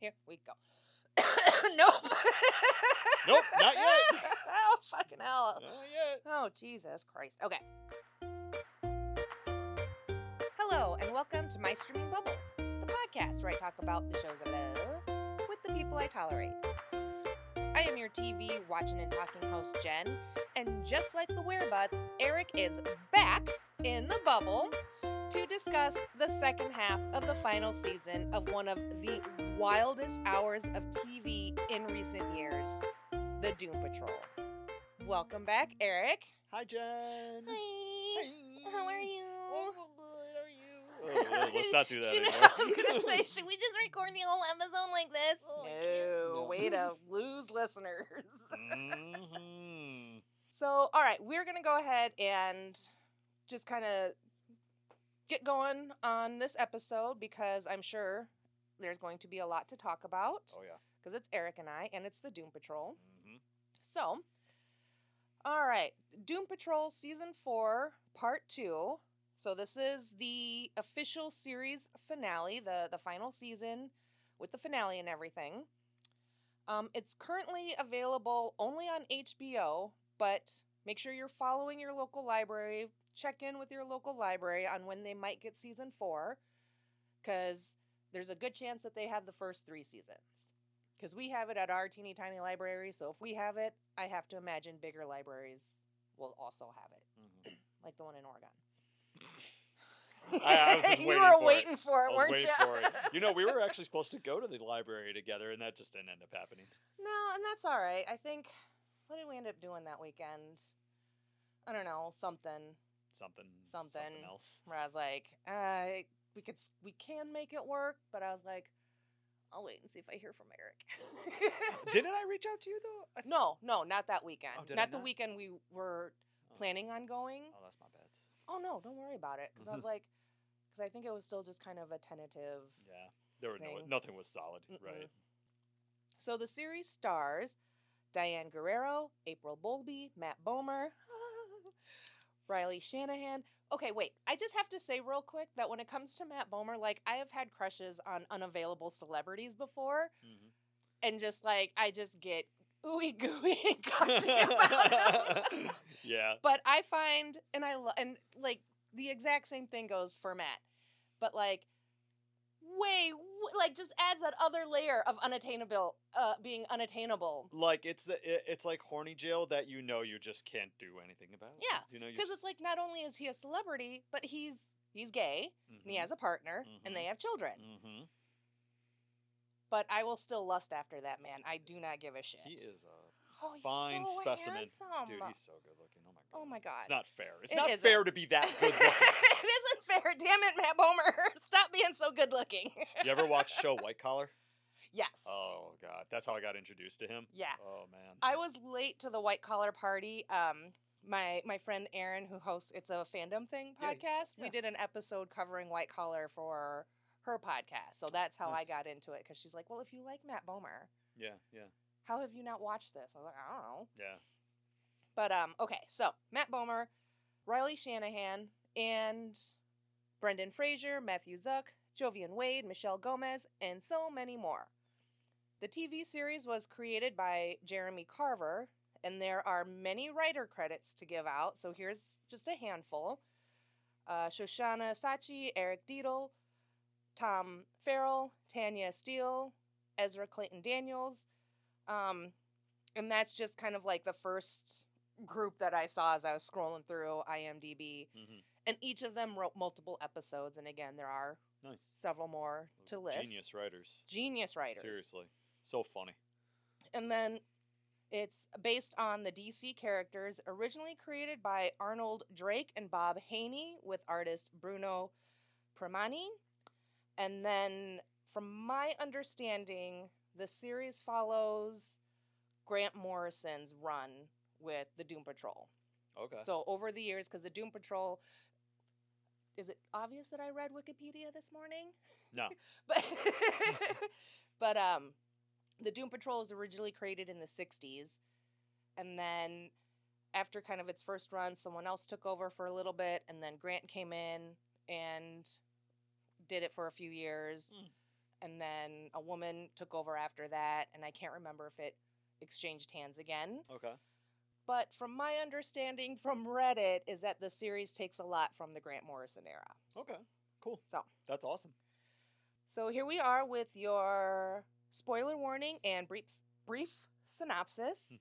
Here we go. nope. Nope, not yet. oh, fucking hell. Not yet. Oh, Jesus Christ. Okay. Hello, and welcome to My Streaming Bubble, the podcast where I talk about the shows I love with the people I tolerate. I am your TV watching and talking host, Jen, and just like the Werebutts, Eric is back in the bubble to discuss the second half of the final season of one of the wildest hours of TV in recent years, The Doom Patrol. Welcome back, Eric. Hi, Jen. Hi. Hi. How are you? Oh, good. How are you? Oh, let's not do that Should- anymore. I was gonna say, should we just record the whole episode like this? Oh, no. No. way to lose listeners. Mhm. So, all right, we're gonna go ahead and just kind of get going on this episode because I'm sure there's going to be a lot to talk about Oh yeah. because it's Eric and I, and it's the Doom Patrol. hmm So, all right, Doom Patrol season four, part two. So this is the official series finale, the the final season with the finale and everything. Um, it's currently available only on HBO, but make sure you're following your local library. Check in with your local library on when they might get season four, because there's a good chance that they have the first three seasons because we have it at our teeny tiny library. So if we have it, I have to imagine bigger libraries will also have it, Mhm. like the one in Oregon. I- I was just you were for it. waiting for it, I was weren't you? for it. You know, we were actually supposed to go to the library together, and that just didn't end up happening. no, and that's all right. I think what did we end up doing that weekend? I don't know, something. Something. Something. else. Where I was like, uh, we could, we can make it work, but I was like, I'll wait and see if I hear from Eric. Didn't I reach out to you though? Th- no, no, not that weekend. Oh, I not the weekend we were Oh. planning on going. Oh, that's my bad. Oh no, don't worry about it. Because I was like, because I think it was still just kind of a tentative. Yeah. There were no. Nothing was solid. Mm-mm. Right. So the series stars Diane Guerrero, April Bowlby, Matt Bomer, Riley Shanahan. Okay, wait. I just have to say real quick that when it comes to Matt Bomer, like I have had crushes on unavailable celebrities before, Mhm. and just like I just get ooey gooey and gushy about him. yeah. But I find, and I lo- and like the exact same thing goes for Matt, but like way like just adds that other layer of unattainable, uh, being unattainable. Like it's the it, it's like horny jail that you know you just can't do anything about. Yeah, You know. Because it's like not only is he a celebrity, but he's he's gay and he has a partner and Mhm. they have children. Mm-hmm. But I will still lust after that man. I do not give a shit. He is a oh, fine so specimen, handsome. dude. He's so good looking. Oh my god. It's not fair. It's It not isn't. fair to be that good looking. it isn't fair. Damn it, Matt Bomer. Stop being so good looking. you ever watch show White Collar? yes. Oh god, that's how I got introduced to him. Yeah. Oh man. I was late to the white collar party. Um, my my friend Erin, who hosts it's a fandom thing Yeah, podcast, we did an episode covering white collar for her podcast. So that's how Nice. I got into it because she's like, "Well, if you like Matt Bomer, Yeah, yeah, how have you not watched this?" I was like, "I don't know." yeah. But um, okay, so Matt Bomer, Riley Shanahan, and Brendan Fraser, Matthew Zuk, Joivan Wade, Michelle Gomez, and so many more. The TV series was created by Jeremy Carver, and there are many writer credits to give out. So here's just a handful: uh, Shoshana Sachi, Eric Dietel, Tom Farrell, Tanya Steele, Ezra Claytan Daniels, um, and that's just kind of like the first group that I saw as I was scrolling through IMDb. hmm And each of them wrote multiple episodes, and again, there are Nice. several more to list. Genius writers. Genius writers. Seriously, so funny. And then it's based on the DC characters originally created by Arnold Drake and Bob Haney with artist Bruno Premiani. And then, from my understanding, the series follows Grant Morrison's run with the Doom Patrol. Okay. So, over the years, because the Doom Patrol. Is it obvious that I read Wikipedia this morning? no. but but um the doom patrol was originally created in the 60s and then after kind of its first run someone else took over for a little bit and then grant came in and did it for a few years Mm. and then a woman took over after that, and I can't remember if it exchanged hands again. Okay. But from my understanding from Reddit is that the series takes a lot from the Grant Morrison era. Okay. Cool. So. That's awesome. So here we are with your spoiler warning and brief brief synopsis. Hmm.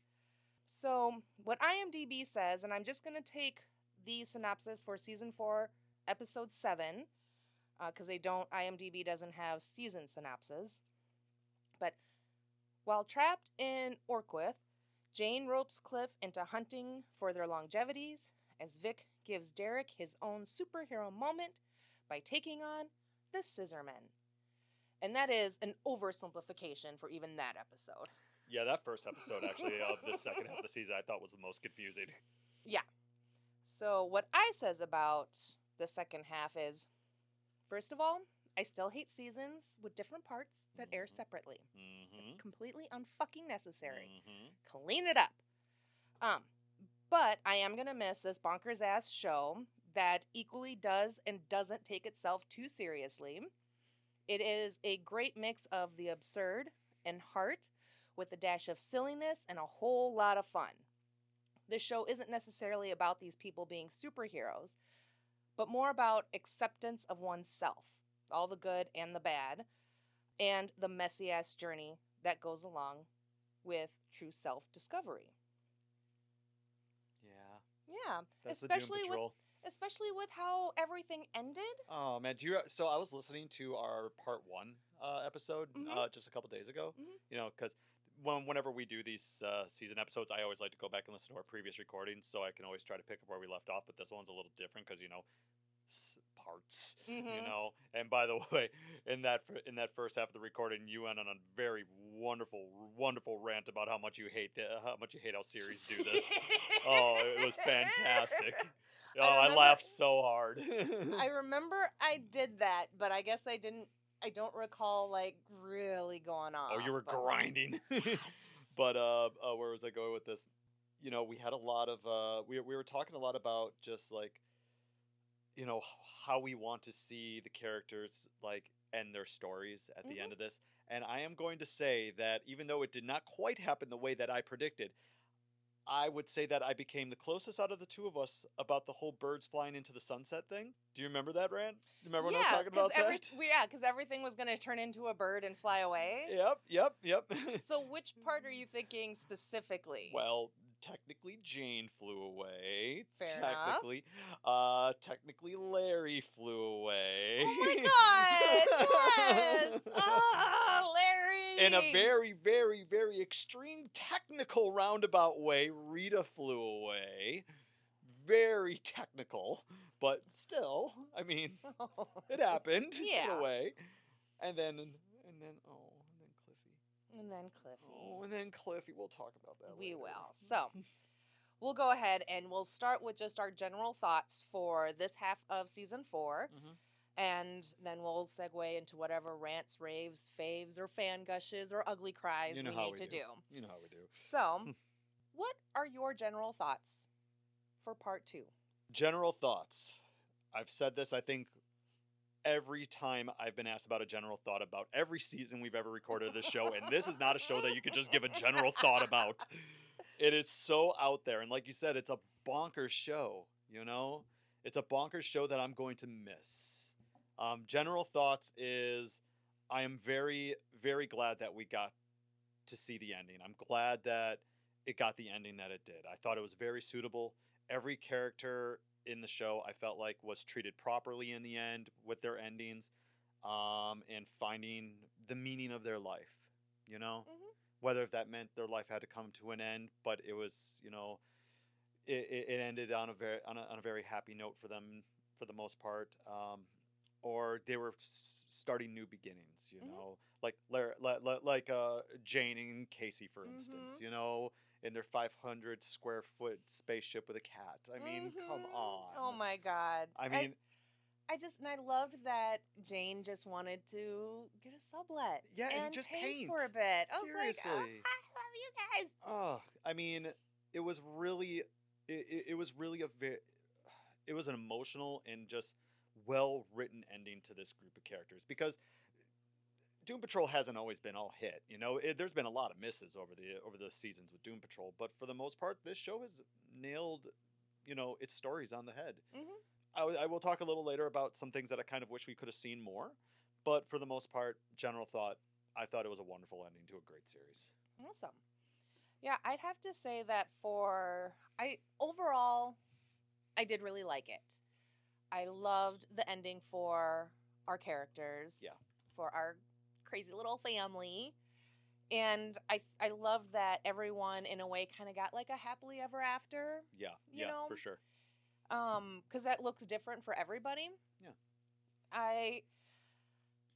So what IMDb says, and I'm just gonna take the synopsis for season four, episode seven, because they don't IMDb doesn't have season synopses. But while trapped in Orqwith, Jane ropes Cliff into hunting for their longevities as Vic gives Derek his own superhero moment by taking on the Scissormen. And that is an oversimplification for even that episode. Yeah, that first episode actually of the second half of the season I thought was the most confusing. Yeah. So, what I says about the second half is first of all, I still hate seasons with different parts that air Mhm. separately. Mm-hmm. It's completely unfucking necessary. hmm Clean it up. Um, but I am gonna miss this bonkers ass show that equally does and doesn't take itself too seriously. It is a great mix of the absurd and heart with a dash of silliness and a whole lot of fun. This show isn't necessarily about these people being superheroes, but more about acceptance of oneself, all the good and the bad, and the messy ass journey that goes along with true self discovery. Yeah, Yeah, that's especially the Doom with especially with how everything ended. Oh man, do you? So I was listening to our part one uh, episode Mhm. uh, just a couple days ago. Mhm. You know, because when, whenever we do these uh, season episodes, I always like to go back and listen to our previous recordings, so I can always try to pick up where we left off. But this one's a little different because you know s- parts. You Mhm. know, and by the way, in that in that first half of the recording, you went on a very wonderful, wonderful rant about how much you hate the, how much you hate how series do this. oh, it was fantastic. Oh, I, remember- laughed so hard. I remember I did that, but I guess I didn't. I don't recall like really going on. Oh, you were grinding. but uh, uh, where was I going with this? You know, we had a lot of uh, we we were talking a lot about just like, you know, how we want to see the characters like end their stories at the Mhm. end of this. And I am going to say that even though it did not quite happen the way that I predicted, I would say that I became the closest out of the two of us about the whole birds flying into the sunset thing. Do you remember that, Rand? Do you remember when I was talking about every, that? we- yeah, because everything was going to turn into a bird and fly away. Yep, yep, yep. So, which part are you thinking specifically? Well, technically Jane flew away. Fair enough. technically, uh, technically Larry flew away. oh my God! Yes! Oh, Larry! In a very, very, very extreme technical roundabout way, Rita flew away. Very technical, but still, I mean, it happened in Yeah. a way. And then, and then, oh, and then Cliffy. And then Cliffy. Oh, and then Cliffy. We'll talk about that. We later. will. So, we'll go ahead and we'll start with just our general thoughts for this half of season four. Mhm. And then we'll segue into whatever rants, raves, faves, or fan gushes, or ugly cries You know we need we to do. do. You know how we do. So, what are your general thoughts for part two? General thoughts. I've said this, I think, every time I've been asked about a general thought about every season we've ever recorded this show. And this is not a show that you could just give a general thought about. It is so out there. And like you said, it's a bonkers show, you know? It's a bonkers show that I'm going to miss. Um, general thoughts is I am very, very glad that we got to see the ending. I'm glad that it got the ending that it did. I thought it was very suitable. Every character in the show I felt like was treated properly in the end with their endings um, and finding the meaning of their life, you know? Mhm. Whether that meant their life had to come to an end, but it was, you know, it, it ended on a very on a, on a very happy note for them for the most part. Um, or they were s- starting new beginnings, you Mhm. know, like Lar- li- li- like uh, Jane and Casey, for instance, Mhm. you know, in their 500 square foot spaceship with a cat. I mean, come Mhm. on. Oh my god. I mean, I just and I loved that Jane just wanted to get a sublet. Yeah, and and just paint for a bit. I was like, Seriously. oh, I love you guys. Oh, I mean, it was really, it, it, it was really a very, it was an emotional and just well written ending to this group of characters because Doom Patrol hasn't always been all hit. You know, it, there's been a lot of misses over the over the seasons with Doom Patrol, but for the most part, this show has nailed, you know, its stories on the head. Mhm. I, I will talk a little later about some things that I kind of wish we could have seen more, but for the most part, general thought, I thought it was a wonderful ending to a great series. Awesome. Yeah, I'd have to say that for I overall I did really like it. I loved the ending for our characters. Yeah. For our crazy little family. And I I love that everyone in a way kind of got like a happily ever after. Yeah, You yeah, know, for sure. um because that looks different for everybody Yeah. i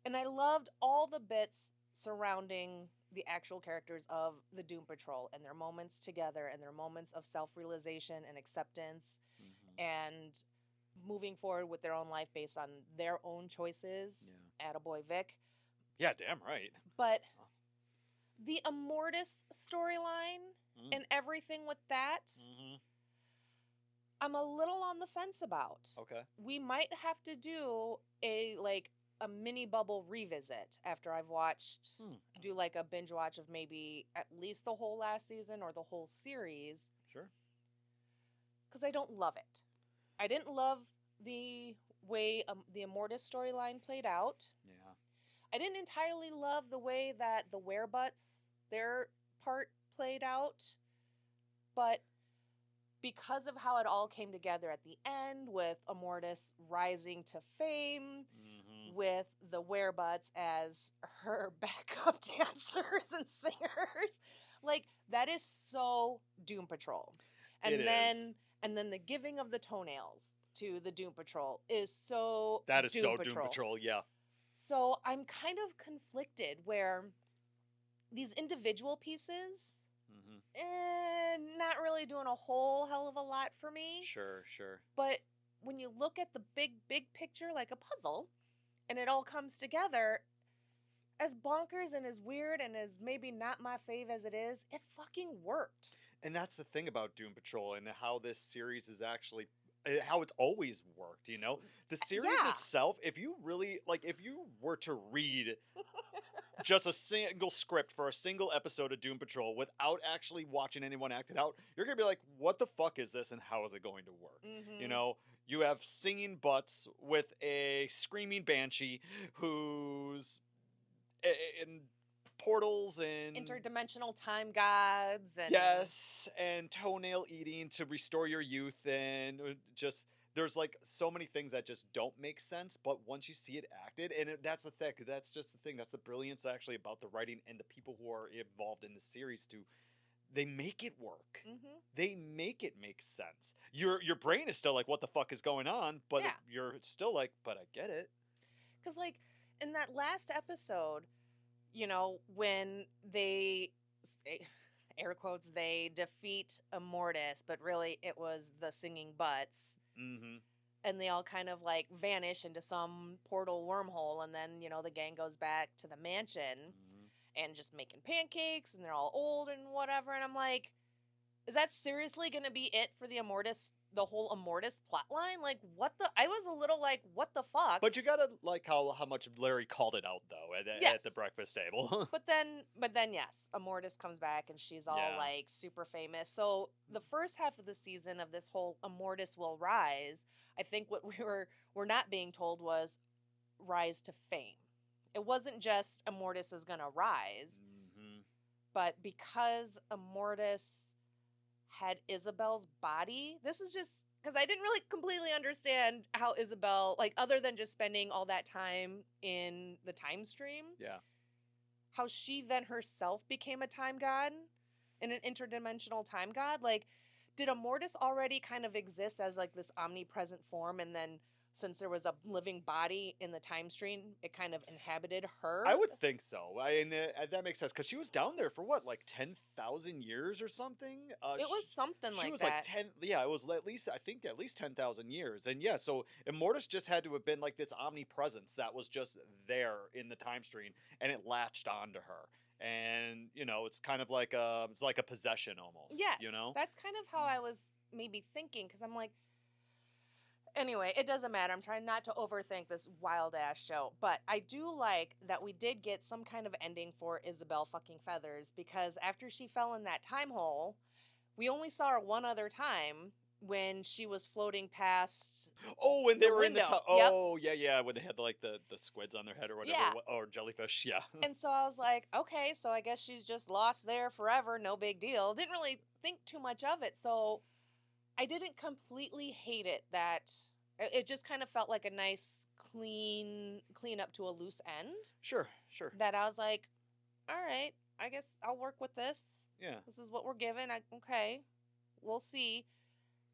and i loved all the bits surrounding the actual characters of the doom patrol and their moments together and their moments of self-realization and acceptance Mhm. and moving forward with their own life based on their own choices Yeah. attaboy vic Yeah, damn right. but the immortus storyline Mm. and everything with that Mhm. i'm a little on the fence about Okay. we might have to do a like a mini bubble revisit after I've watched Hmm. do like a binge watch of maybe at least the whole last season or the whole series Sure. cuz I don't love it. I didn't love the way um, the Immortus storyline played out. Yeah. I didn't entirely love the way that the Werebutts their part played out. But because of how it all came together at the end with Immortus rising to fame, Mhm. with the Werebutts as her backup dancers and singers. Like that is so Doom Patrol. And It then is. and then the giving of the toenails to the Doom Patrol is so That is Doom so Patrol. Doom Patrol. Yeah. So I'm kind of conflicted where these individual pieces hmm eh, not really doing a whole hell of a lot for me. Sure. Sure. But when you look at the big, big picture like a puzzle and it all comes together, as bonkers and as weird and as maybe not my fave as it is, it fucking worked. And that's the thing about Doom Patrol and how this series is actually Eh, how it's always worked, you know? The series yeah. itself, if you really like if you were to read just a single script for a single episode of Doom Patrol without actually watching anyone act it out, you're going to be like, "What the fuck is this and how is it going to work?" Mm-hmm. You know, you have singing butts with a screaming banshee who's eh, eh, i- in portals and interdimensional time gods and Yes, and toenail eating to restore your youth, and uh, just there's like so many things that just don't make sense. But once you see it acted, and it, that's the thing, that's just the thing, that's the brilliance actually about the writing and the people who are involved in the series too. They make it work. hmm They make it make sense. Your your brain is still like, what the fuck is going on? But Yeah. you're still like, but I get it. Because, like, in that last episode, you know, when they, air quotes, they defeat Immortus, but really it was the singing butts. Mm-hmm. and they all kind of like vanish into some portal wormhole and then you know the gang goes back to the mansion mm-hmm. and just making pancakes and they're all old and whatever and i'm like is that seriously gonna be it for the immortus the whole immortus plotline like what the i was a little like what the fuck But you gotta like how how much Larry called it out though at, at the breakfast table. But then, but then, yes, Immortus comes back and she's all Yeah. like super famous. So the first half of the season of this whole Immortus will rise. I think what we were were not being told was rise to fame. It wasn't just Immortus is gonna rise, mm-hmm. but because Immortus had Isabel's body, this is just because I didn't really completely understand how Isabel, like, other than just spending all that time in the time stream Yeah. how she then herself became a time god and an interdimensional time god like did Immortus already kind of exist as like this omnipresent form and then since there was a living body in the time stream it kind of inhabited her I would think so. I and uh, that makes sense because she was down there for what, like ten thousand years or something. Uh, it was sh- something She like was that like ten. Yeah, it was at least I think at least ten thousand years. And yeah, so Immortus just had to have been like this omnipresence that was just there in the time stream, and it latched onto her. And you know, it's kind of like a it's like a possession almost. yes you know. that's kind of how i was maybe thinking because i'm like anyway, it doesn't matter. I'm trying not to overthink this wild ass show, but I do like that we did get some kind of ending for Isabel fucking Feathers because after she fell in that time hole, we only saw her one other time when she was floating past. Oh, when they The were in the window. top. Yep. Oh, yeah, yeah. When they had like the the squids on their head or whatever, Yeah. or jellyfish. Yeah. And so I was like, okay, so I guess she's just lost there forever, no big deal. Didn't really think too much of it. So I didn't completely hate it that it it just kind of felt like a nice clean clean up to a loose end Sure, sure. that I was like, all right, I guess I'll work with this. Yeah. This is what we're given. I, okay, we'll see.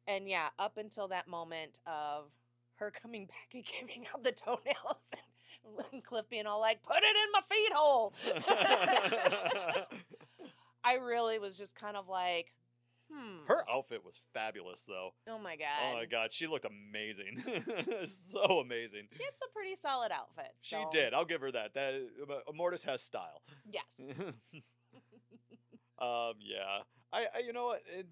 And yeah, up until that moment of her coming back and giving out the toenails and, and Cliff being all like, put it in my feet hole. I really was just kind of like, hmm. Her outfit was fabulous, though. oh my god. Oh my god, she looked amazing. so amazing. She had some pretty solid outfits. She did. I'll give her that. That uh, Mortis has style. Yes. um, yeah. I, I you know what? In,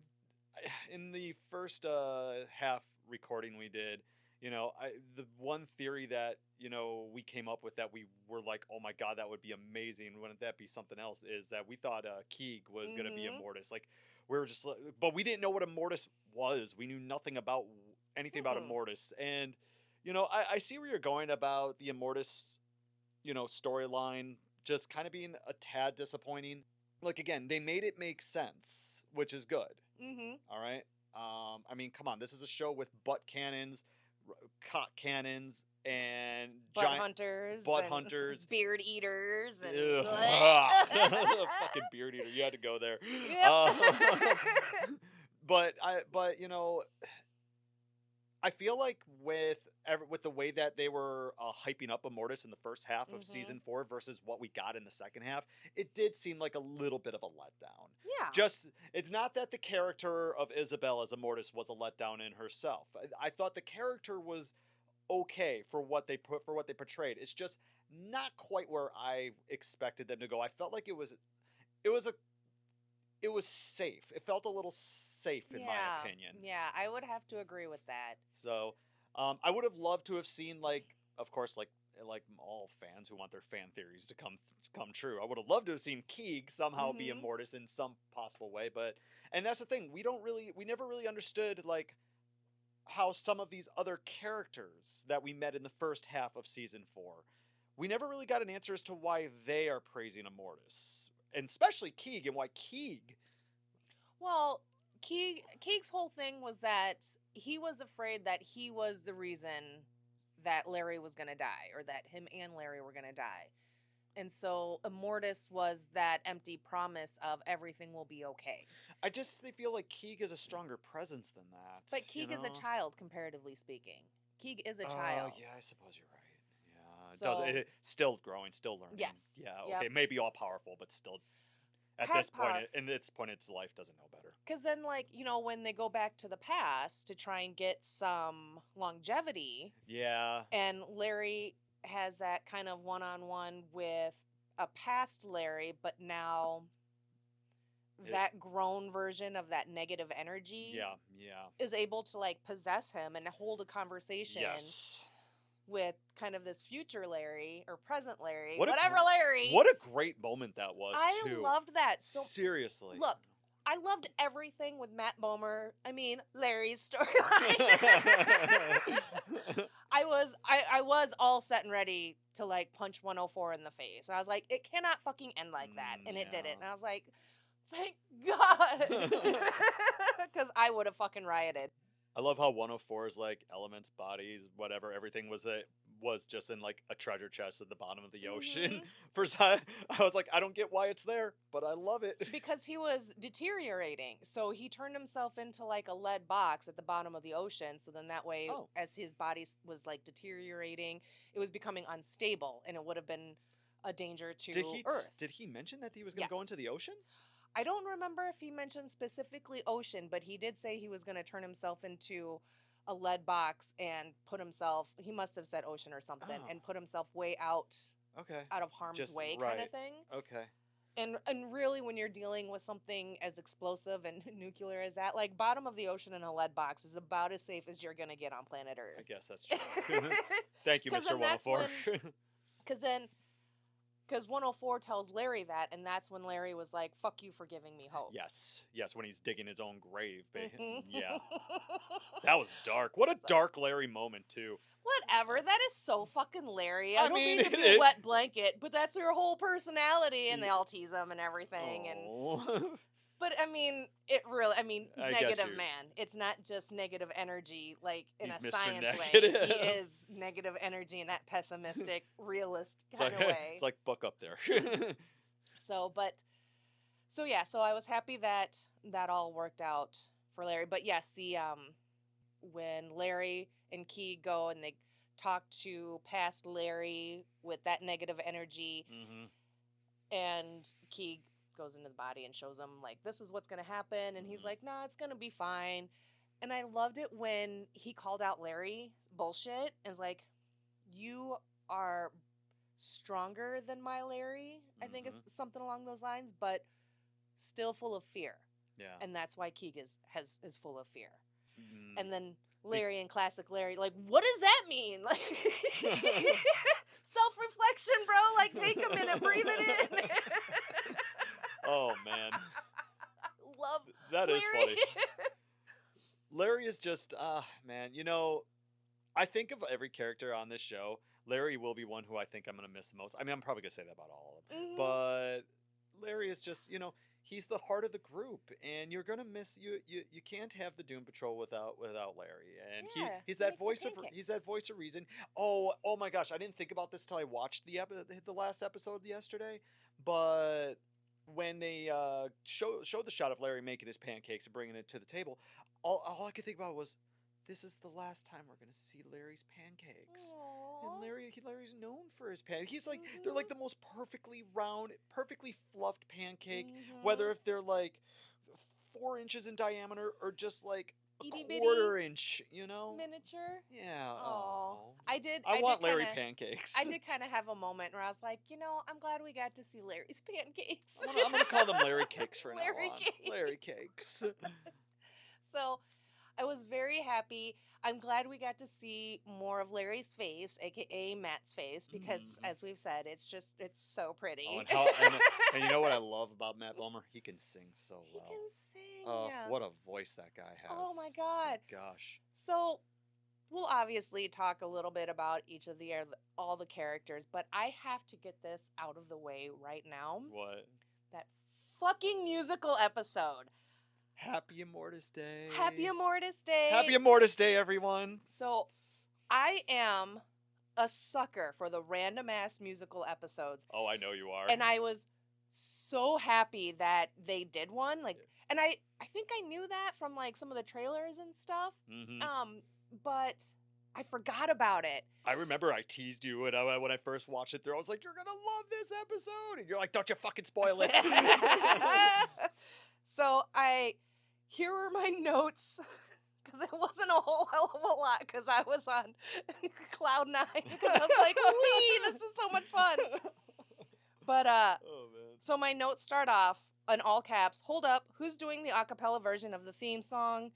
in the first uh, half recording we did, you know, I the one theory that you know we came up with that we were like, oh my god, that would be amazing. Wouldn't that be something else? Is that we thought uh, Keeg was gonna be a Mhm. Mortis? Like we were just, but we didn't know what a Mortis was. We knew nothing about anything about a Mm-mm. Mortis, and you know, I, I see where you're going about the Immortus, you know, storyline just kind of being a tad disappointing. Like again, they made it make sense, which is good. mm-hmm. All right. Um, I mean, come on, this is a show with butt cannons, cock cannons, and Butt giant hunters. butt and hunters. Beard eaters. And fucking beard eater. You had to go there. Yep. Uh, but I, but you know, I feel like with ev- with the way that they were uh, hyping up Immortus in the first half of Mhm. season four versus what we got in the second half, it did seem like a little bit of a letdown. yeah. Just it's not that the character of Isabel as Immortus was a letdown in herself. I, I thought the character was okay for what they put for what they portrayed. It's just not quite where I expected them to go. I felt like it was it was a it was safe. It felt a little safe in my opinion. Yeah, I would have to agree with that. So um, I would have loved to have seen like, of course, like like all fans who want their fan theories to come come true. I would have loved to have seen Keeg somehow be Mhm. Immortus in some possible way, but and that's the thing. We don't really, we never really understood like how some of these other characters that we met in the first half of season four, we never really got an answer as to why they are praising Immortus, and especially Keeg and why Keeg. Well, Keeg, Keeg's whole thing was that he was afraid that he was the reason that Larry was going to die, or that him and Larry were going to die. And so Immortus was that empty promise of everything will be okay. I just they feel like Keeg is a stronger presence than that. But you Keeg is a child, comparatively speaking. Keeg is a child. Oh, child. yeah, I suppose you're right. Yeah, it So- does. It, still growing, still learning. Yes, Yeah. yep. Okay. Maybe all powerful, but still. At Has this point, power. in this point, its life doesn't know better. Because then, like, you know, when they go back to the past to try and get some longevity, Yeah. and Larry has that kind of one on one with a past Larry, but now It- that grown version of that negative energy Yeah. Yeah. is able to like possess him and hold a conversation Yes. with kind of this future Larry or present Larry, What whatever gr- Larry. What a great moment that was I too. loved that. So Seriously. look, I loved everything with Matt Bomer. I mean, Larry's storyline. I was I, I was all set and ready to like punch 104 in the face. And I was like, it cannot fucking end like that. Mm, And it didn't. And I was like, thank God. Because I would have fucking rioted. I love how 104 is like elements, bodies, whatever, everything was a was just in like a treasure chest at the bottom of the ocean. Mhm. First, I, I was like, I don't get why it's there, but I love it. Because he was deteriorating. So he turned himself into like a lead box at the bottom of the ocean. So then that way, Oh. as his body was like deteriorating, it was becoming unstable and it would have been a danger to Did he Earth. did he mention that he was going to go into the ocean? I don't remember if he mentioned specifically ocean, but he did say he was going to turn himself into a lead box and put himself. He must have said ocean or something, Oh. and put himself way out Okay. out of harm's Just- way, kind of thing. Okay. And and really, when you're dealing with something as explosive and nuclear as that, like bottom of the ocean in a lead box is about as safe as you're gonna get on planet Earth. I guess that's true. Thank you, that's 104. Because then, because 104 tells Larry that, and that's when Larry was like, "Fuck you for giving me hope." yes, yes, when he's digging his own grave. ba- Mhm. Yeah, that was dark. What a dark Larry moment too. Whatever. That is so fucking Larry. I, I don't mean, mean to be it- a wet blanket, but that's your whole personality, and they all tease him and everything. And Oh. but I mean, it really. I mean, I negative man. It's not just negative energy, like in He's a Mr. science way. Negative. He is negative energy in that pessimistic, realist kind like of way. it's like Buck up there. So, but so yeah, so I was happy that that all worked out for Larry. But yes, the um when Larry and Key go and they talk to past Larry with that negative energy hmm and Key goes into the body and shows him like this is what's going to happen and he's Mhm. like, "Nah, it's going to be fine." And I loved it when he called out Larry bullshit and was like, "You are stronger than my Larry." I think it's something along those lines, but still full of fear. Yeah. And that's why Keeg is has is full of fear. Mm. And then Larry and classic Larry, like, what does that mean? Like self reflection, bro. Like take a minute, breathe it in. oh man, Love that is Larry. funny. Larry is just ah man, you know, I think of every character on this show. Larry will be one who I think I'm gonna miss the most. I mean, I'm probably gonna say that about all of them, Mhm. but Larry is just you know he's the heart of the group, and you're gonna miss you. You you can't have the Doom Patrol without without Larry, and Yeah, he he's that the voice of he's that voice of reason. Oh oh my gosh, I didn't think about this till I watched the epi- the last episode yesterday, but when they uh, show showed the shot of Larry making his pancakes and bringing it to the table, all, all I could think about was, this is the last time we're gonna see Larry's pancakes. Aw. And Larry, he, Larry's known for his pancakes. He's like they're like the most perfectly round, perfectly fluffed pancake. Whether Mhm. if they're like four inches in diameter or just like Itty bitty quarter inch, you know? miniature. Yeah. Oh. I did. I, did want Larry kinda, pancakes. I did kind of have a moment where I was like, you know, I'm glad we got to see Larry's pancakes. I'm gonna, I'm gonna call them Larry cakes for Larry now on. cakes. Larry cakes. So I was very happy. I'm glad we got to see more of Larry's face, aka Matt's face, because Mhm. as we've said, it's just it's so pretty. Oh, and, how, and, and you know what I love about Matt Bomer? He can sing so he well. can sing. Oh, yeah. what a voice that guy has! Oh my God. gosh. So we'll obviously talk a little bit about each of the uh, all the characters, but I have to get this out of the way right now. What? That fucking musical episode. Happy Immortus Day. Happy Immortus Day. Happy Immortus Day, everyone. So, I am a sucker for the random ass musical episodes, Oh, I know you are. and I was so happy that they did one. Like, and I I think I knew that from like some of the trailers and stuff. hmm Um, but I forgot about it. I remember I teased you when I, when I first watched it through. I was like, "You're gonna love this episode," and you're like, "Don't you fucking spoil it." so I here are my notes because it wasn't a whole hell of a lot because I was on cloud nine because I was like, "Wee, this is so much fun." But uh, oh man. so my notes start off in all caps. Hold up, who's doing the a cappella version of the theme song?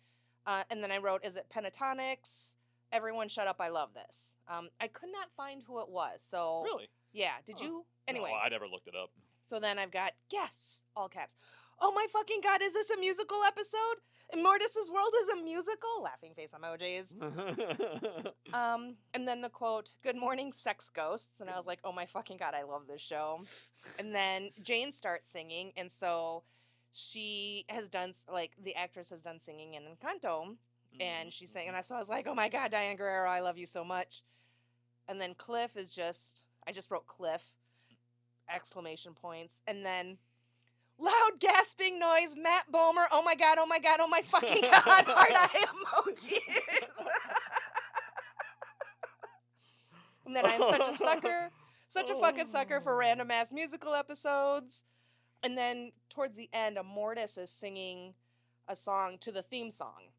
Uh, and then I wrote, "Is it Pentatonix?" Everyone, shut up! I love this. Um, I could not find who it was. So Really? yeah, did Huh. you? Anyway, No, I never looked it up. so then I've got gasps, all caps. Oh my fucking god, is this a musical episode? Immortus's World is a musical? Laughing face emojis. Um, and then the quote, Good morning, sex ghosts. And I was like, Oh my fucking god, I love this show. And then Jane starts singing, and so she has done, like, the actress has done singing in Encanto, and she sang, and I, so I was like, Oh my god, Diane Guerrero, I love you so much. And then Cliff is just, I just wrote Cliff, exclamation points. And then loud gasping noise, Matt Bomer, oh my god, oh my god, oh my fucking god, heart eye emojis. and then I'm such a sucker, such a fucking sucker for random ass musical episodes. And then towards the end, Immortus is singing a song to the theme song.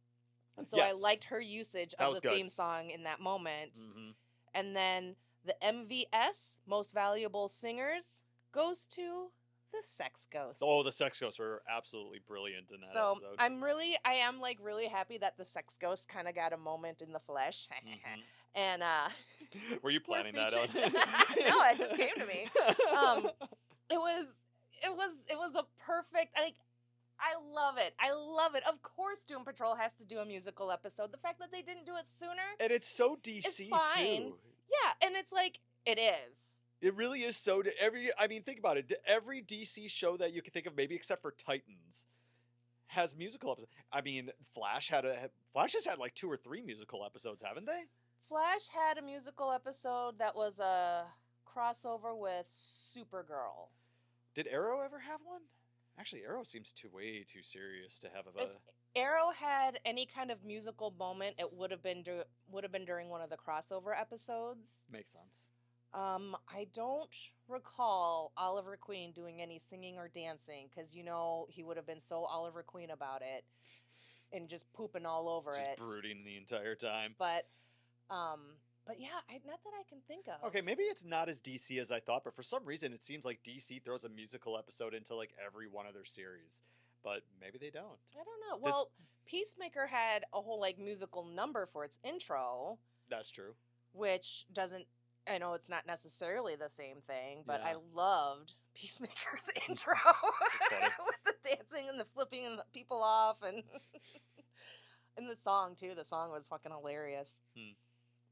And so I liked her usage of the good. theme song in that moment. Mhm. And then the MVS, most valuable singers, goes to the sex ghosts. Oh, the sex ghosts were absolutely brilliant in that so episode. I'm really, I am like really happy that the sex ghosts kind of got a moment in the flesh, Mhm. and uh, Were you planning that out? No, it just came to me. Um, it was, it was, it was a perfect like. I love it. I love it. Of course, Doom Patrol has to do a musical episode. The fact that they didn't do it sooner, and it's so DC fine. too. yeah, and it's like it is. It really is so. d- Every I mean, think about it. Every DC show that you can think of, maybe except for Titans, has musical episodes. I mean, Flash had a Flash has had like two or three musical episodes, haven't they? Flash had a musical episode that was a crossover with Supergirl. Did Arrow ever have one? Actually, Arrow seems too way too serious to have a. If Arrow had any kind of musical moment, it would have been would have been during one of the crossover episodes. makes sense. Um, I don't recall Oliver Queen doing any singing or dancing because you know he would have been so Oliver Queen about it and just pooping all over Just it. brooding the entire time. But, um, but yeah, I, not that I can think of. Okay, maybe it's not as DC as I thought, but for some reason it seems like DC throws a musical episode into like every one of their series. But maybe they don't. I don't know. That's- Well, Peacemaker had a whole like musical number for its intro, That's true. which doesn't. I know it's not necessarily the same thing, but I loved Peacemaker's intro with the dancing and the flipping and the people off and and the song too. The song was fucking hilarious. Hmm.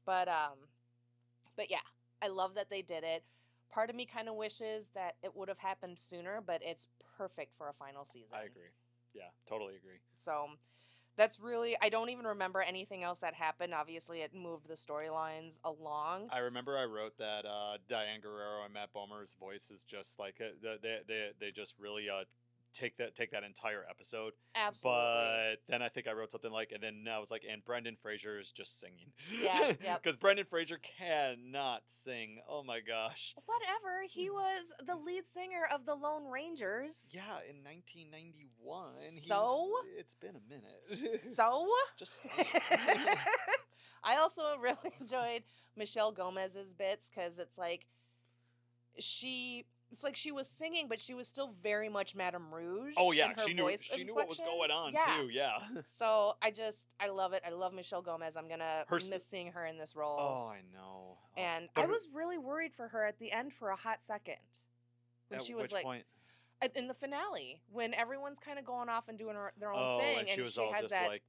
But um, but yeah, I love that they did it. Part of me kind of wishes that it would have happened sooner, but it's perfect for a final season. I agree. Yeah, totally agree. So that's really I don't even remember anything else that happened. Obviously, it moved the storylines along. I remember I wrote that uh, Diane Guerrero and Matt Bomer's voice is just like uh, they they, they just really uh take that take that entire episode. Absolutely. But then I think I wrote something like, and then I was like, and Brendan Fraser is just singing. Yeah, yep. Because Brendan Fraser cannot sing. Oh my gosh. Whatever. He mm. was the lead singer of the Lone Rangers. Yeah, in 1991. he's- So? it's been a minute. So just. I also really enjoyed Michelle Gomez's bits because it's like she it's like she was singing, but she was still very much Madame Rouge. oh yeah, she knew she knew what was going on Yeah. too. Yeah. So I just I love it. I love Michelle Gomez. I'm gonna Her miss seeing her in this role. Oh, I know. Oh, and I was really worried for her at the end for a hot second. When at she was like point? in the finale, when everyone's kind of going off and doing her, their own Oh, thing, and she was she all has just that like,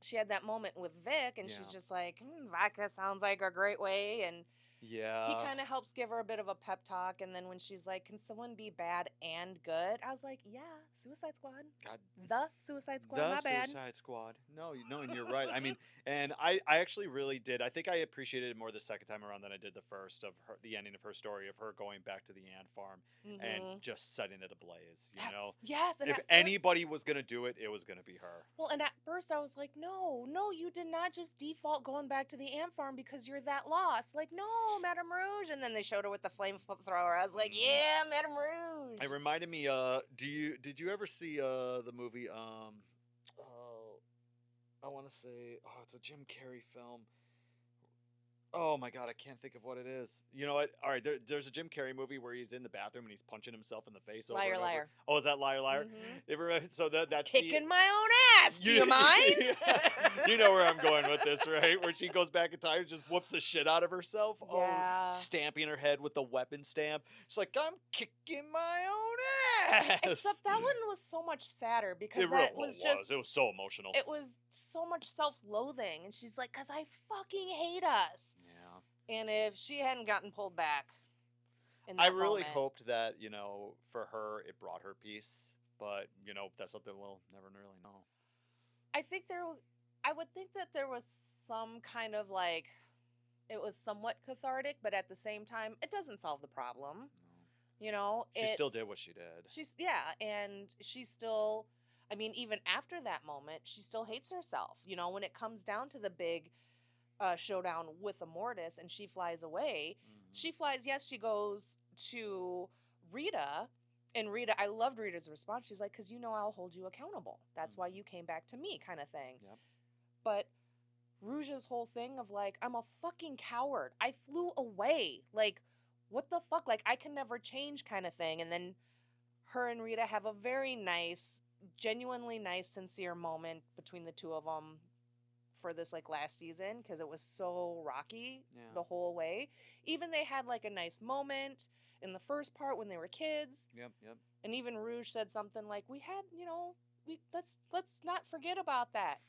she had that moment with Vic, and Yeah. she's just like, mm, vodka sounds like a great way, and yeah. he kind of helps give her a bit of a pep talk. And then when she's like, "Can someone be bad and good?" I was like, "Yeah, Suicide Squad, God the Suicide Squad, the my bad." Suicide Squad. No, no, and you're right. I mean, and I, I actually really did. I think I appreciated it more the second time around than I did the first of her, the ending of her story of her going back to the ant farm Mhm. and just setting it ablaze. You know, yes, and if at first- anybody was gonna do it, it was gonna be her. Well, and at first I was like, no, no, you did not just default going back to the ant farm because you're that lost. Like, no, Madame Rouge. And then they showed her with the flamethrower. I was like, Mhm. yeah, Madame Rouge. It reminded me. Uh, do you did you ever see uh the movie? Um, oh, I want to say, oh, it's a Jim Carrey film. Oh my god, I can't think of what it is. You know what? All right, there, there's a Jim Carrey movie where he's in the bathroom and he's punching himself in the face. Over liar, and over. liar. Oh, is that liar, liar? Mhm. It so that that scene- Kicking my own ass. Do you mind? you know where I'm going with this, right? Where she goes back in time just whoops the shit out of herself. Oh, yeah. Oh, stamping her head with the weapon stamp. She's like, I'm kicking my own ass. Except that one was so much sadder because it that really was just It was so emotional. it was so much self-loathing, and she's like, "Cause I fucking hate us." yeah. And if she hadn't gotten pulled back, I really moment- hoped that, you know, for her, it brought her peace. But, you know, that's something we'll never really know. I think there, I would think that there was some kind of like, it was somewhat cathartic, but at the same time, it doesn't solve the problem. No. You know, She still did what she did. She's yeah, and she still. I mean, even after that moment, she still hates herself. You know, when it comes down to the big uh, showdown with Immortus, and she flies away. Mhm. She flies. Yes, she goes to Rita, and Rita. I loved Rita's response. She's like, "Cause you know I'll hold you accountable. That's why Mhm. you came back to me," kind of thing. Yep. But Rouge's whole thing of like, I'm a fucking coward. I flew away. Like, what the fuck? Like, I can never change, kind of thing. And then her and Rita have a very nice, genuinely nice, sincere moment between the two of them for this like last season because it was so rocky Yeah. the whole way. Even they had like a nice moment in the first part when they were kids, Yep. Yep. and even Rouge said something like, "We had, you know, we let's let's not forget about that."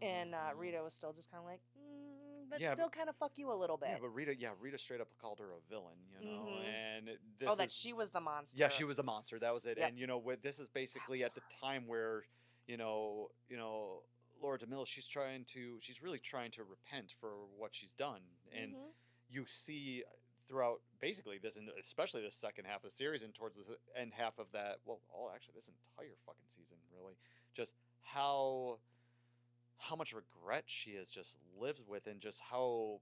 And uh, Mhm. Rita was still just kind of like, mm, but Yeah, still kind of fuck you a little bit. Yeah, but Rita, yeah, Rita straight up called her a villain, you know, Mhm. and this oh, that she was the monster. yeah, she was a monster. That was it. Yep. And you know, with this is basically at the time where, you know, you know, Laura DeMille, she's trying to, she's really trying to repent for what she's done, and Mhm. you see throughout basically this, and especially the second half of the series, and towards the end half of that, well, all actually this entire fucking season, really, just how how much regret she has just lived with, and just how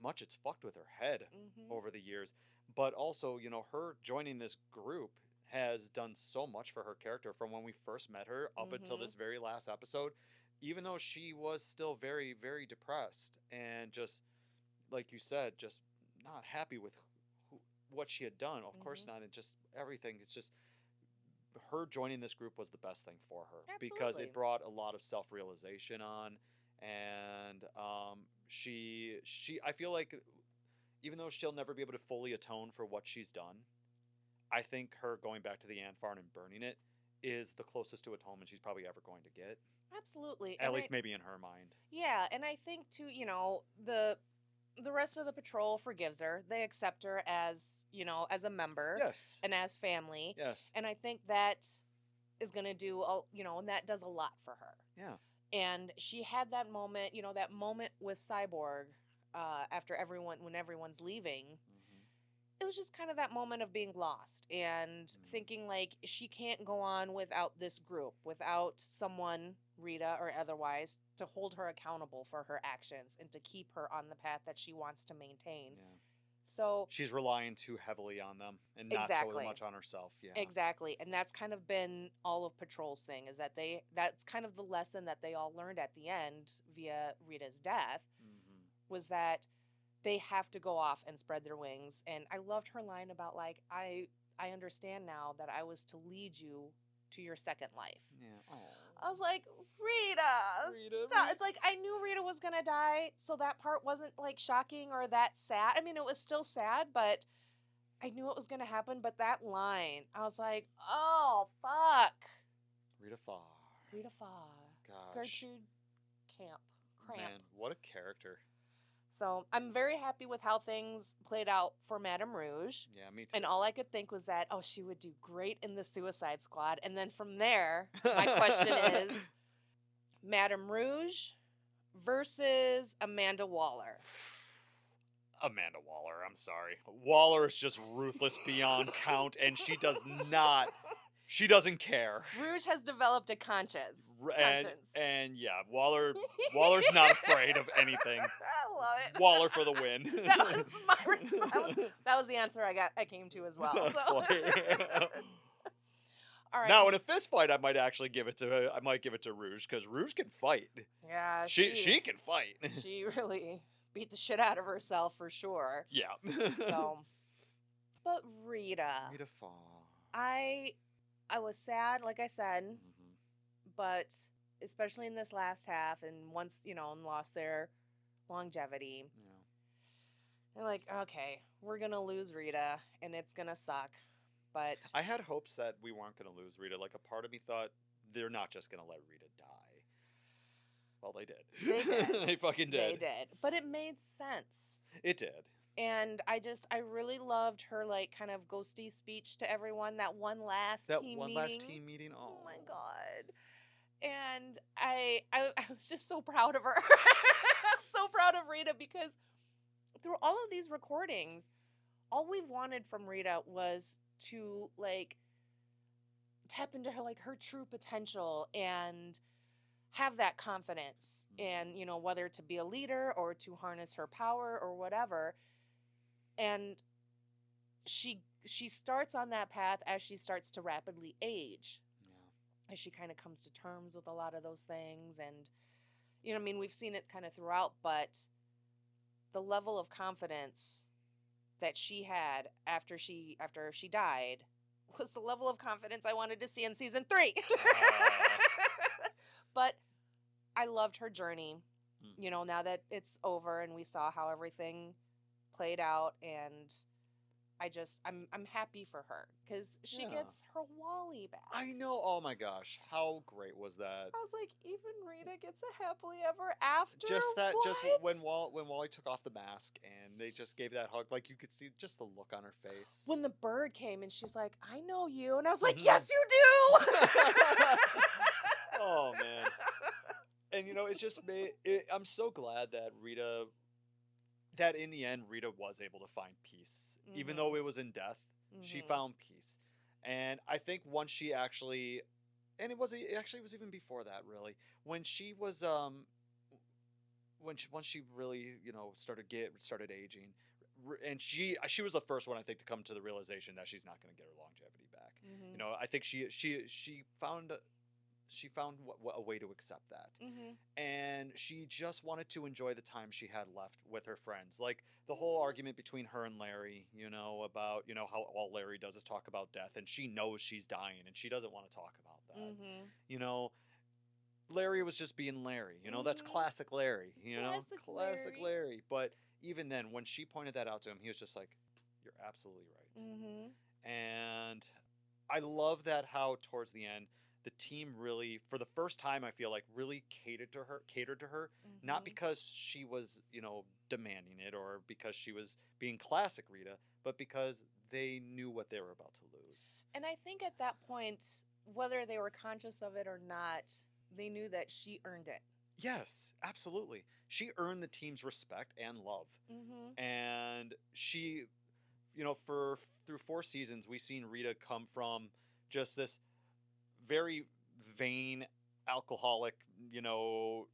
much it's fucked with her head Mhm. over the years. But also, you know, her joining this group has done so much for her character from when we first met her up until Mhm. this very last episode. Even though she was still very, very depressed and just, like you said, just not happy with who, what she had done. Of course Mhm. not. And just everything. It's just her joining this group was the best thing for her because it brought a lot of self realization on, and um, she she I feel like even though she'll never be able to fully atone for what she's done, I think her going back to the ant farm and burning it is the closest to atonement she's probably ever going to get. Absolutely. At and least I- maybe in her mind. Yeah, and I think too, you know, the the rest of the patrol forgives her. They accept her as, you know, as a member Yes. and as family. Yes. And I think that is going to do, a, you know, and that does a lot for her. Yeah. And she had that moment, you know, that moment with Cyborg uh, after everyone, when everyone's leaving. Mhm. It was just kind of that moment of being lost and Mhm. thinking like she can't go on without this group, without someone, Rita or otherwise, to hold her accountable for her actions and to keep her on the path that she wants to maintain. Yeah. So She's relying too heavily on them and not Exactly. so much on herself. Yeah. Exactly. And that's kind of been all of Patrol's thing is that they that's kind of the lesson that they all learned at the end via Rita's death Mhm. was that they have to go off and spread their wings. And I loved her line about like I I understand now that I was to lead you to your second life. Yeah. I was like, Rita, Rita, stop. Rita. It's like I knew Rita was gonna die, so that part wasn't like shocking or that sad. I mean, it was still sad, but I knew it was gonna happen. But that line, I was like, oh fuck, Rita Farr. Rita Farr, Gosh. Gertrude Camp, Cramp. Man, what a character. So I'm very happy with how things played out for Madame Rouge. Yeah, me too. And all I could think was that, oh, she would do great in the Suicide Squad. And then from there, my question is Madame Rouge versus Amanda Waller. Amanda Waller, I'm sorry. Waller is just ruthless beyond count, and she does not, she doesn't care. Rouge has developed a conscience. R- And, conscience. and yeah, Waller, Waller's not afraid of anything. I love it. Waller for the win. that was my response. That was, the answer I got. I came to as well. So. all right. Now, in a fist fight, I might actually give it to I might give it to Rouge because Rouge can fight. yeah, She she can fight. she really beat the shit out of herself for sure. yeah. So, but Rita, Rita Farr. I I was sad, like I said, Mhm. but especially in this last half, and once you know, and lost their longevity, Yeah. they're like, okay, we're gonna lose Rita, and it's gonna suck. But I had hopes that we weren't going to lose Rita. Like a part of me thought they're not just going to let Rita die. Well, they did. They did. they fucking did. they did. But it made sense. It did. And I just, I really loved her like kind of ghosty speech to everyone. That one last That team one meeting. last team meeting. Oh, Oh my god. And I, I I was just so proud of her. So proud of Rita because through all of these recordings, all we've wanted from Rita was to like tap into her like her true potential and have that confidence Mhm. and you know whether to be a leader or to harness her power or whatever and she she starts on that path as she starts to rapidly age Yeah. as she kind of comes to terms with a lot of those things and you know i mean we've seen it kind of throughout but the level of confidence that she had after she after she died was the level of confidence I wanted to see in season three. Ah. but I loved her journey. Mm. You know, now that it's over and we saw how everything played out and I just I'm I'm happy for her cuz she Yeah. gets her Wally back. I know. Oh my gosh, how great was that? I was like, even Rita gets a happily ever after. Just that, just when Wall, when Wally took off the mask and they just gave that hug, like you could see just the look on her face. when the bird came and she's like, I know you, and I was like, Mhm. Yes, you do. oh man, and you know, it's just made. It, I'm so glad that Rita, that in the end, Rita was able to find peace, even though it was in death. She Mhm. found peace, and I think once she actually, and it was it actually was even before that, really, when she was um, when she once she really you know started get started aging, and she she was the first one I think to come to the realization that she's not going to get her longevity back. Mhm. You know, I think she she she found she found what, what, a way to accept that, Mhm. and she just wanted to enjoy the time she had left with her friends. Like the whole argument between her and Larry, you know, about you know how all Larry does is talk about death, and she knows she's dying, and she doesn't want to talk about that. Mhm. You know. Larry was just being Larry, you know. That's Mhm. classic Larry, you know. Classic classic Larry. Larry. But even then, when she pointed that out to him, he was just like, "You're absolutely right." Mhm. and I love that how towards the end the team really for the first time I feel like really catered to her catered to her not Mhm. because she was you know demanding it or because she was being classic Rita but because they knew what they were about to lose And I think at that point, whether they were conscious of it or not, they knew that she earned it. yes absolutely she earned the team's respect and love Mm-hmm. and she you know for through four seasons we've seen rita come from just this very vain alcoholic you know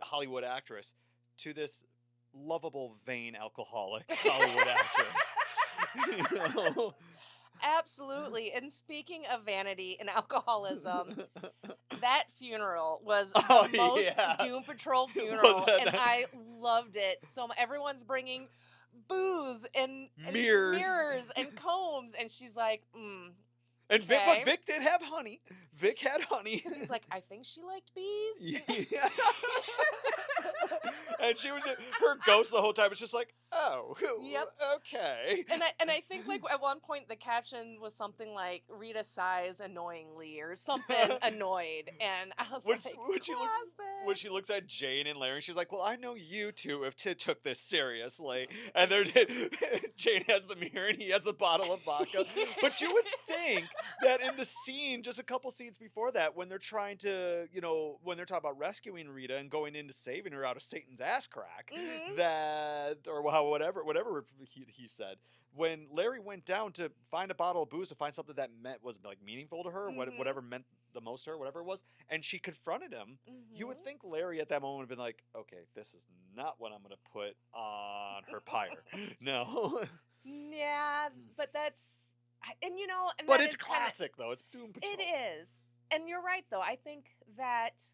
hollywood actress to this lovable vain alcoholic hollywood actress you know? Absolutely. And speaking of vanity and alcoholism, that funeral was the Oh, most yeah. Doom Patrol funeral, and nice? I loved it. So everyone's bringing booze and, and Mirrors. mirrors and combs, and she's like, mm. And vic Okay. but vic did have honey vic had honey. he's like, I think she liked bees. Yeah. and she was just, her ghost the whole time was just like, oh, Yep. okay. And I and I think like at one point the caption was something like Rita sighs annoyingly or something annoyed, and I was When like, she- when she look- classic. When she looks at Jane and Larry, she's like, "Well, I know you two have t- took this seriously." And they're Jane has the mirror and he has the bottle of vodka. But you would think that in the scene, just a couple scenes before that, when they're trying to, you know, when they're talking about rescuing Rita and going into saving her out of Satan's ass crack, Mhm. that or how whatever whatever he, he said when larry went down to find a bottle of booze to find something that meant was like meaningful to her what, Mhm. whatever meant the most to her whatever it was and she confronted him you would Mhm. think larry at that moment would have been like okay this is not what i'm going to put on her pyre no Yeah, but that's and you know, and but it's is kinda- classic though it's doom patrol It is, and you're right though. I think that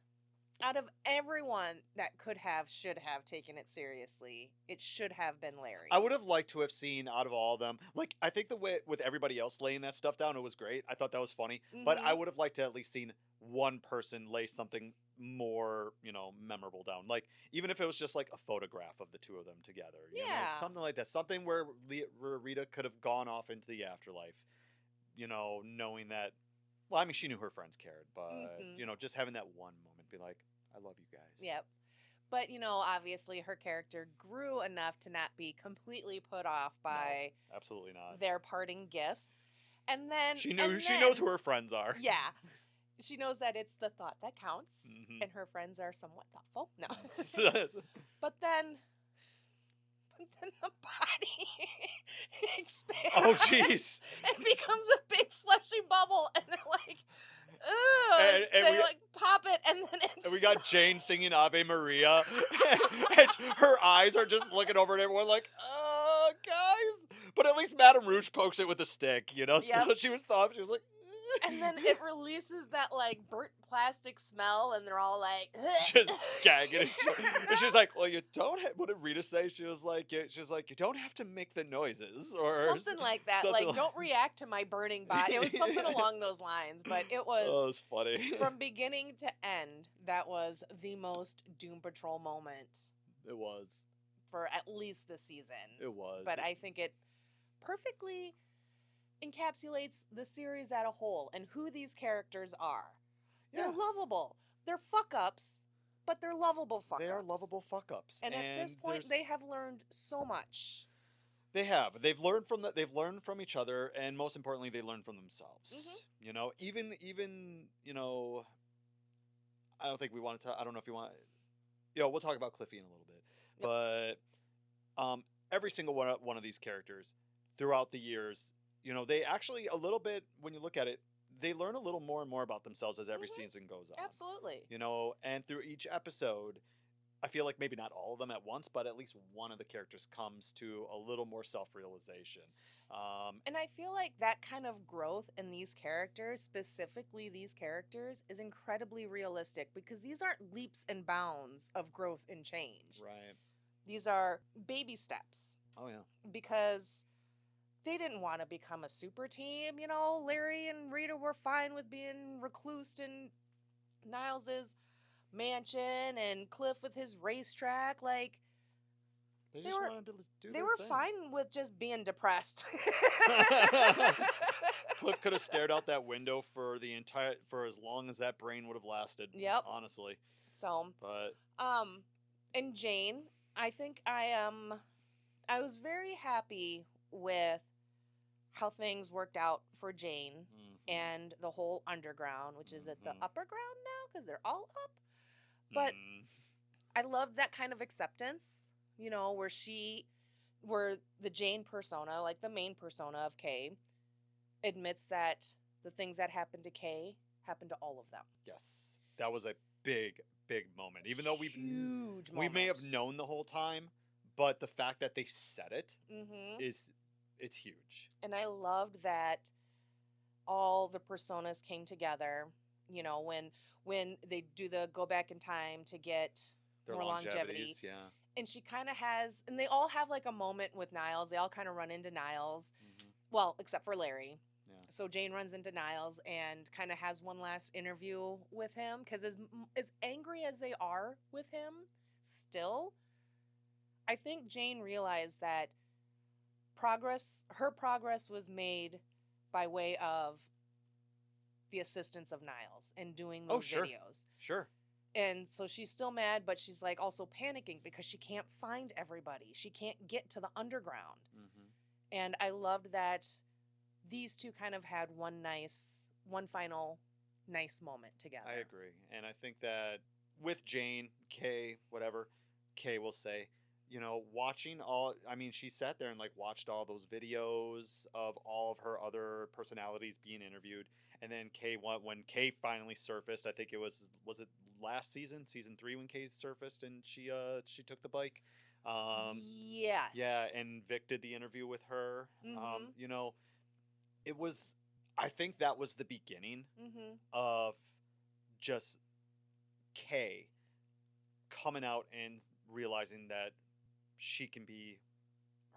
out of everyone that could have, should have taken it seriously, it should have been Larry. I would have liked to have seen out of all of them, like I think the way with everybody else laying that stuff down, it was great. I thought that was funny, but I Mhm. would have liked to at least seen one person lay something more, you know, memorable down. Like even if it was just like a photograph of the two of them together, you know, Yeah. something like that, something where, Le- where Rita could have gone off into the afterlife, you know, knowing that. Well, I mean, she knew her friends cared, but Mhm. you know, just having that one moment, be like, "I love you guys." Yep. But you know, obviously, her character grew enough to not be completely put off by absolutely not. their parting gifts, and then She knew. She knows who her friends are. Yeah. She knows that it's the thought that counts, Mhm. and her friends are somewhat thoughtful. No. But then, but then the body expands. oh, jeez. It becomes a big fleshy bubble, and they're like, ugh. And- and they we- like pop it, and then it's. And we got Jane singing Ave Maria. and her eyes are just looking over at everyone like, oh, guys. But at least Madame Rouge pokes it with a stick, you know? So she was thought, she was like, and then it releases that like burnt plastic smell, and they're all like just gagging. And she- and she's like, "Well, you don't." Ha-, what did Rita say? She was like, yeah, "She was like, you don't have to make the noises or something like that. something Like, don't react to my burning body. It was something along those lines, but it oh, was Oh, it's funny. from beginning to end. That was the most Doom Patrol moment it was. for at least this season. It was. but I think it perfectly encapsulates the series at a whole and who these characters are. yeah, They're lovable. They're fuck ups, but they're lovable fuck ups. they are lovable fuck ups. And, at this point, they have learned so much. They have. They've learned from that. They've learned from each other, and most importantly, they learn from themselves. Mm-hmm. You know, even even you know, I don't think we want to. I don't know if you want. You know, we'll talk about Cliffy in a little bit, but um, every single one of, one of these characters throughout the years, you know, they actually a little bit when you look at it, they learn a little more and more about themselves as every Mhm. season goes on. Absolutely. You know, and through each episode, I feel like maybe not all of them at once, but at least one of the characters comes to a little more self realization. Um, And I feel like that kind of growth in these characters, specifically these characters, is incredibly realistic because these aren't leaps and bounds of growth and change. right. These are baby steps. Oh, yeah. because they didn't want to become a super team. You know, Larry and Rita were fine with being reclused in Niles's mansion and Cliff with his racetrack. Like They They just were- wanted to do they were thing. fine with just being depressed. Cliff could have stared out that window for the entire for as long as that brain would have lasted. Yep. Honestly, so, but um, and Jane, I think I am. I was very happy with how things worked out for Jane. mhm, and the whole underground, which is at the Mhm. upper ground now because they're all up. but- mm, I love that kind of acceptance, you know, where she, where the Jane persona, like the main persona of Kay, admits that the things that happened to Kay happened to all of them. yes, that was a big, big moment. Even though we've huge, we may have known the whole time, but the fact that they said it hmm is it's huge. and I loved that all the personas came together. You know, when when they do the go back in time to get Their More longevity. yeah. and she kind of has and they all have like a moment with Niles. They all kind of run into Niles. mhm, Well, except for Larry. Yeah. So Jane runs into Niles and kind of has one last interview with him because as as angry as they are with him, still, I think Jane realized that progress, her progress, was made by way of the assistance of Niles and doing Oh, those sure. videos. Sure. And so she's still mad, but she's like also panicking because she can't find everybody. She can't get to the underground. hmm And I loved that these two kind of had one nice, one final nice moment together. I agree, and I think that with Jane, Kay, whatever Kay will say, you know, watching all. I mean, she sat there and like watched all those videos of all of her other personalities being interviewed, and then Kay when when Kay finally surfaced. I think it was was it last season, season three, when Kay surfaced and she uh she took the bike. Um, yes. yeah, and Vic did the interview with her. Um, Mhm. you know, it was. I think that was the beginning hmm of just Kay coming out and realizing that she can be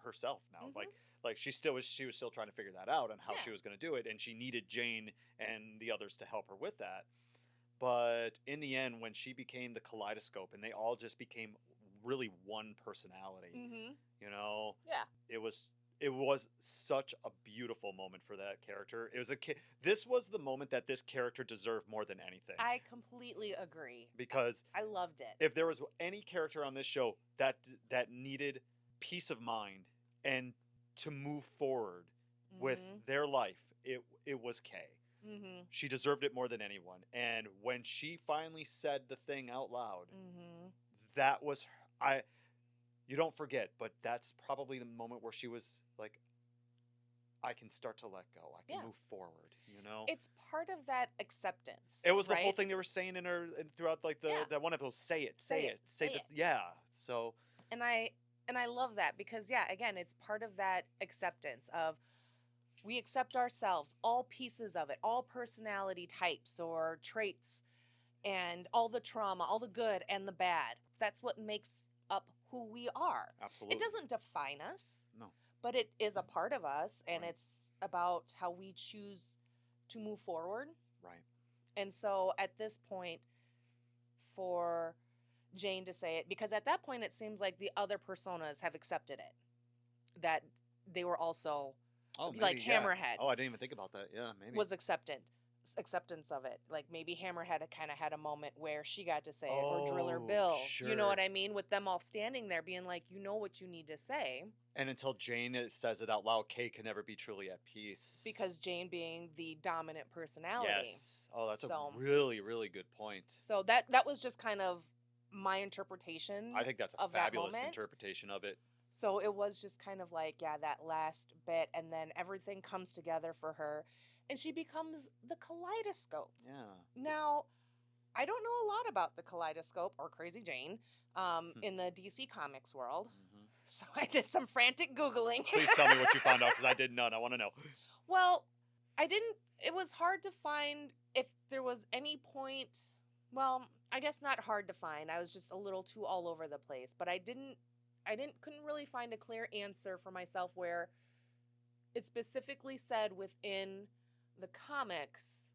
herself now. Mhm. Like like she still was she was still trying to figure that out and how she was going to do it and she needed Jane and the others to help her with that. But in the end when she became the kaleidoscope and they all just became really one personality, hmm you know, Yeah. it was it was such a beautiful moment for that character. It was a ki- this was the moment that this character deserved more than anything. I completely agree. because I loved it. if there was any character on this show that that needed peace of mind and to move forward with their life, it it was Kay. hmm She deserved it more than anyone. And when she finally said the thing out loud, hmm that was I you don't forget, but that's probably the moment where she was like I can start to let go. I can Yeah. move forward, you know? It's part of that acceptance. it was the whole thing they were saying in her in, throughout like the Yeah. that one episode say it, say, Say it, it, say, say the it. yeah. So and I and I love that because yeah, again, it's part of that acceptance of we accept ourselves, all pieces of it, all personality types or traits, and all the trauma, all the good and the bad. That's what makes who we are. Absolutely. It doesn't define us. No. But it is a part of us, and Right. it's about how we choose to move forward. Right. And so at this point, for Jane to say it, because at that point it seems like the other personas have accepted it, that they were also Oh, like maybe, yeah. Hammerhead Oh, I didn't even think about that. Yeah, maybe. was accepted acceptance of it like maybe hammerhead kind of had a moment where she got to say it or driller Oh, bill you know what i mean with them all standing there being like you know what you need to say and until Jane uh, says it out loud, Kay can never be truly at peace. because jane being the dominant personality Yes. Oh, that's So- a really, really good point. so that that was just kind of my interpretation I think that's a of that fabulous interpretation of it. So it was just kind of like, yeah, that last bit, and then everything comes together for her, and she becomes the kaleidoscope. Yeah. Now, I don't know a lot about the kaleidoscope or Crazy Jane um, Hmm. in the DC Comics world, hmm so I did some frantic Googling. Please tell me what you found out because I did none. I want to know. Well, I didn't. It was hard to find if there was any point. Well, I guess not hard to find. I was just a little too all over the place, but I didn't. I didn't couldn't really find a clear answer for myself where it specifically said within the comics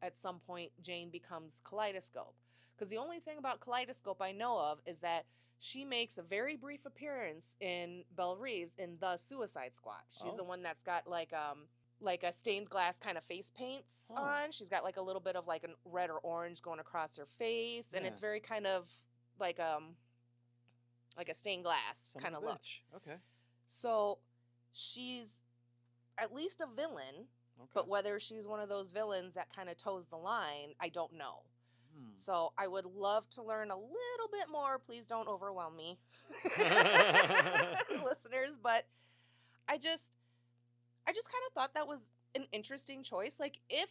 at some point Jane becomes Kaleidoscope. Because the only thing about Kaleidoscope I know of is that she makes a very brief appearance in Belle Reeves in The Suicide Squad. She's the Oh. one that's got like um like a stained glass kind of face paints Oh. on. She's got like a little bit of like a red or orange going across her face, and it's very kind of like um like a stained glass Son kind of a look. Okay. So she's at least a villain, Okay. but whether she's one of those villains that kind of toes the line, I don't know. Hmm. So I would love to learn a little bit more. Please don't overwhelm me, listeners. But I just, I just kind of thought that was an interesting choice. Like if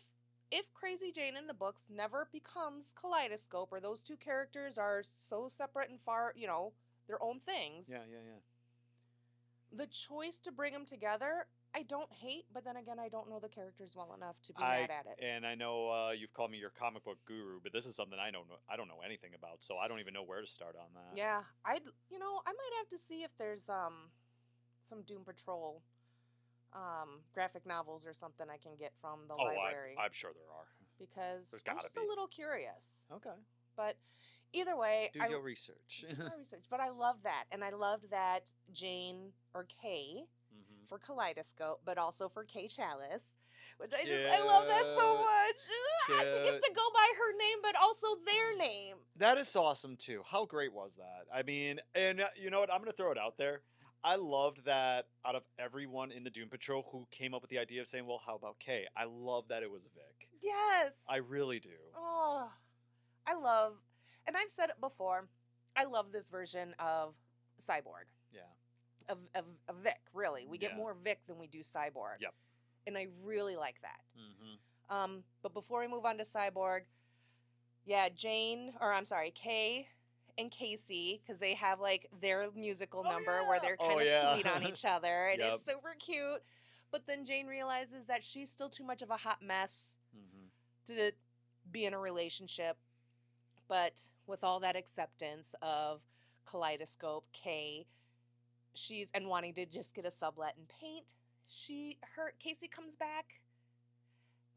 if Crazy Jane in the books never becomes Kaleidoscope, or those two characters are so separate and far, you know, their own things, Yeah, yeah, yeah. the choice to bring them together, I don't hate. But then again, I don't know the characters well enough to be I- mad at it. And I know uh, you've called me your comic book guru, but this is something I don't know. I don't know anything about, so I don't even know where to start on that. Yeah, I'd you know I might have to see if there's um some Doom Patrol um graphic novels or something I can get from the Oh, library I, I'm sure there are. because I'm just be. a little curious. Okay. But either way, Do I your research. my research. But I love that, and I loved that Jane or Kay. For Kaleidoscope, but also for Kay Challis. Which I just I love that so much. Ugh, She gets to go by her name, but also their name. That is awesome too. How great was that? I mean, and uh, you know what? I'm gonna throw it out there. I loved that out of everyone in the Doom Patrol who came up with the idea of saying, "Well, how about Kay?" I love that it was Vic. Yes. I really do. Oh, I love, and I've said it before. I love this version of Cyborg, Yeah. Of of, of Vic. Really, we get Yeah. more Vic than we do Cyborg. Yep. And I really like that. Mm-hmm. Um, but before we move on to Cyborg, yeah, Jane, or I'm sorry, Kay and Casey, because they have like their musical Oh, number where they're Oh, kind of yeah. sweet on each other, and Yep. it's super cute. But then Jane realizes that she's still too much of a hot mess Mm-hmm. to be in a relationship. But with all that acceptance of Kaleidoscope, Kay, she's and wanting to just get a sublet and paint, she her Casey comes back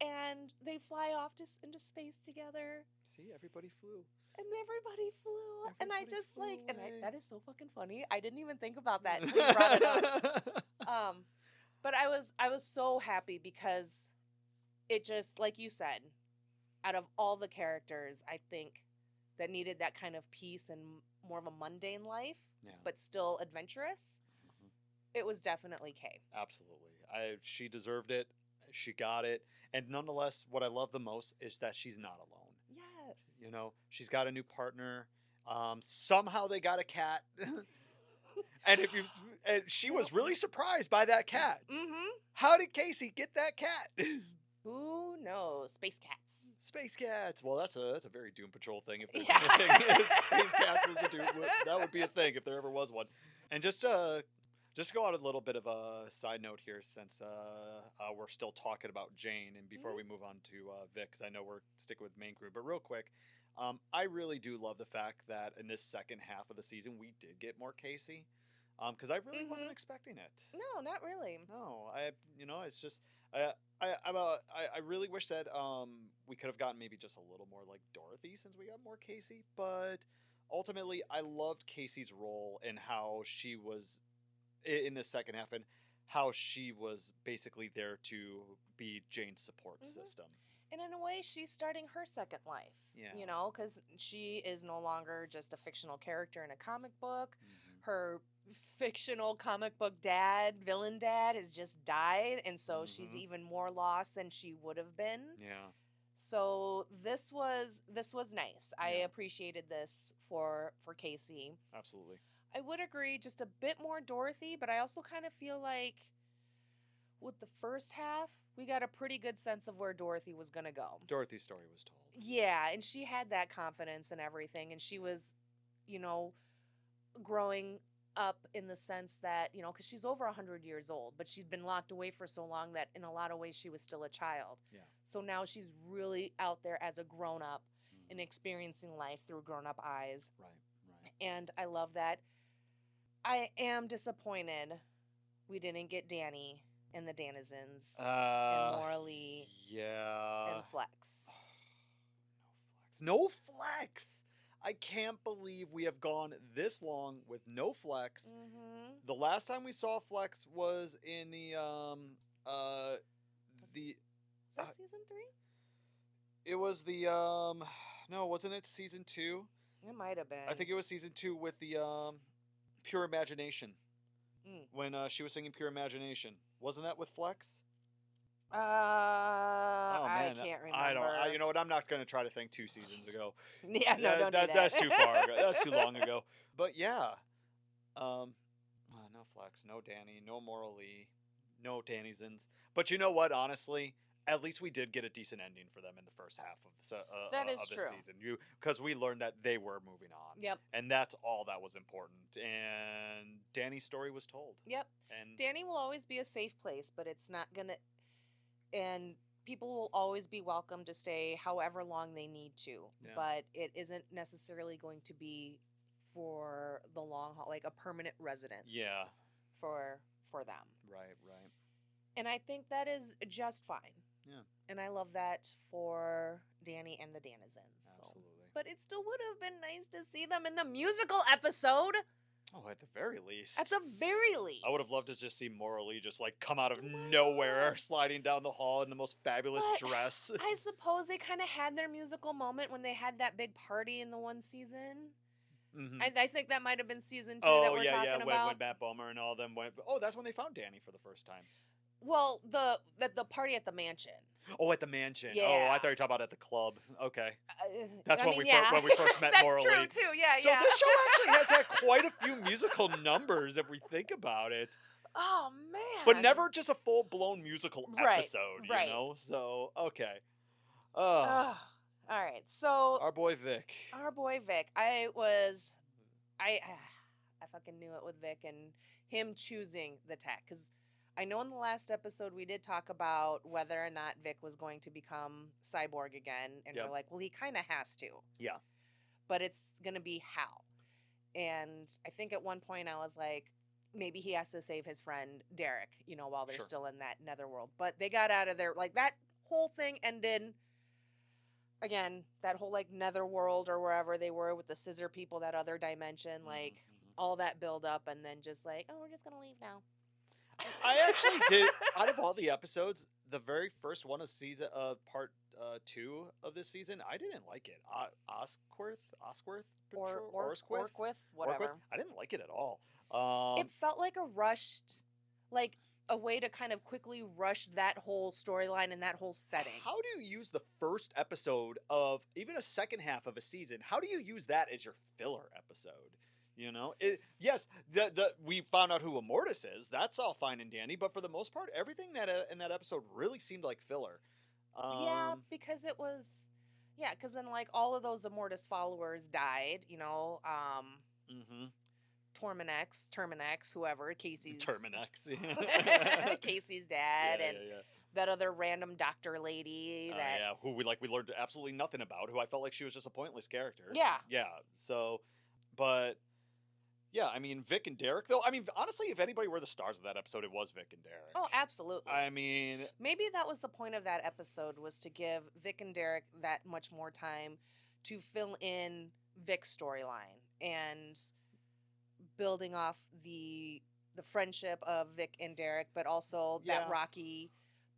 and they fly off just into space together See, everybody flew. and everybody flew and I just like and I, that is so fucking funny. I didn't even think about that until you brought it up. um but i was i was so happy because it just like you said out of all the characters i think that needed that kind of peace and more of a mundane life yeah. but still adventurous Mhm. it was definitely kay Absolutely. I she deserved it. She got it. And nonetheless, what I love the most is that she's not alone. yes You know, she's got a new partner. Um, somehow they got a cat. and if you and she was really surprised by that cat. mm-hmm How did Casey get that cat? who knows space cats Space cats. Well, that's a that's a very Doom Patrol thing. If Yeah. Space cats is a Doom. That would be a thing if there ever was one. And just uh, Just go on a little bit of a side note here, since uh, uh, we're still talking about Jane, and before Mhm. we move on to uh, Vic, because I know we're sticking with main crew, but real quick, um, I really do love the fact that in this second half of the season we did get more Casey, um, because I really wasn't Mhm. expecting it. No, not really. No, I you know it's just I I I'm a, I, I really wish that um we could have gotten maybe just a little more like Dorothy since we got more Casey, but ultimately I loved Casey's role and how she was in the second half and how she was basically there to be Jane's support Mhm. system. And in a way, she's starting her second life. Yeah. You know, because she is no longer just a fictional character in a comic book. Mhm. Her fictional comic book dad, villain dad, has just died. And so she's Mhm. even more lost than she would have been. Yeah. So this was this was nice. I appreciated this for for Casey. Absolutely. I would agree just a bit more Dorothy, but I also kind of feel like with the first half, we got a pretty good sense of where Dorothy was going to go. Dorothy's story was told. Yeah, and she had that confidence and everything and she was, you know, growing up in the sense that, you know, cuz she's over 100 years old, but she's been locked away for so long that in a lot of ways she was still a child. Yeah. So now she's really out there as a grown up and Mhm. experiencing life through grown up eyes Right. Right. and I love that. I am disappointed we didn't get Danny and the Denizens and Uh, Maura Lee yeah. and Flex. No flex. I can't believe we have gone this long with no flex. Mm-hmm. The last time we saw flex was in the um uh the Is that Uh, season three? it was the um no wasn't it season two? It might have been. I think it was season two with the um pure imagination Mm. when uh, she was singing pure imagination. Wasn't that with flex? Uh, Oh I can't remember. I don't. I, you know what? I'm not going to try to think two seasons ago. yeah, no, That- don't that- do that. That's too far. ago. That's too long ago. But yeah, um, uh, no Flex, no Danny, no Maura Lee, no Dannyzens. But you know what? Honestly, at least we did get a decent ending for them in the first half of the uh, That uh, is of this true. season. You because we learned that they were moving on, Yep, and that's all that was important. And Danny's story was told. yep. And Danny will always be a safe place, but it's not gonna. And people will always be welcome to stay however long they need to, Yeah. but it isn't necessarily going to be for the long haul, like a permanent residence. yeah, For for them, right, right. and I think that is just fine. Yeah. And I love that for Danny and the Danizens. so. Absolutely. But it still would have been nice to see them in the musical episode. Oh, at the very least. At the very least. I would have loved to just see Maura Lee just like come out of nowhere, sliding down the hall in the most fabulous But dress. I suppose they kind of had their musical moment when they had that big party in the one season. Mhm. I, I think that might have been season two oh that we're yeah, talking yeah. When, about. when Matt Bomer and all them went. Oh, that's when they found Danny for the first time. well, the, the the party at the mansion. Oh, at the mansion. Oh, I thought you were talking about at the club. Okay. Uh, That's I when mean, we fir- yeah. when we first met That's Maura Lee. true too. Yeah, so yeah. this show actually has had quite a few musical numbers if we think about it, oh man. but never just a full blown musical Right, episode. right. You know. So okay. Uh, Ugh. all right. So our boy Vic. Our boy Vic. I was, I, I fucking knew it with Vic and him choosing the tech because I know in the last episode we did talk about whether or not Vic was going to become cyborg again, and Yep. we're like, well, he kind of has to. Yeah. But it's gonna be how, and I think at one point I was like. Maybe he has to save his friend Derek, you know, while they're Sure. still in that netherworld. But they got out of there. Like that whole thing ended again, that whole like netherworld or wherever they were with the scissor people, that other dimension, Mhm, like mhm. all that build up and then just like, oh, we're just gonna leave now. I actually did. Out of all the episodes, the very first one of season of part uh, two of this season, I didn't like it. O- Osquith, Osquith, or or Orsquith? Orqwith, Orqwith? whatever. I didn't like it at all. Um, it felt like a rushed, like a way to kind of quickly rush that whole storyline and that whole setting. How do you use the first episode of even a second half of a season? How do you use that as your filler episode? You know, it, yes, the the we found out who Immortus is. That's all fine and dandy, but for the most part, everything that uh, in that episode really seemed like filler. Um, yeah, because it was, yeah, because then like all of those Immortus followers died, you know. Um, hmm Torminex, Terminex, whoever, Casey's Terminex. Casey's dad, yeah, and yeah. that other random doctor lady. Uh, That yeah, who we like we learned absolutely nothing about. Who I felt like she was just a pointless character. Yeah. yeah. So, but yeah, I mean Vic and Derek though. I mean honestly, if anybody were the stars of that episode, it was Vic and Derek. Oh, absolutely. I mean, Maybe that was the point of that episode was to give Vic and Derek that much more time to fill in Vic's storyline and building off the the friendship of Vic and Derek, but also Yeah. that rocky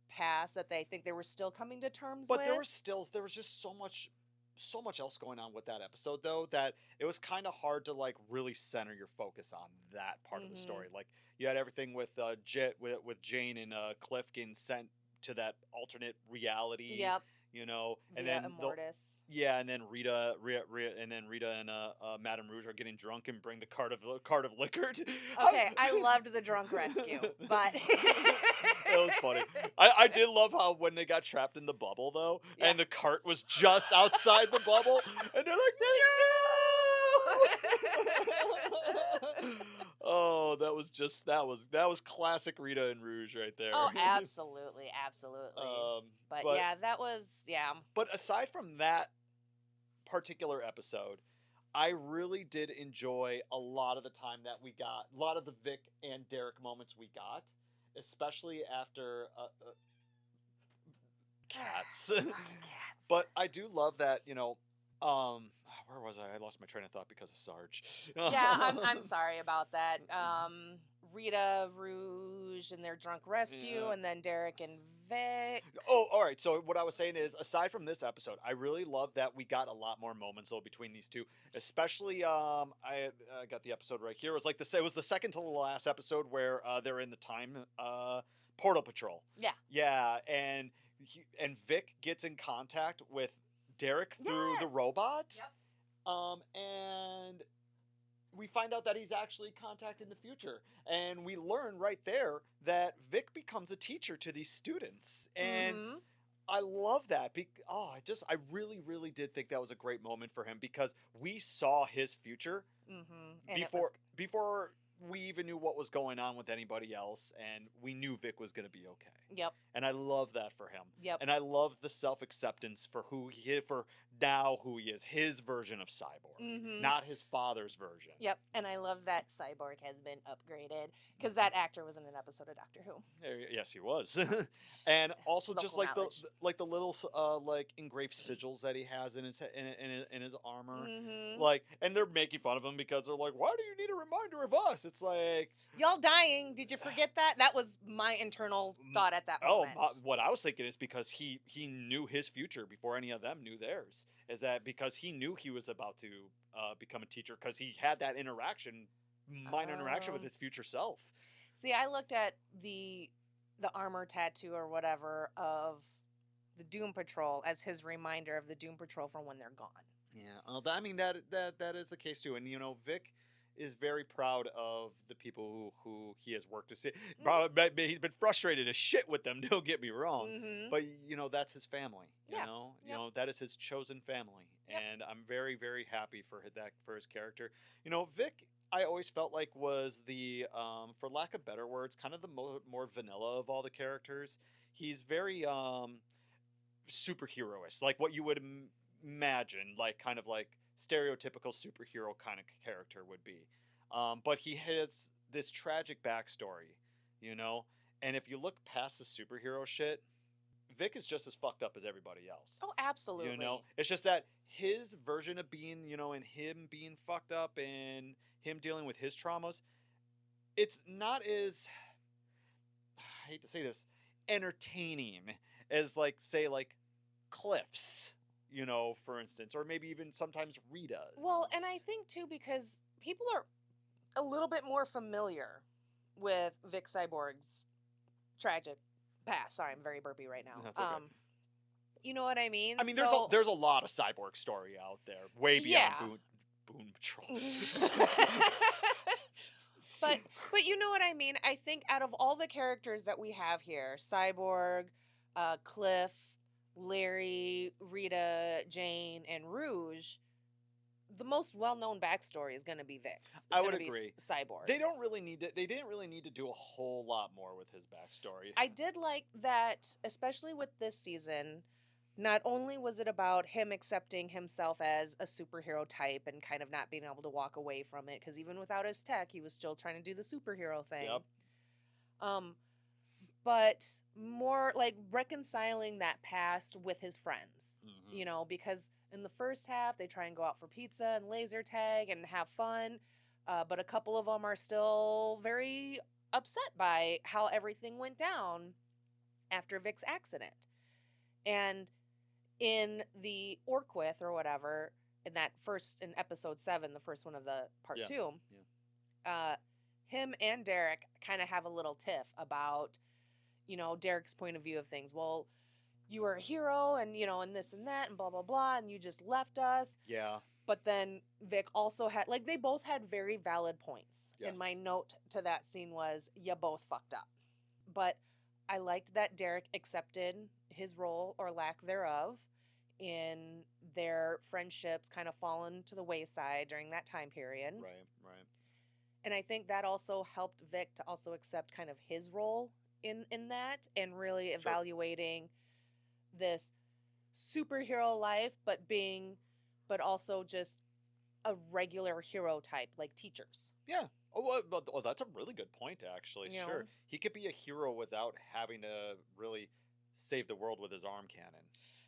past that they think they were still coming to terms but with. But there was still there was just so much so much else going on with that episode though that it was kind of hard to like really center your focus on that part of the Mhm. story like you had everything with uh Jet with, with Jane and uh Cliff getting sent to that alternate reality Yep. you know and via then the- yeah and then Rita, Rita, Rita and then Rita and uh, uh Madame Rouge are getting drunk and bring the cart of cart of liquor to- Okay, I loved the drunk rescue, but That was funny. I, I did love how when they got trapped in the bubble though, Yeah. and the cart was just outside the bubble, and they're like, no! oh, that was just that was that was classic Rita and Rouge right there. oh, absolutely, absolutely. um, but, yeah, that was yeah. But aside from that particular episode, I really did enjoy a lot of the time that we got, a lot of the Vic and Derek moments we got, especially after uh, uh, cats. Cats. but I do love that, you know. Um, where was I? I lost my train of thought because of Sarge. yeah, I'm, I'm sorry about that. Um, Rita, Rouge, and their drunk rescue, Yeah. and then Derek and Vic. Oh, all right. So what I was saying is, aside from this episode, I really love that we got a lot more moments though between these two. Especially, um, I uh, got the episode right here. It was like the it was the second to the last episode where uh, they're in the time uh, portal patrol. Yeah. Yeah, and he, and Vic gets in contact with Derek through the robot. Yep. Um, and we find out that he's actually contacting the future, and we learn right there that Vic becomes a teacher to these students, and Mhm. I love that. Be- oh, I just, I really, really did think that was a great moment for him because we saw his future Mhm. Before was- before we even knew what was going on with anybody else, and we knew Vic was going to be okay. Yep. And I love that for him. Yep. And I love the self acceptance for who he is, for now who he is, his version of Cyborg, Mhm. not his father's version. Yep. And I love that Cyborg has been upgraded because that actor was in an episode of Doctor Who. Yes, he was, and also just Local like the like the little uh, like engraved sigils that he has in his in, in, in his armor. Mhm. Like, and they're making fun of him because they're like, "Why do you need a reminder of us?" It's like, Y'all dying. Did you forget that? That was my internal thought at that oh, moment. my, what I was thinking is because he he knew his future before any of them knew theirs. Is that because he knew he was about to uh, become a teacher because he had that interaction, minor interaction with Um, his future self. See, I looked at the the armor tattoo or whatever of the Doom Patrol as his reminder of the Doom Patrol from when they're gone. Yeah, well, I mean that that that is the case too, and you know Vic is very proud of the people who who he has worked with. Mm-hmm. He's been frustrated as shit with them. Don't get me wrong, Mhm. but you know that's his family. You Yeah, know, you know that is his chosen family, Yep. and I'm very very happy for that for his character. You know, Vic. I always felt like was the, um, for lack of better words, kind of the mo- more vanilla of all the characters. He's very um, superheroish, like what you would Im- imagine, like kind of like stereotypical superhero kind of character would be. Um, but he has this tragic backstory, you know. And if you look past the superhero shit, Vic is just as fucked up as everybody else. Oh, absolutely. You know, it's just that his version of being, you know, and him being fucked up and him dealing with his traumas, it's not as I hate to say this, entertaining as like say like Cliff's, you know, for instance, or maybe even sometimes Rita. Well, and I think too because people are a little bit more familiar with Vic Cyborg's tragic past. Sorry, I'm very burpy right now. Okay. Um, you know what I mean? I mean, there's a there's a lot of cyborg story out there, way beyond Yeah. Boon, Boon Patrol. but but you know what I mean. I think out of all the characters that we have here, Cyborg, uh, Cliff, Larry, Rita, Jane, and Rouge, the most well-known backstory is going to be Vic's. It's I would agree. Cyborg. They don't really need to. They didn't really need to do a whole lot more with his backstory. I did like that, especially with this season. Not only was it about him accepting himself as a superhero type and kind of not being able to walk away from it, because even without his tech, he was still trying to do the superhero thing. Yep. Um, but more like reconciling that past with his friends. Mhm. You know, because in the first half they try and go out for pizza and laser tag and have fun, uh, but a couple of them are still very upset by how everything went down after Vic's accident. And in the Orqwith or whatever, in that first in episode seven, the first one of the part Yeah, two, uh, him and Derek kind of have a little tiff about, you know, Derek's point of view of things. Well, you were a hero and, you know, and this and that and blah, blah, blah, and you just left us. Yeah. But then Vic also had, like, they both had very valid points. Yes. And my note to that scene was, you both fucked up. But I liked that Derek accepted his role or lack thereof in their friendships kind of fallen to the wayside during that time period. Right. Right. And I think that also helped Vic to also accept kind of his role in in that and really Sure. evaluating this superhero life but being but also just a regular hero type like teachers. Yeah. Oh, well, but, oh, that's a really good point, actually. You Sure. know? He could be a hero without having to really save the world with his arm cannon.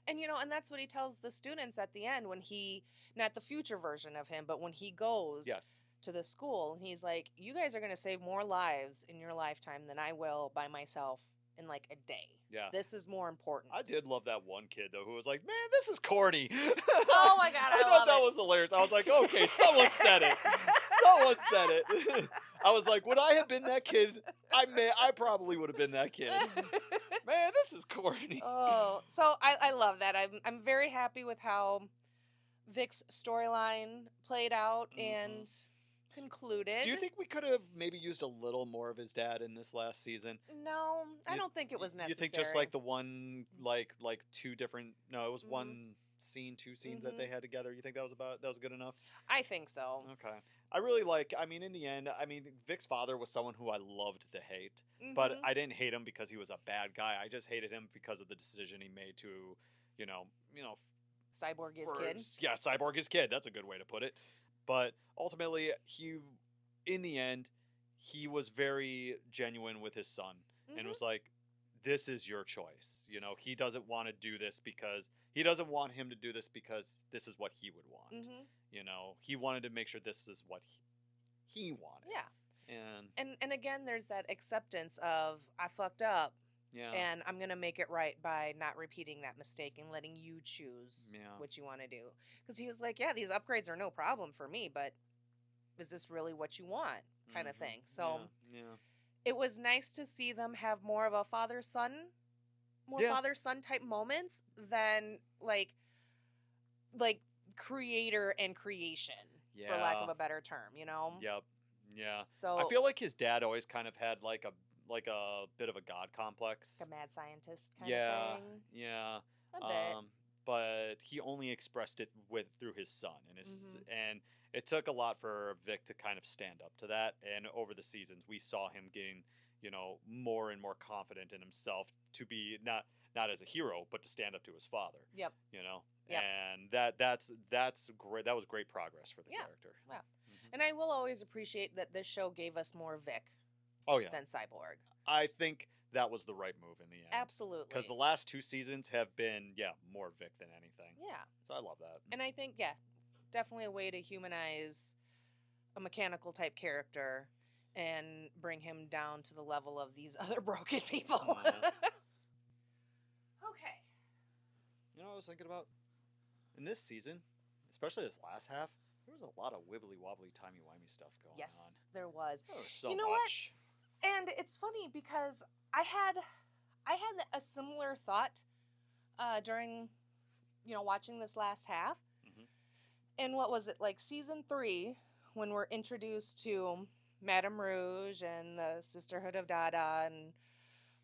And you know, and that's what he tells the students at the end when he not the future version of him, but when he goes Yes. To the school and he's like, You guys are gonna save more lives in your lifetime than I will by myself in like a day. Yeah. This is more important. I did love that one kid though, who was like, "Man, this is corny." Oh my God, I thought love that it. was hilarious. I was like, "Okay, someone said it. Someone said it." I was like, "Would I have been that kid? I may. I probably would have been that kid." Man, this is corny. oh, so I, I love that. I'm I'm very happy with how Vic's storyline played out Mhm. and concluded. Do you think we could have maybe used a little more of his dad in this last season? No, I You- don't think it was necessary. You think just like the one, like like two different? No, it was Mhm. one scene, two scenes that they Mhm. had together. You think that was about that was good enough? I think so. Okay. I really like. I mean, in the end, I mean, Vic's father was someone who I loved to hate, but Mhm. I didn't hate him because he was a bad guy. I just hated him because of the decision he made to, you know, you know, Cyborg is for- kid. Yeah, cyborg his kid. That's a good way to put it. But ultimately, he, in the end, he was very genuine with his son and Mhm. was like, "This is your choice." You know, he doesn't want to do this because he doesn't want him to do this because this is what he would want. Mhm. You know, he wanted to make sure this is what he, he wanted. Yeah. And And and again there's that acceptance of I fucked up yeah, and I'm going to make it right by not repeating that mistake and letting you choose Yeah. what you want to do. Cuz he was like, yeah, these upgrades are no problem for me, but is this really what you want? kind of mhm, thing. So yeah, yeah. it was nice to see them have more of a father son more Yeah. father son type moments than like like creator and creation for lack of a better term, you know? Yep. Yeah. So I feel like his dad always kind of had like a like a bit of a god complex. like a mad scientist kind yeah. of thing. Yeah. A bit. Um, but he only expressed it with through his son and his Mhm. and it took a lot for Vic to kind of stand up to that and over the seasons we saw him getting you know more and more confident in himself to be not not as a hero but to stand up to his father Yep. you know Yep. and that that's that's great that was great progress for the Yeah. character Yeah. Mhm. And I will always appreciate that this show gave us more Vic oh yeah than Cyborg. I think that was the right move in the end Absolutely. because the last two seasons have been yeah more Vic than anything yeah. so I love that And I think, yeah, definitely a way to humanize a mechanical type character and bring him down to the level of these other broken people. Mhm. okay. You know what I was thinking about? In this season, especially this last half, there was a lot of wibbly wobbly timey wimey stuff going Yes, on. there was. There was so You know what? And it's funny because I had I had a similar thought uh, during you know watching this last half. Mhm. And what was it like season three when we're introduced to Madame Rouge and the Sisterhood of Dada and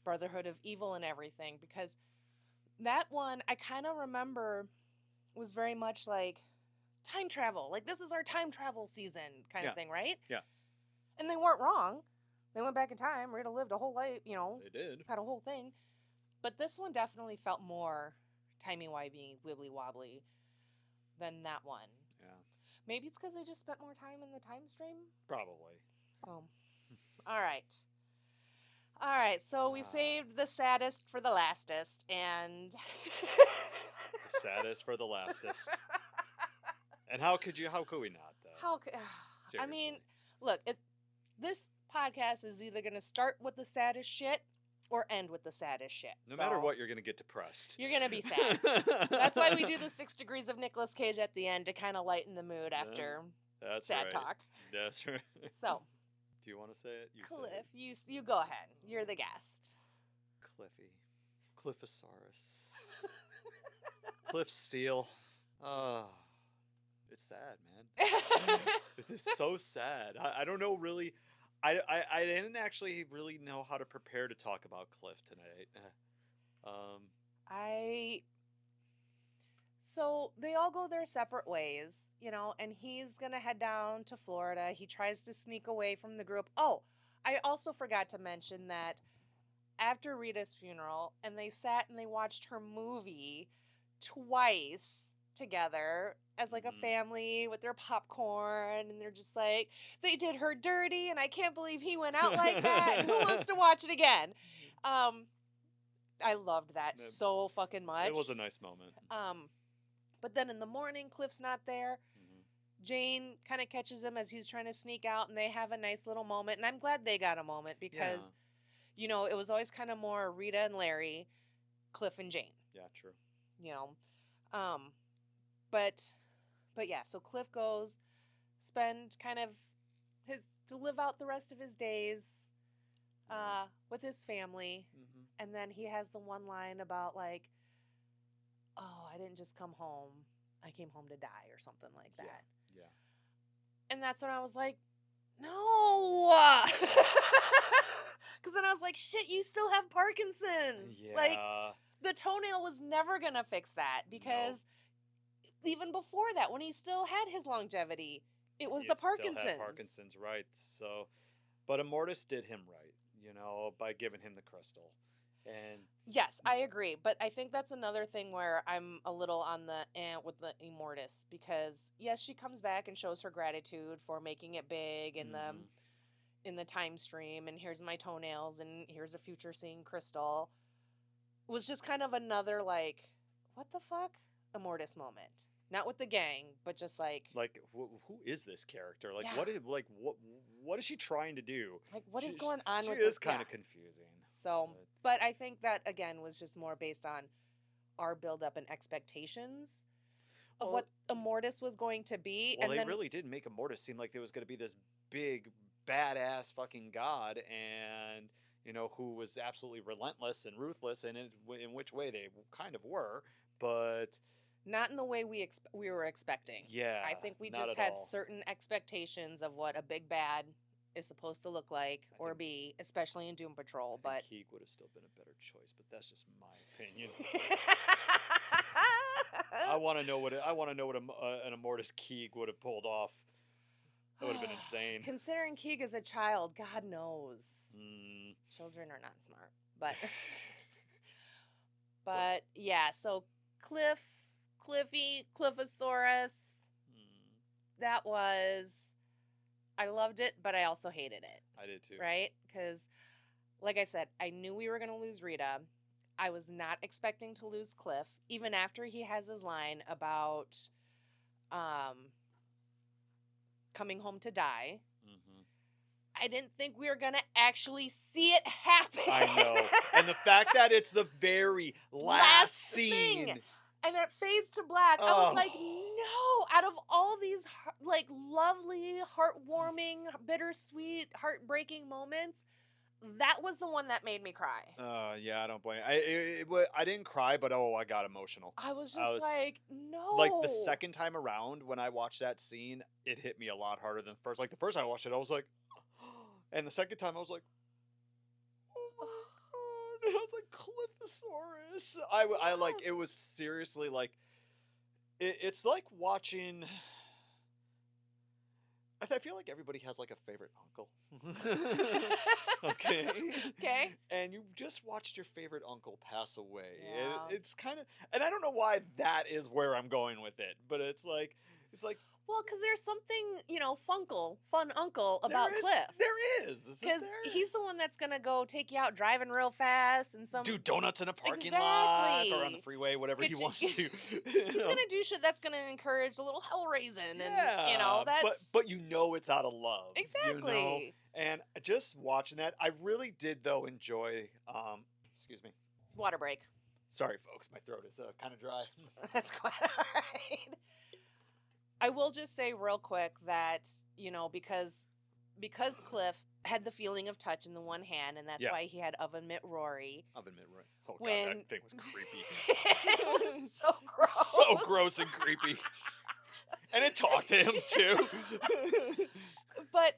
Brotherhood of Evil and everything because that one I kind of remember was very much like time travel. Like this is our time travel season kind Yeah. of thing, right? Yeah. And they weren't wrong. They went back in time. Rita lived a whole life, you know, They did. had a whole thing. But this one definitely felt more timey wimey, wibbly wobbly than that one. Yeah, Maybe it's because they just spent more time in the time stream. probably. So, all right. All right, so we Ah. saved the saddest for the lastest, and The saddest for the lastest. And how could you? How could we not? Though. How? c- I mean, look, it, this podcast is either going to start with the saddest shit or end with the saddest shit. no matter what, you're gonna get depressed. you're gonna be sad. That's why we do the six degrees of Nicolas Cage at the end to kind of lighten the mood Yeah, after That's sad right. talk. That's right. So, Do you want to say it? You say Cliff, it. you you go ahead. You're the guest. Cliffy. Cliffosaurus. Cliff Steele. Oh, it's sad, man. It is so sad. I, I don't know really. I, I, I didn't actually really know how to prepare to talk about Cliff tonight. Um, I so they all go their separate ways, you know, and he's gonna head down to Florida. He tries to sneak away from the group. Oh, I also forgot to mention that after Rita's funeral, and they sat and they watched her movie twice together as like a family with their popcorn, and they're just like, they did her dirty, and I can't believe he went out like that. Who wants to watch it again? Um, I loved that Yeah. so fucking much. it was a nice moment. Um, but then in the morning, Cliff's not there. Mhm. Jane kind of catches him as he's trying to sneak out, and they have a nice little moment. And I'm glad they got a moment because, you know, it was always kind of more Rita and Larry, Cliff and Jane. Yeah, yeah, true. You know, um, but, but yeah. So Cliff goes, spend kind of his to live out the rest of his days, uh, with his family. Mm-hmm. And then he has the one line about like, "Oh, I didn't just come home; I came home to die," or something like that. Yeah. And that's when I was like, "No," because then I was like, "Shit, you still have Parkinson's." Yeah. Like the toenail was never gonna fix that because even before that, when he still had his longevity, it was he the still had Parkinson's. Parkinson's, right? So, but Immortus did him right, you know, by giving him the crystal, and Yes, I agree, but I think that's another thing where I'm a little on the eh with the Immortus because yes, she comes back and shows her gratitude for making it big in the Mhm. in the time stream, and here's my toenails, and here's a future seeing crystal. Was just kind of another like, what the fuck, Immortus moment. Not with the gang, but just like, like wh- who is this character? Like Yeah. what is like what what is she trying to do? like what is She- going on she with is this? kind yeah. of confusing. So, but- but I think that again was just more based on our buildup and expectations of Well- what Immortus was going to be, Well, and they then really did make Immortus seem like there was going to be this big, badass fucking god, and you know who was absolutely relentless and ruthless, and in, in which way they kind of were. But not in the way we exp- we were expecting. yeah, I think we just had all. certain expectations of what a big bad is supposed to look like I or think- be, especially in Doom Patrol. I But Keeg would have still been a better choice, but that's just my opinion. I want to know what I want to know what a, uh, an Immortus Keeg would have pulled off. That would have been insane. Considering Keeg is a child, God knows Mm, children are not smart. But but yeah, so Cliff, Cliffy, Cliffosaurus, mm, that was I loved it, but I also hated it. I did too. right? Because, like I said, I knew we were going to lose Rita. I was not expecting to lose Cliff, even after he has his line about um, coming home to die. hmm I didn't think we were going to actually see it happen. I know. And the fact that it's the very last, Last scene. thing. And it fades to black. I was Oh. like, no! Out of all these like lovely, heartwarming, bittersweet, heartbreaking moments, that was the one that made me cry. Uh, yeah, I don't blame. I it, it, I didn't cry, but oh, I got emotional. I was I just was- like, no. Like the second time around when I watched that scene, it hit me a lot harder than the first. Like the first time I watched it, I was like, and the second time I was like, oh my god! And I was like, Cliffosaurus. I w- I like it was seriously like, it, it's like watching. I, th- I feel like everybody has like a favorite uncle. okay. Okay. And you just watched your favorite uncle pass away. Yeah. And it's kind of, and I don't know why that is where I'm going with it, but it's like, it's like Well, because there's something, you know, funkle, fun uncle about is- Cliff. There is. Because he's the one that's gonna go take you out driving real fast and some. do donuts in a parking lot or on the freeway, whatever Could he you- wants to. He's gonna do shit that's gonna encourage a little hell raising, yeah, and you know that's but but you know it's out of love. exactly. You know? And just watching that, I really did though enjoy. Um, excuse me. Water break. Sorry, folks, my throat is uh, kind of dry. That's quite alright. I will just say real quick that you know because because Cliff had the feeling of touch in the one hand, and that's Yeah. why he had oven mitt Rory. I'll admit, right? Oh god, When- that thing was creepy. it was so gross. so gross and creepy. And it talked to him too. but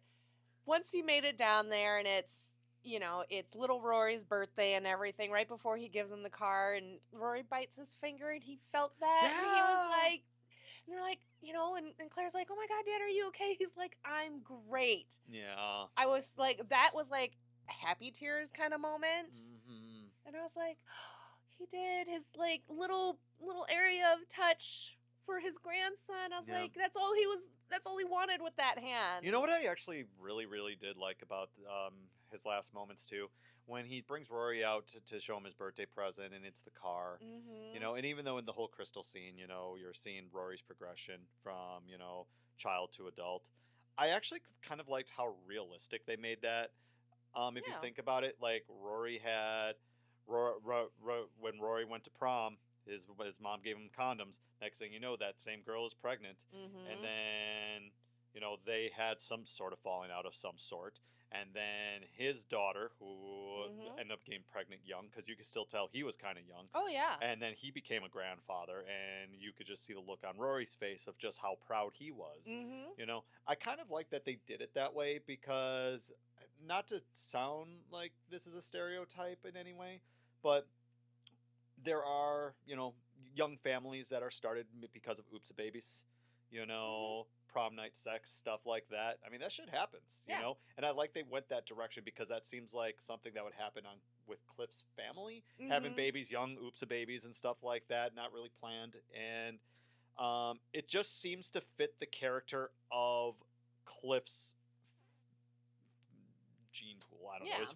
once he made it down there and it's you know it's little rory's birthday and everything right before he gives him the car and rory bites his finger and he felt that and he was like and they're like you know and, and claire's like oh my god dad are you okay he's like i'm great yeah. i was like that was like happy tears kind of moment Mhm. and i was like he did his like little little area of touch for his grandson i was Yeah. like that's all he was that's all he wanted with that hand You know what I actually really, really did like about um, his last moments too? When he brings Rory out to, to show him his birthday present and it's the car. mm-hmm. You know, and even though in the whole crystal scene, you know, you're seeing Rory's progression from, you know, child to adult. I actually kind of liked how realistic they made that. Um, if Yeah. you think about it, like Rory had, Ro- Ro- Ro- when Rory went to prom, his his mom gave him condoms. Next thing you know, that same girl is pregnant, mm-hmm. and then you know they had some sort of falling out of some sort. And then his daughter, who Mhm. ended up getting pregnant young, because you could still tell he was kind of young. oh yeah And then he became a grandfather, and you could just see the look on Rory's face of just how proud he was. mm-hmm. You know, I kind of like that they did it that way because, not to sound like this is a stereotype in any way, but there are, you know, young families that are started because of oops babies, you know, prom night sex, stuff like that. I mean, that shit happens, you Yeah. know? And I like they went that direction because that seems like something that would happen on with Cliff's family having Mhm. babies, young oops of babies and stuff like that, not really planned. And um, it just seems to fit the character of Cliff's gene pool. I don't know. His,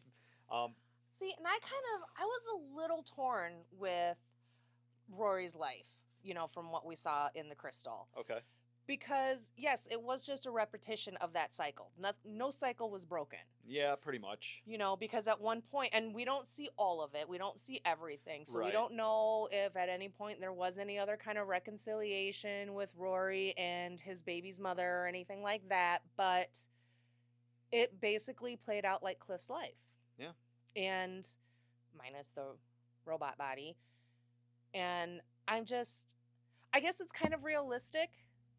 um, See, and I kind of I was a little torn with Rory's life, you know, from what we saw in the crystal. okay. Because yes, it was just a repetition of that cycle. No, no cycle was broken. Yeah, pretty much. You know, because at one point, and we don't see all of it, we don't see everything. So we don't know if at any point there was any other kind of reconciliation with Rory and his baby's mother or anything like that. But it basically played out like Cliff's life. Yeah. And minus the robot body. And I'm just, I guess it's kind of realistic,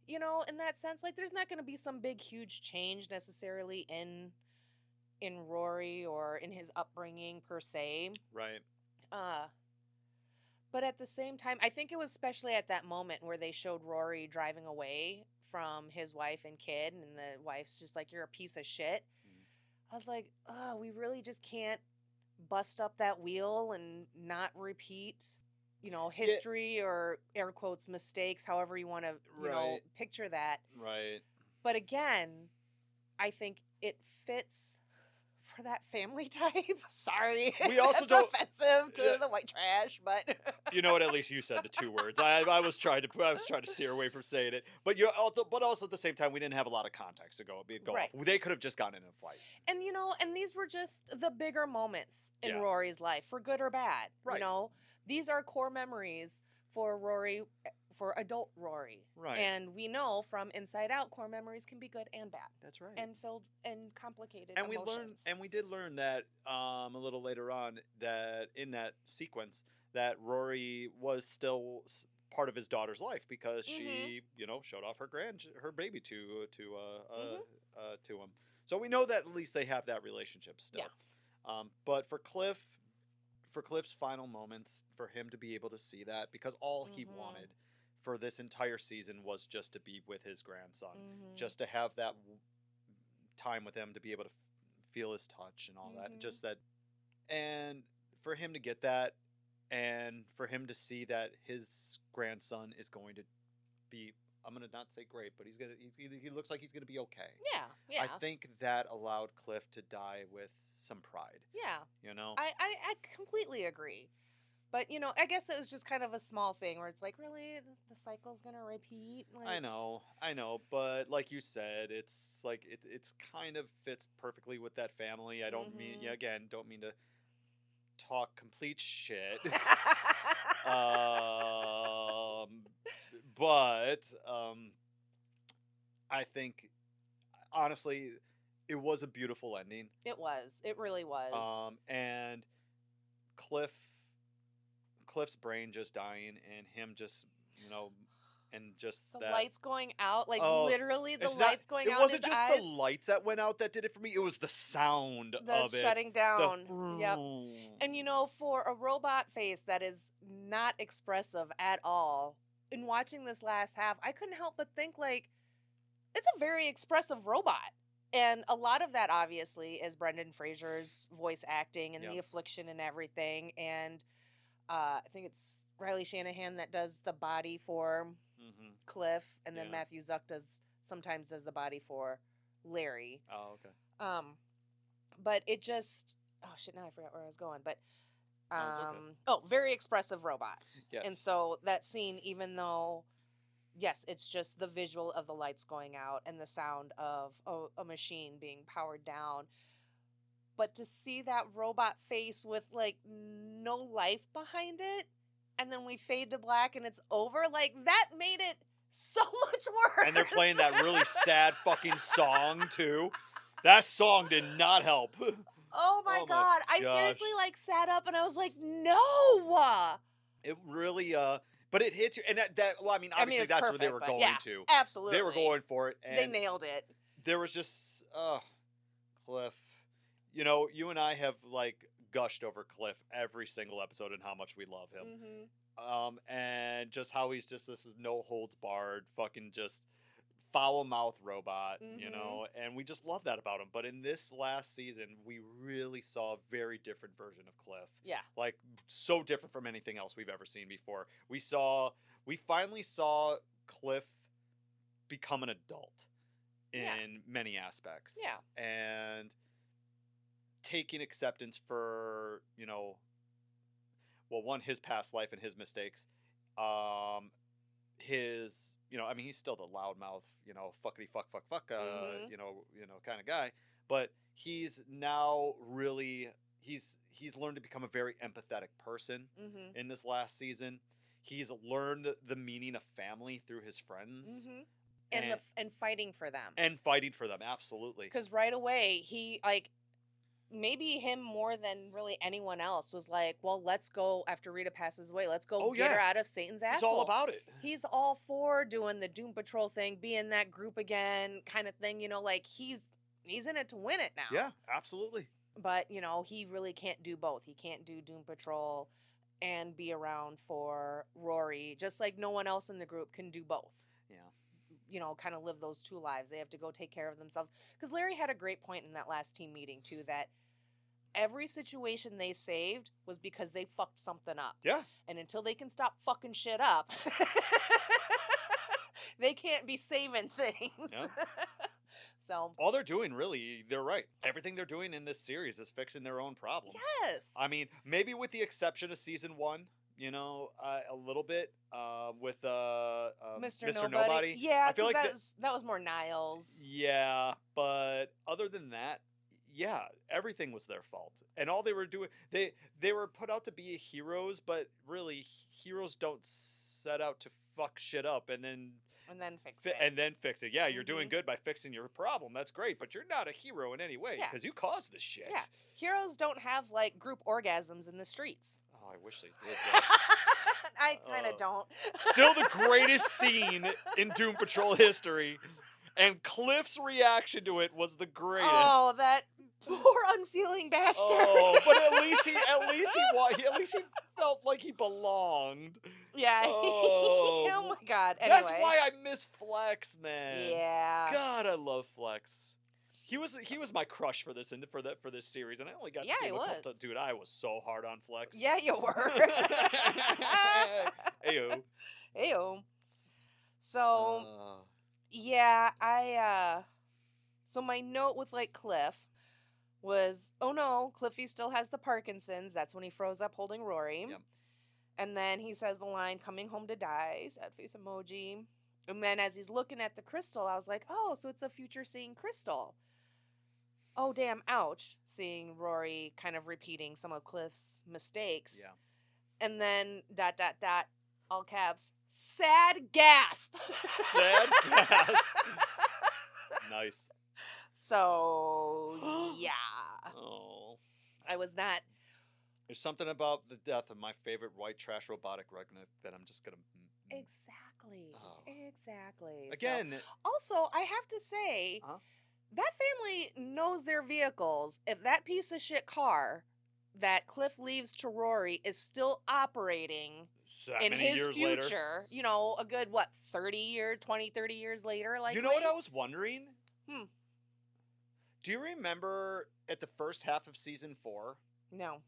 you know, in that sense. Like, there's not going to be some big, huge change necessarily in in Rory or in his upbringing per se. Right. Uh, but at the same time, I think it was especially at that moment where they showed Rory driving away from his wife and kid, and the wife's just like, "You're a piece of shit." Mm. I was like, "Oh, we really just can't bust up that wheel and not repeat." You know, history or air quotes mistakes, however you want to, you know, picture that. Right. But again, I think it fits for that family type. Sorry, We also don't- offensive to Yeah. the white trash, but You know what? At least you said the two words. I, I was trying to I was trying to steer away from saying it, but you also but also at the same time we didn't have a lot of context to go go Right. off. They could have just gotten in a fight. and you know, and these were just the bigger moments in Yeah. Rory's life, for good or bad. Right. You know, these are core memories for Rory, for adult Rory, Right. and we know from Inside Out, core memories can be good and bad, That's right. and filled and complicated. and we learned and we did learn that um, a little later on that in that sequence that Rory was still part of his daughter's life because Mm-hmm. she you know showed off her grand her baby to to uh, uh, Mhm. uh, to him so we know that at least they have that relationship still um, but for Cliff for Cliff's final moments for him to be able to see that because all he Mhm. wanted for this entire season was just to be with his grandson Mhm. just to have that time with him to be able to f- feel his touch and all Mhm. that. Just that, and for him to get that, and for him to see that his grandson is going to be. I'm gonna not say great, but he's gonna. He's, he he looks like he's gonna be okay. yeah, yeah, I think that allowed Cliff to die with some pride. yeah. You know. I, I I completely agree. But you know, I guess it was just kind of a small thing where it's like, really, the, cycle's gonna repeat. Like, I know, I know, but like you said, it's like it, it's kind of fits perfectly with that family. I don't mean, Mhm. yeah, again, don't mean to talk complete shit. um, but um, I think honestly, it was a beautiful ending. it was. It really was. Um, and Cliff, Cliff's brain just dying, and him just, you know, and just the that. lights going out, like Oh, literally the it's not- lights going it out. It wasn't just eyes, the lights that went out that did it for me. It was the sound the of it. shutting The down. yep. And you know, for a robot face that is not expressive at all, in watching this last half, I couldn't help but think like it's a very expressive robot. And a lot of that obviously is Brendan Fraser's voice acting and Yeah. the affliction and everything. And uh, I think it's Riley Shanahan that does the body for Mhm. Cliff, and then Yeah. Matthew Zuk does sometimes does the body for Larry. Oh, okay. Um, but it just oh shit! Now I forgot where I was going. But No, okay. um, oh, very expressive robot. Yes. And so that scene, even though yes, it's just the visual of the lights going out and the sound of a, a machine being powered down. But to see that robot face with like no life behind it, and then we fade to black and it's over, like that made it so much worse. and they're playing that really sad fucking song too. That song did not help. Oh my Oh my god! I seriously like sat up and I was like, no. It really, uh, but it hits you, and that, that well, I mean, I mean, obviously that's where they were going yeah, to. Absolutely, They were going for it, and They nailed it. there was just, uh, Cliff. You know, you and I have like gushed over Cliff every single episode and how much we love him. hmm um, and just how he's just this is no holds barred, fucking just foul mouth robot, you Mhm. know, and we just love that about him. But in this last season, we really saw a very different version of Cliff, Yeah. like so different from anything else we've ever seen before. We saw, we finally saw Cliff become an adult in Yeah. many aspects, Yeah. and taking acceptance for you know well one his past life and his mistakes um his you know i mean he's still the loudmouth you know fuckity fuck fuck fuck uh Mhm. you know you know kind of guy but he's now really he's he's learned to become a very empathetic person hmm in this last season he's learned the meaning of family through his friends hmm And, the and, f- and fighting for them. and fighting for them absolutely Because right away he like maybe him more than really anyone else was like, well, let's go after Rita passes away. Let's go Oh, get her out of Satan's it's all about it. He's all for doing the Doom Patrol thing, being in that group again, kind of thing. You know, like he's he's in it to win it now. yeah absolutely. But you know he really can't do both. He can't do doom patrol and be around for rory just like no one else in the group can do both. Yeah. You know kind of live those two lives. They have to go take care of themselves. Because larry had a great point in that last team meeting too that every situation they saved was because they fucked something up yeah and until they can stop fucking shit up they can't be saving things Yeah. so all they're doing really they're right everything they're doing in this series is fixing their own problems yes i mean maybe with the exception of season one you know uh, a little bit uh, with uh, um, Mr. mr Nobody. nobody Yeah, I feel like that, the- was, that was more Niles. yeah but other than that yeah everything was their fault and all they were doing they they were put out to be heroes but really heroes don't set out to fuck shit up and then And then fix fi- it. and then fix it yeah you're doing Mhm. good by fixing your problem that's great but you're not a hero in any way Yeah. because you caused this shit Yeah. Heroes don't have like group orgasms in the streets. oh i wish they did. I kind of Uh, don't. Still the greatest scene in Doom Patrol history. And Cliff's reaction to it was the greatest. Oh, that poor unfeeling bastard. Oh, but at least he at least he, wa- at least he felt like he belonged. yeah. Oh. oh my god. Anyway. That's why I miss Flex, man. Yeah. God, I love Flex. He was he was my crush for this and for that for this series, and I only got Yeah, to see him couple was. times. Dude, I was so hard on Flex. Yeah, you were. Ayo. Ew. So Uh, yeah, I uh so my note with like Cliff was, oh no, Cliffy still has the Parkinson's. That's when he froze up holding Rory. Yep. And then he says the line coming home to die, sad face emoji. And then as he's looking at the crystal, I was like, oh, so it's a future seeing crystal. Oh damn, ouch. Seeing Rory kind of repeating some of Cliff's mistakes. yeah. And then dot dot dot, all caps, sad gasp. Sad gasp. Nice. So yeah, Oh. I was not. There's something about the death of my favorite white trash robotic Ragnar that I'm just gonna. Exactly. Oh. Exactly. So- Again, also, I have to say, Huh? that family knows their vehicles. If that piece of shit car that Cliff leaves to Rory is still operating in his future, later. you know, a good, what, 30 year, 20, 30 years later? Like, you know what I was wondering? Hmm. Do you remember at the first half of season four No.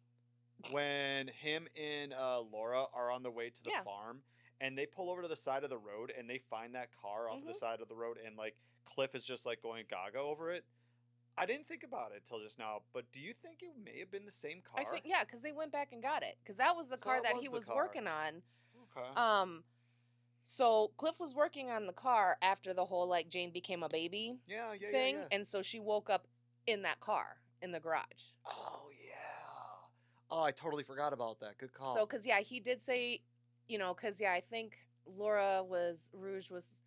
when him and uh, Laura are on the way to the Yeah. farm and they pull over to the side of the road and they find that car off the Mhm. side of the road and like Cliff is just like going gaga over it? I didn't think about it till just now, but do you think it may have been the same car? I think, yeah, because they went back and got it. Because that was the So car that that he was car. working on. Okay. Um, so Cliff was working on the car after the whole like Jane became a baby yeah, yeah, thing, yeah, yeah. and so she woke up in that car in the garage. Oh yeah. Oh, I totally forgot about that. Good call. So, cause yeah, he did say, you know, cause yeah, I think Laura was Rouge was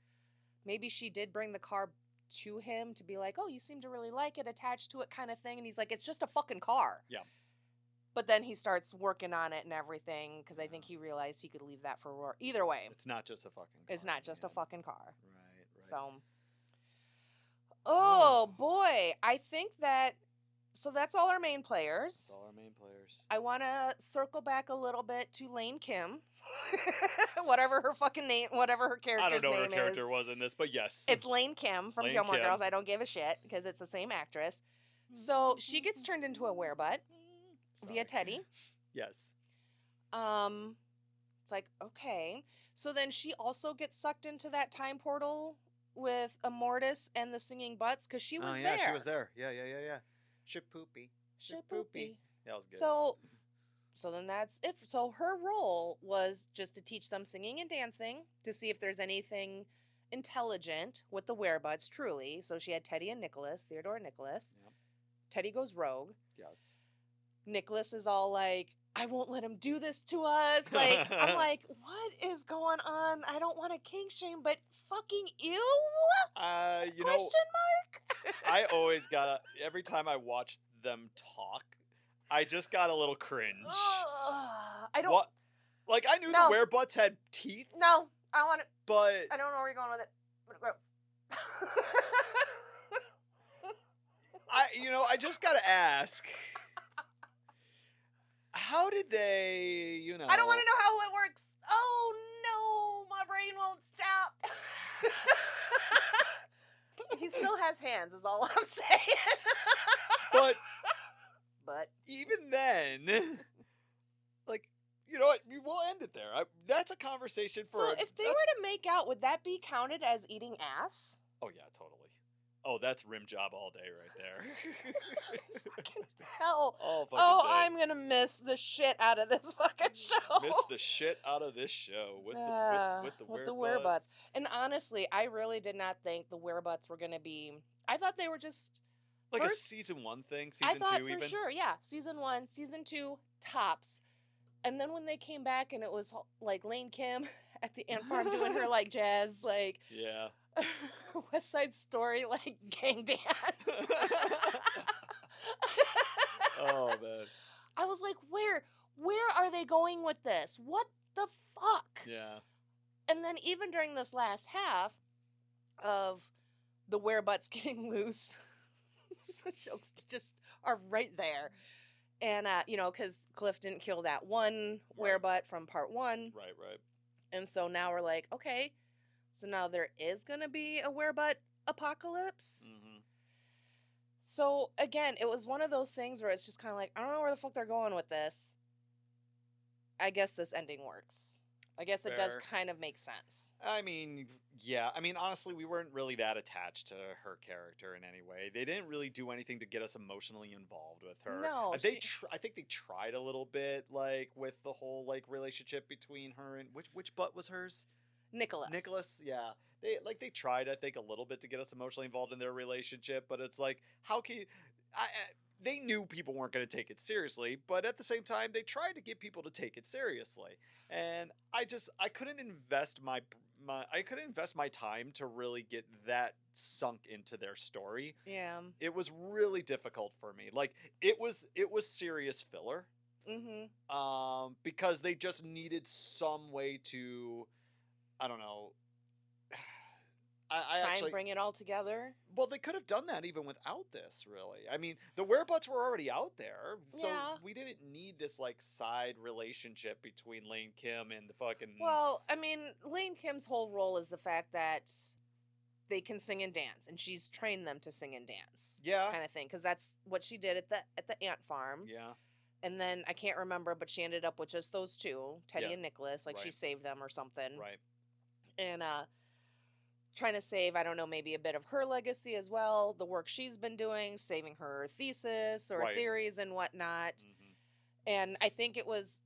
maybe she did bring the car to him to be like, oh, you seem to really like it, attached to it, kind of thing, and he's like, it's just a fucking car. Yeah. But then he starts working on it and everything because I think he realized he could leave that for Rory. Either way, it's not just a fucking. car. it's not just a fucking car. Right. Right. So, oh, oh boy, I think that. So that's all our main players. That's all our main players. I want to circle back a little bit to Lane Kim, whatever her fucking name, whatever her character is. I don't know what her character is. was in this, but yes. It's Lane Kim from Lane Gilmore Kim. Girls. I don't give a shit because it's the same actress. Hmm. So she gets turned into a werebutt via Teddy. Yes. Um, it's like okay. So then she also gets sucked into that time portal with Immortus and the singing butts because she was oh yeah, there. she was there. Yeah, yeah, yeah, yeah. Shapoopy. Shapoopy. That was good. So, so then that's it. So her role was just to teach them singing and dancing to see if there's anything intelligent with the werebutts. Truly, so she had Teddy and Nicholas, Theodore and Nicholas. Yep. Teddy goes rogue. yes. Nicholas is all like, "I won't let him do this to us." Like, I'm like, "What is going on? I don't want to king shame, but fucking ew." Uh, you Question know, mark. I always got a. every time I watch them talk, I just got a little cringe. I don't. What? Like I knew No. the werebutts had teeth, No, I want it. but I don't know where you're going with it. But gross. I, you know, I just gotta ask, how did they, you know? I don't want to know how it works. Oh no, my brain won't stop. he still has hands, is all I'm saying. But but even then, like, you know what? we- We'll end it there. I, that's a conversation for. so a- if they were to make out, would that be counted as eating ass? oh yeah, totally. Oh, that's rim job all day right there. Fucking hell. all fucking Oh, day. I'm gonna miss the shit out of this fucking show. miss the shit out of this show with Ah, the with, with the with the werebutts. werebutts. And honestly, I really did not think the werebutts were gonna be. I thought they were just Like a season one thing, I season thought two for even. sure, yeah. Season one, season two, tops. And then when they came back and it was like Lane Kim at the ant farm doing her like jazz, like Yeah. West Side Story, like gang dance. Oh man. I was like, where, where are they going with this? What the fuck? Yeah. And then even during this last half of the werebutts getting loose, the jokes just are right there. And uh, you know, because Cliff didn't kill that one Right. werebutt from part one, Right. Right. and so now we're like, okay, so now there is gonna be a werebutt apocalypse. hmm So again, it was one of those things where it's just kind of like I don't know where the fuck they're going with this. I guess this ending works. I guess it does kind of make sense. I mean, yeah. I mean, honestly, we weren't really that attached to her character in any way. They didn't really do anything to get us emotionally involved with her. No, they. she- Tr- I think they tried a little bit, like with the whole like relationship between her and which which butt was hers? Nicholas. Nicholas. Yeah, they like they tried. I think a little bit to get us emotionally involved in their relationship, but it's like, how can? You, I, I, they knew people weren't going to take it seriously, but at the same time, they tried to get people to take it seriously. And I just I couldn't invest my my I couldn't invest my time to really get that sunk into their story. Yeah. It was really difficult for me. Like it was it was serious filler Mm-hmm. um, because they just needed some way to, I don't know. I, I Try actually, and bring it all together. well, they could have done that even without this. Really, I mean, the werebutts were already out there, so Yeah. we didn't need this like side relationship between Lane Kim and the fucking. Well, I mean, Lane Kim's whole role is the fact that they can sing and dance, and she's trained them to sing and dance, yeah, kind of thing. Because that's what she did at the at the ant farm. yeah, And then I can't remember, but she ended up with just those two, Teddy Yeah. and Nicholas. Like she saved them or something. right, And uh, trying to save, I don't know, maybe a bit of her legacy as well. The work she's been doing, saving her thesis or Right. theories and whatnot. mhm, and i think it was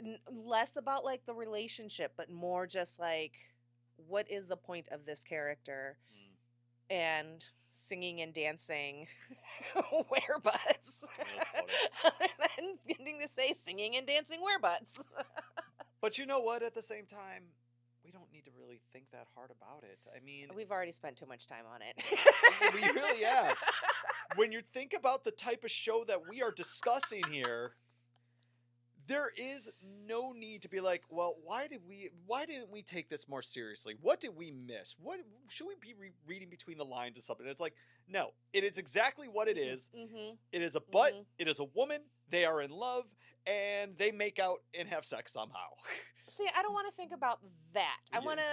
n- less about like the relationship but more just like what is the point of this character mm. and singing and dancing werebutts than getting to say singing and dancing werebutts But you know what? At the same time, need to really think that hard about it. I mean, we've already spent too much time on it We really have. when you think about the type of show that we are discussing here, there is no need to be like, well, why did we why didn't we take this more seriously? What did we miss? What should we be re- reading between the lines of something? It's like, no, it is exactly what it is. mm-hmm. It is a butt, Mhm. it is a woman, they are in love and they make out and have sex somehow. see i don't want to think about that i want to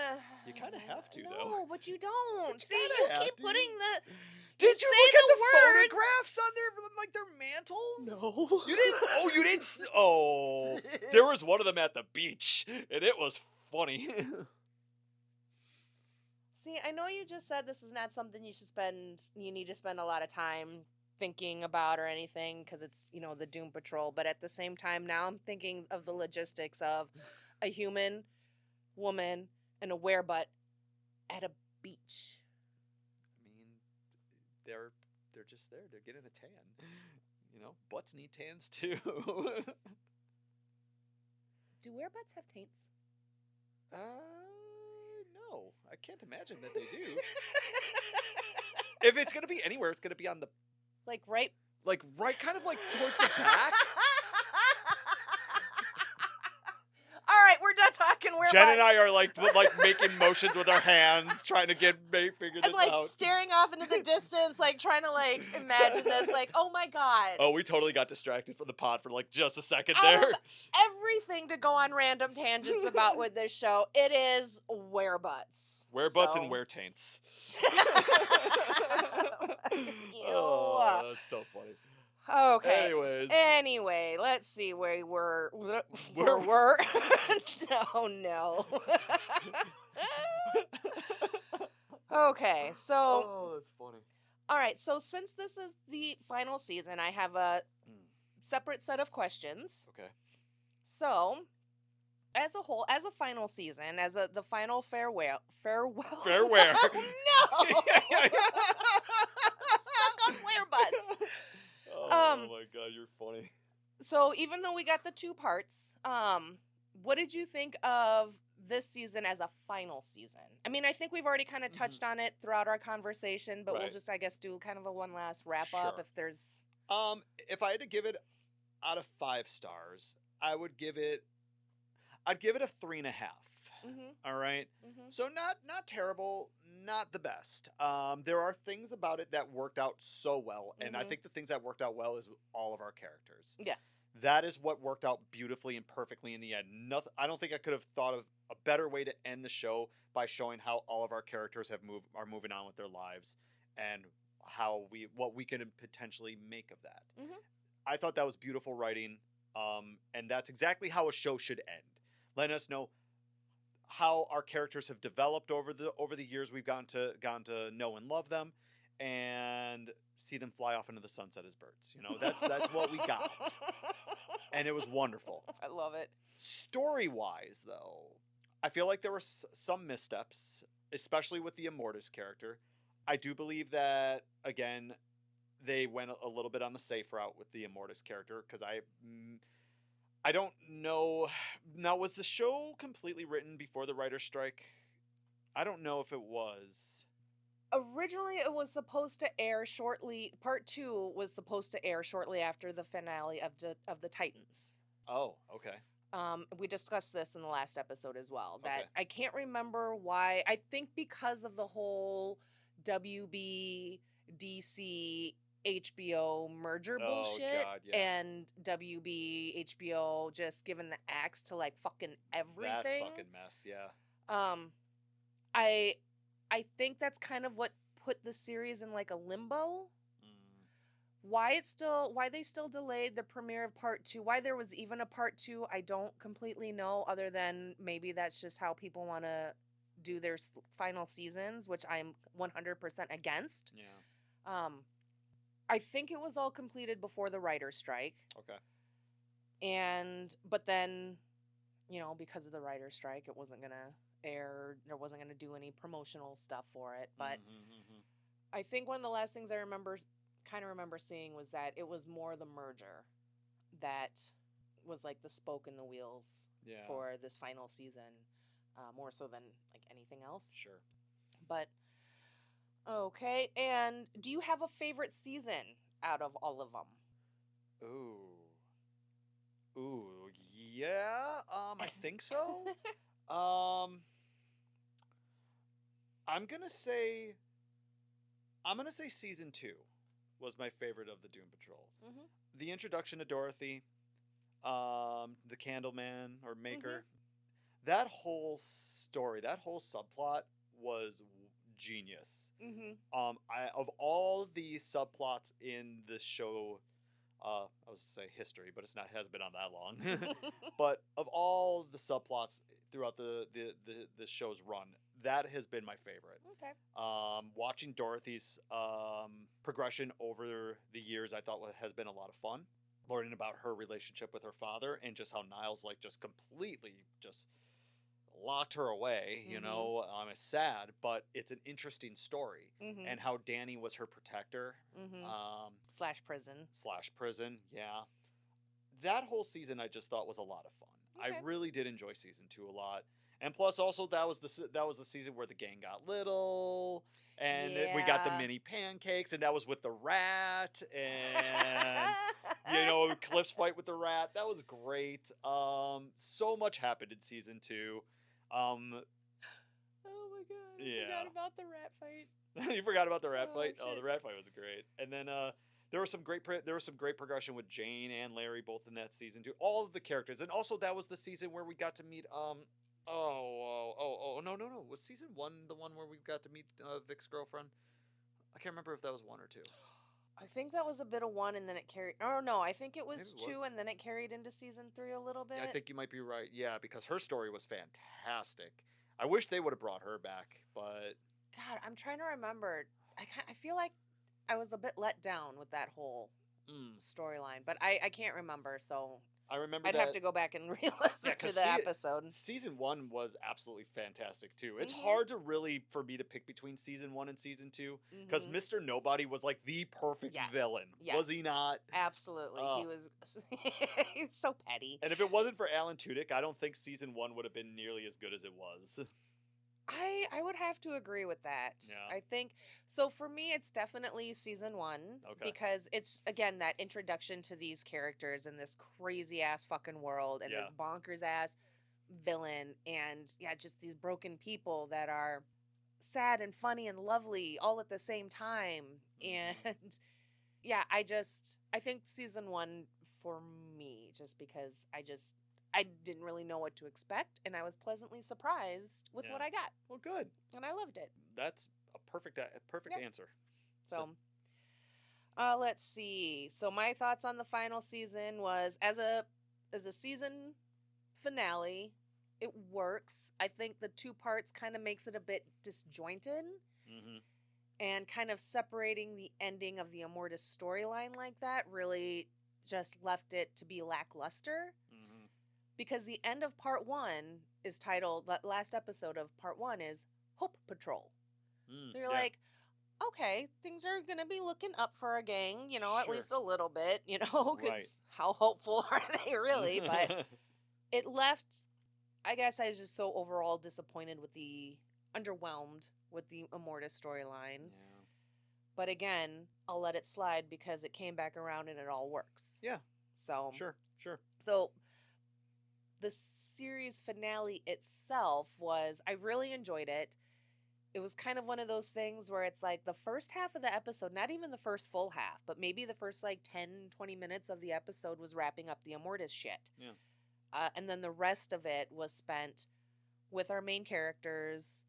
you kinda have to, no, though. No, but you don't you see you keep to. putting the Did You you say look at the the words. photographs on their like their mantles? no You didn't. Oh, you didn't. Oh, there was one of them at the beach, and it was funny. See, I know you just said this is not something you should spend, you need to spend a lot of time thinking about or anything because it's, you know, the Doom Patrol. But at the same time, now I'm thinking of the logistics of a human, woman, and a werebutt at a beach. I mean, they're they're just there. They're getting a tan. You know, butts need tans too. Do werebutts have taints? uh, no, I can't imagine that they do. if it's gonna be anywhere, it's gonna be on the like right like right, kind of like towards the back. All right, we're werebutts. Jen and I are like like making motions with our hands, trying to get figure this out. and like out. staring off into the distance, like trying to like imagine this, like, oh my god. Oh, we totally got distracted from the pod for like just a second Out there. everything to go on random tangents about with this show. It is werebutts. Wear butts So- and wear taints. Ew. oh, that's so funny. Okay. Anyways, Anyway, let's see where we were. Where- we were. no, no. okay, so oh, that's funny. all right. So since this is the final season, I have a Mm. separate set of questions. Okay. So, as a whole, as a final season, as a the final farewell, farewell, Farewell. no, stuck on wear butts. Oh Um, my god, you're funny. So even though we got the two parts, um, what did you think of this season as a final season? I mean, I think we've already kind of Mhm. touched on it throughout our conversation, but we'll just, I guess, do kind of a one last wrap up if there's. Um, if I had to give it out of five stars, I would give it. I'd give it a three and a half. Mm-hmm, All right. mm-hmm. So not not terrible, not the best. Um, there are things about it that worked out so well, and I Mhm. think the things that worked out well is all of our characters. Yes. That is what worked out beautifully and perfectly in the end. Nothing. I don't think I could have thought of a better way to end the show by showing how all of our characters have moved are moving on with their lives and how we what we can potentially make of that. Mhm. I thought that was beautiful writing, um, and that's exactly how a show should end. Letting us know how our characters have developed over the over the years we've gotten to gotten to know and love them, and see them fly off into the sunset as birds. You know, that's that's what we got, and it was wonderful. I love it. Story wise, though, I feel like there were s- some missteps, especially with the Immortus character. I do believe that again, they went a- little bit on the safe route with the Immortus character because I, mm, I don't know. Now, was the show completely written before the writer's strike? I don't know if it was. Originally, it was supposed to air shortly. Part two was supposed to air shortly after the finale of the of the Titans. Oh, okay. Um, we discussed this in the last episode as well. That Okay. I can't remember why. I think because of the whole WB DC HBO merger Oh, bullshit God, yeah. and WB HBO just giving the axe to like fucking everything. That fucking mess. Yeah. Um, I I think that's kind of what put the series in like a limbo. Mm. Why it's still why they still delayed the premiere of part two? Why there was even a part two? I don't completely know. Other than maybe that's just how people want to do their final seasons, which I'm 100% against. Yeah. Um, I think it was all completed before the writer's strike, Okay. and but then, you know, because of the writer's strike, it wasn't gonna air. There wasn't gonna do any promotional stuff for it. But Mhm, mhm. I think one of the last things I remember, kind of remember seeing, was that it was more the merger that was like the spoke in the wheels yeah. for this final season, uh, more so than like anything else. Sure. But okay, and do you have a favorite season out of all of them? Ooh. Ooh, yeah. Um, I think so. um, I'm gonna say. I'm gonna say season two was my favorite of the Doom Patrol. mm-hmm. The introduction to Dorothy, um, the Candleman or Maker, that whole story, that whole subplot was genius. Mm-hmm. Um, I of all the subplots in this show, uh, I was to say history, but it's not has been on that long. but of all the subplots throughout the the the, the show's run, that has been my favorite. okay. Um, watching Dorothy's um, progression over the years, I thought has been a lot of fun. Learning about her relationship with her father and just how Niles like just completely just locked her away. You Mhm. know, um, it's sad, but it's an interesting story. Mm-hmm. And how Danny was her protector mm-hmm. um, Slash prison. slash prison. Yeah, that whole season I just thought was a lot of fun. Okay. I really did enjoy season two a lot. And plus, also that was the that was the season where the gang got little, and it- we got the mini pancakes, and that was with the rat, and you know Cliff's fight with the rat. That was great. Um, so much happened in season two. Um, Oh my god! I Yeah. forgot about the rat fight. you forgot about the rat Oh, fight. Oh, the rat fight was great. And then uh, there was some great there was some great progression with Jane and Larry both in that season too. All of the characters, and also that was the season where we got to meet. Um, oh, oh, oh, oh, no, no, no. Was season one the one where we got to meet uh, Vic's girlfriend? I can't remember if that was one or two. I think that was a bit of one, and then it carried. Oh no, I think it was Maybe it two, was. and then it carried into season three a little bit. I think you might be right. Yeah, because her story was fantastic. I wish they would have brought her back, but God, I'm trying to remember. I I feel like I was a bit let down with that whole mm, storyline, but I, I can't remember, so I remember I'd that have to go back and re-listen Yeah, to the see- episode. season one was absolutely fantastic too. It's Mhm. hard to really for me to pick between season one and season two because Mhm. Mr. Nobody was like the perfect Yes, villain, was he not? Absolutely, Oh. he was. he was so petty. And if it wasn't for Alan Tudyk, I don't think season one would have been nearly as good as it was. I I would have to agree with that. Yeah. I think so. For me, it's definitely season one Okay. because it's again that introduction to these characters in this crazy ass fucking world and Yeah. this bonkers ass villain and yeah, just these broken people that are sad and funny and lovely all at the same time. Mhm. And yeah, I just I think season one for me just because I just I didn't really know what to expect, and I was pleasantly surprised with what I got, well, good. and I loved it. That's a perfect a perfect Yep. answer. So, Uh, let's see. So my thoughts on the final season was as a as a season finale, it works. I think the two parts kind of makes it a bit disjointed Mm-hmm. and kind of separating the ending of the Immortus storyline like that really just left it to be lackluster. Because the end of part 1 is titled that last episode of part 1 is Hope Patrol. Mm, So you're yeah. like, okay, things are going to be looking up for a gang, you know, at least a little bit, you know, because Right. how hopeful are they really? But it left, I guess I was just so overall disappointed with the, underwhelmed with the Immortus storyline. yeah. But again, I'll let it slide because it came back around and it all works. Yeah. So, Sure, sure. so the series finale itself was I really enjoyed it. It was kind of one of those things where it's like the first half of the episode, not even the first full half, but maybe the first like 10, 20 minutes of the episode was wrapping up the Immortus shit. Yeah. Uh, and then the rest of it was spent with our main characters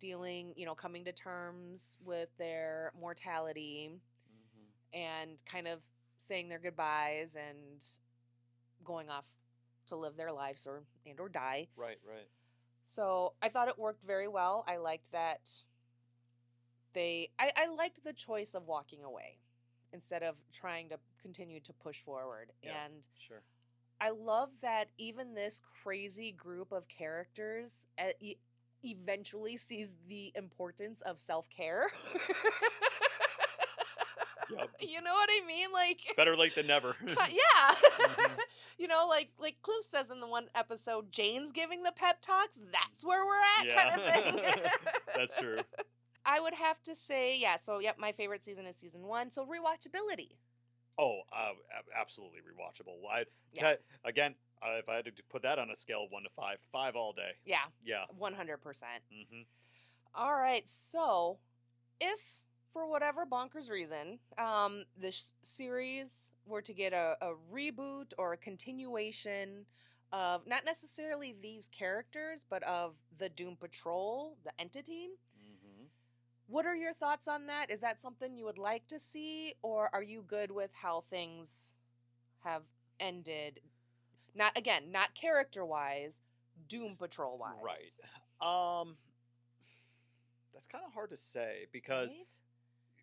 dealing, you know, coming to terms with their mortality Mm-hmm. and kind of saying their goodbyes and going off to live their lives or and or die. Right, right. So I thought it worked very well. I liked that they I, I liked the choice of walking away instead of trying to continue to push forward. Yeah. And Sure. I love that even this crazy group of characters eventually sees the importance of self care. Yep. You know what I mean? Like, Better late than never. Yeah. Mhm. you know, like like Cliff says in the one episode, Jane's giving the pep talks. That's where we're at, kind of thing. That's true. I would have to say, yeah. So, yep, my favorite season is season one. So rewatchability. Oh, uh, absolutely rewatchable. I Yeah. te- again, uh, if I had to put that on a scale of one to five, five all day. Yeah, Yeah. one hundred percent. hmm All right. So, if for whatever bonkers reason, um, this series were to get a, a reboot or a continuation of not necessarily these characters, but of the Doom Patrol, the entity. hmm What are your thoughts on that? Is that something you would like to see, or are you good with how things have ended? Not again, not character wise, Doom Patrol wise. Right. Um, that's kind of hard to say because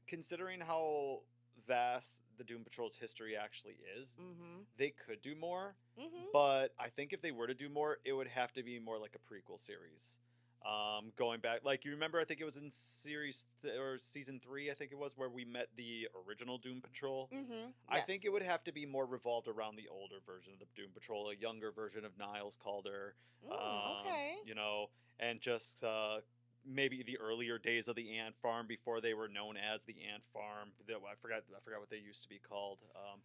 considering how vast the Doom Patrol's history actually is, Mm-hmm. they could do more. Mm-hmm. But I think if they were to do more, it would have to be more like a prequel series. Um, going back, like you remember, I think it was in series th- or season three, I think it was where we met the original Doom Patrol. Mm-hmm. I think it would have to be more revolved around the older version of the Doom Patrol, a younger version of Niles Caulder. Mm, um, okay. You know, and just uh, maybe the earlier days of the Ant Farm before they were known as the Ant Farm. I forgot. I forgot what they used to be called. Um,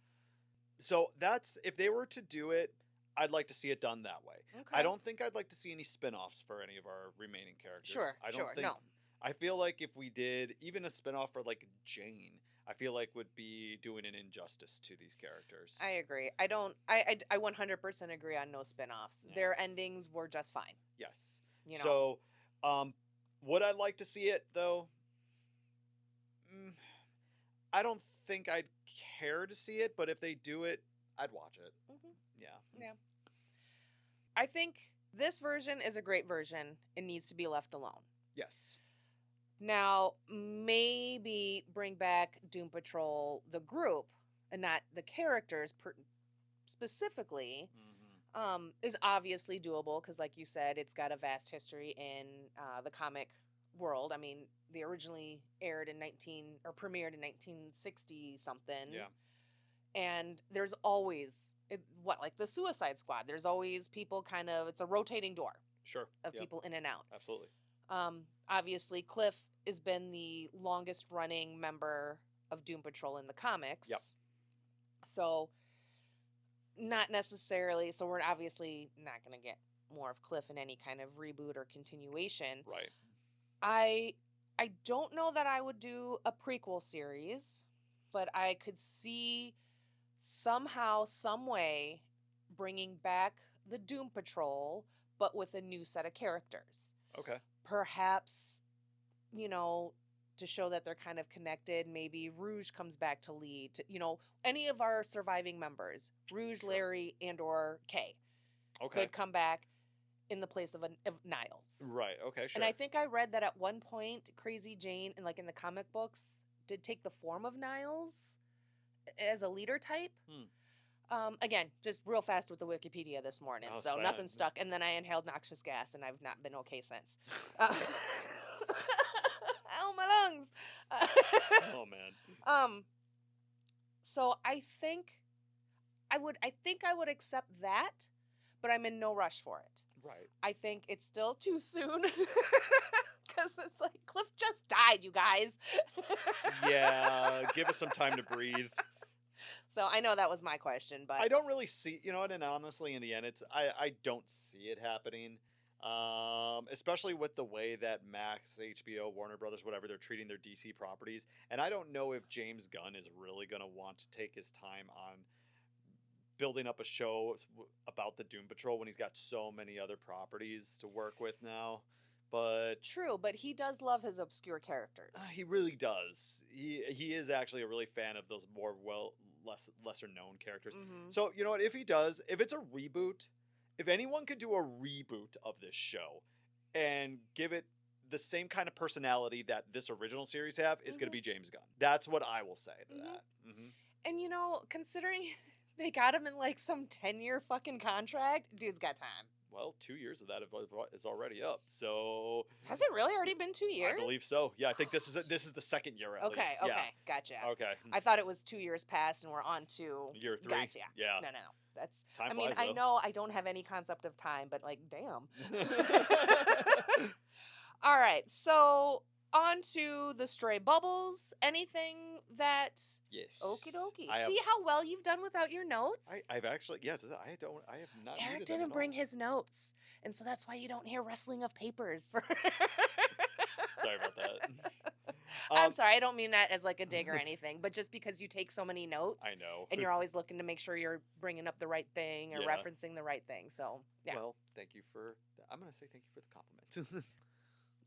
so that's if they were to do it, I'd like to see it done that way. Okay. I don't think I'd like to see any spin-offs for any of our remaining characters. Sure, I don't sure, think no. I feel like if we did even a spin-off for like Jane, I feel like would be doing an injustice to these characters. I agree. I don't. I I, I 100% agree on no spin-offs. Yeah. Their endings were just fine. yes. You know. So, um, would I like to see it though? Mm, I don't think I'd care to see it, but if they do it, I'd watch it. Mhm. Yeah. I think this version is a great version. It needs to be left alone. Yes. Now, maybe bring back Doom Patrol, the group, and not the characters per- specifically, hmm um, is obviously doable because, like you said, it's got a vast history in uh, the comic world. I mean, they originally aired in 19 or premiered in 1960 something. Yeah. And there's always it, what like the Suicide Squad. There's always people kind of it's a rotating door Sure. of people in and out. Absolutely. Um, obviously, Cliff has been the longest running member of Doom Patrol in the comics. Yep. So, not necessarily. So, we're obviously not going to get more of Cliff in any kind of reboot or continuation. Right. I I don't know that I would do a prequel series, but I could see somehow, some way, bringing back the Doom Patrol, but with a new set of characters Okay. perhaps you know to show that they're kind of connected. Maybe Rouge comes back to lead. To, you know, any of our surviving members, Rouge, Larry, and or Kay, Okay. could come back in the place of, a, of Niles. Right. Okay. Sure. And I think I read that at one point, Crazy Jane, and like in the comic books, did take the form of Niles as a leader type. Hmm. Um, again, just real fast with the Wikipedia this morning, Oh, so nothing stuck. And then I inhaled noxious gas, and I've not been okay since. Uh, ow, my lungs. oh man. um, so I think I would. I think I would accept that, but I'm in no rush for it. Right. I think it's still too soon because it's like Cliff just died, you guys. Yeah. give us some time to breathe. So I know that was my question, but I don't really see, you know, what, and honestly, in the end, it's I I don't see it happening. Um, especially with the way that Max, HBO, Warner Brothers, whatever, they're treating their DC properties, and I don't know if James Gunn is really gonna want to take his time on building up a show about the Doom Patrol when he's got so many other properties to work with now. But true. But he does love his obscure characters. uh, he really does. He he is actually a really fan of those more well less lesser known characters. Mhm. So you know what? If he does, if it's a reboot, if anyone could do a reboot of this show and give it the same kind of personality that this original series have, it's going Mhm. to be James Gunn. That's what I will say to Mhm. that. hmm And you know, considering they got him in like some ten year fucking contract, dude's got time. Well, two years of that is already up, so Has it really already been two years? I believe so. Yeah, I think this is this is the second year at Okay. least. Okay. Gotcha. Okay. I thought it was two years past, and we're on to Year three. Gotcha. Yeah. No, no, no. That's. Time I mean, I though. know I don't have any concept of time, but like, damn. All right, so on to the stray bubbles. Anything that yes. okie dokie. Have, See how well you've done without your notes? I, I've actually yes. I don't. I have not. Eric didn't bring all. his notes, and so that's why you don't hear rustling of papers. For Sorry about that. I'm Um, sorry, I don't mean that as like a dig or anything, but just because you take so many notes, I know. and you're always looking to make sure you're bringing up the right thing or Yeah. referencing the right thing. So yeah. Well, thank you for. I'm gonna say thank you for the compliment.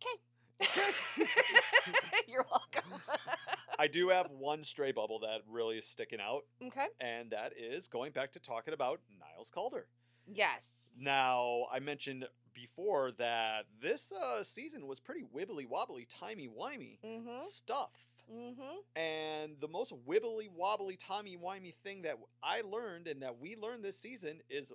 Okay. You're welcome. I do have one stray bubble that really is sticking out, okay. and that is going back to talking about Niles Caulder. Yes. Now, I mentioned before that this uh, season was pretty wibbly wobbly, timey wimey Mm-hmm. stuff. Mm-hmm. And the most wibbly wobbly, timey wimey thing that I learned and that we learned this season is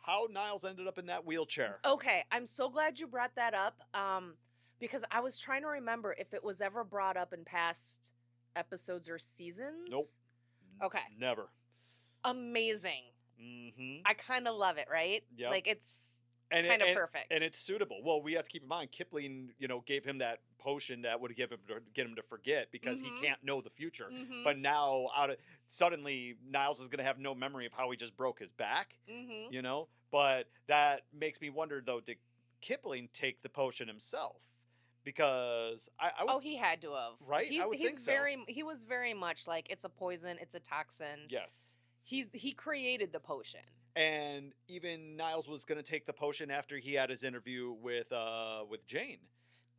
how Niles ended up in that wheelchair. Okay, I'm so glad you brought that up. Um, because I was trying to remember if it was ever brought up in past episodes or seasons. Nope. Okay. Never. Amazing. Mm-hmm. I kind of love it, right? Yeah. Like it's And it- kind of and- perfect. and it's suitable. Well, we have to keep in mind Kipling, you know, gave him that potion that would give him to get him to forget because Mhm. he can't know the future. Mhm, But now, out of suddenly, Niles is going to have no memory of how he just broke his back. mhm. You know, but that makes me wonder though: did Kipling take the potion himself? Because I, I would, Oh, he had to have. Right? I He's he's think so. very he was very much like it's a poison, it's a toxin. yes. He's he created the potion. And even Niles was going to take the potion after he had his interview with uh with Jane.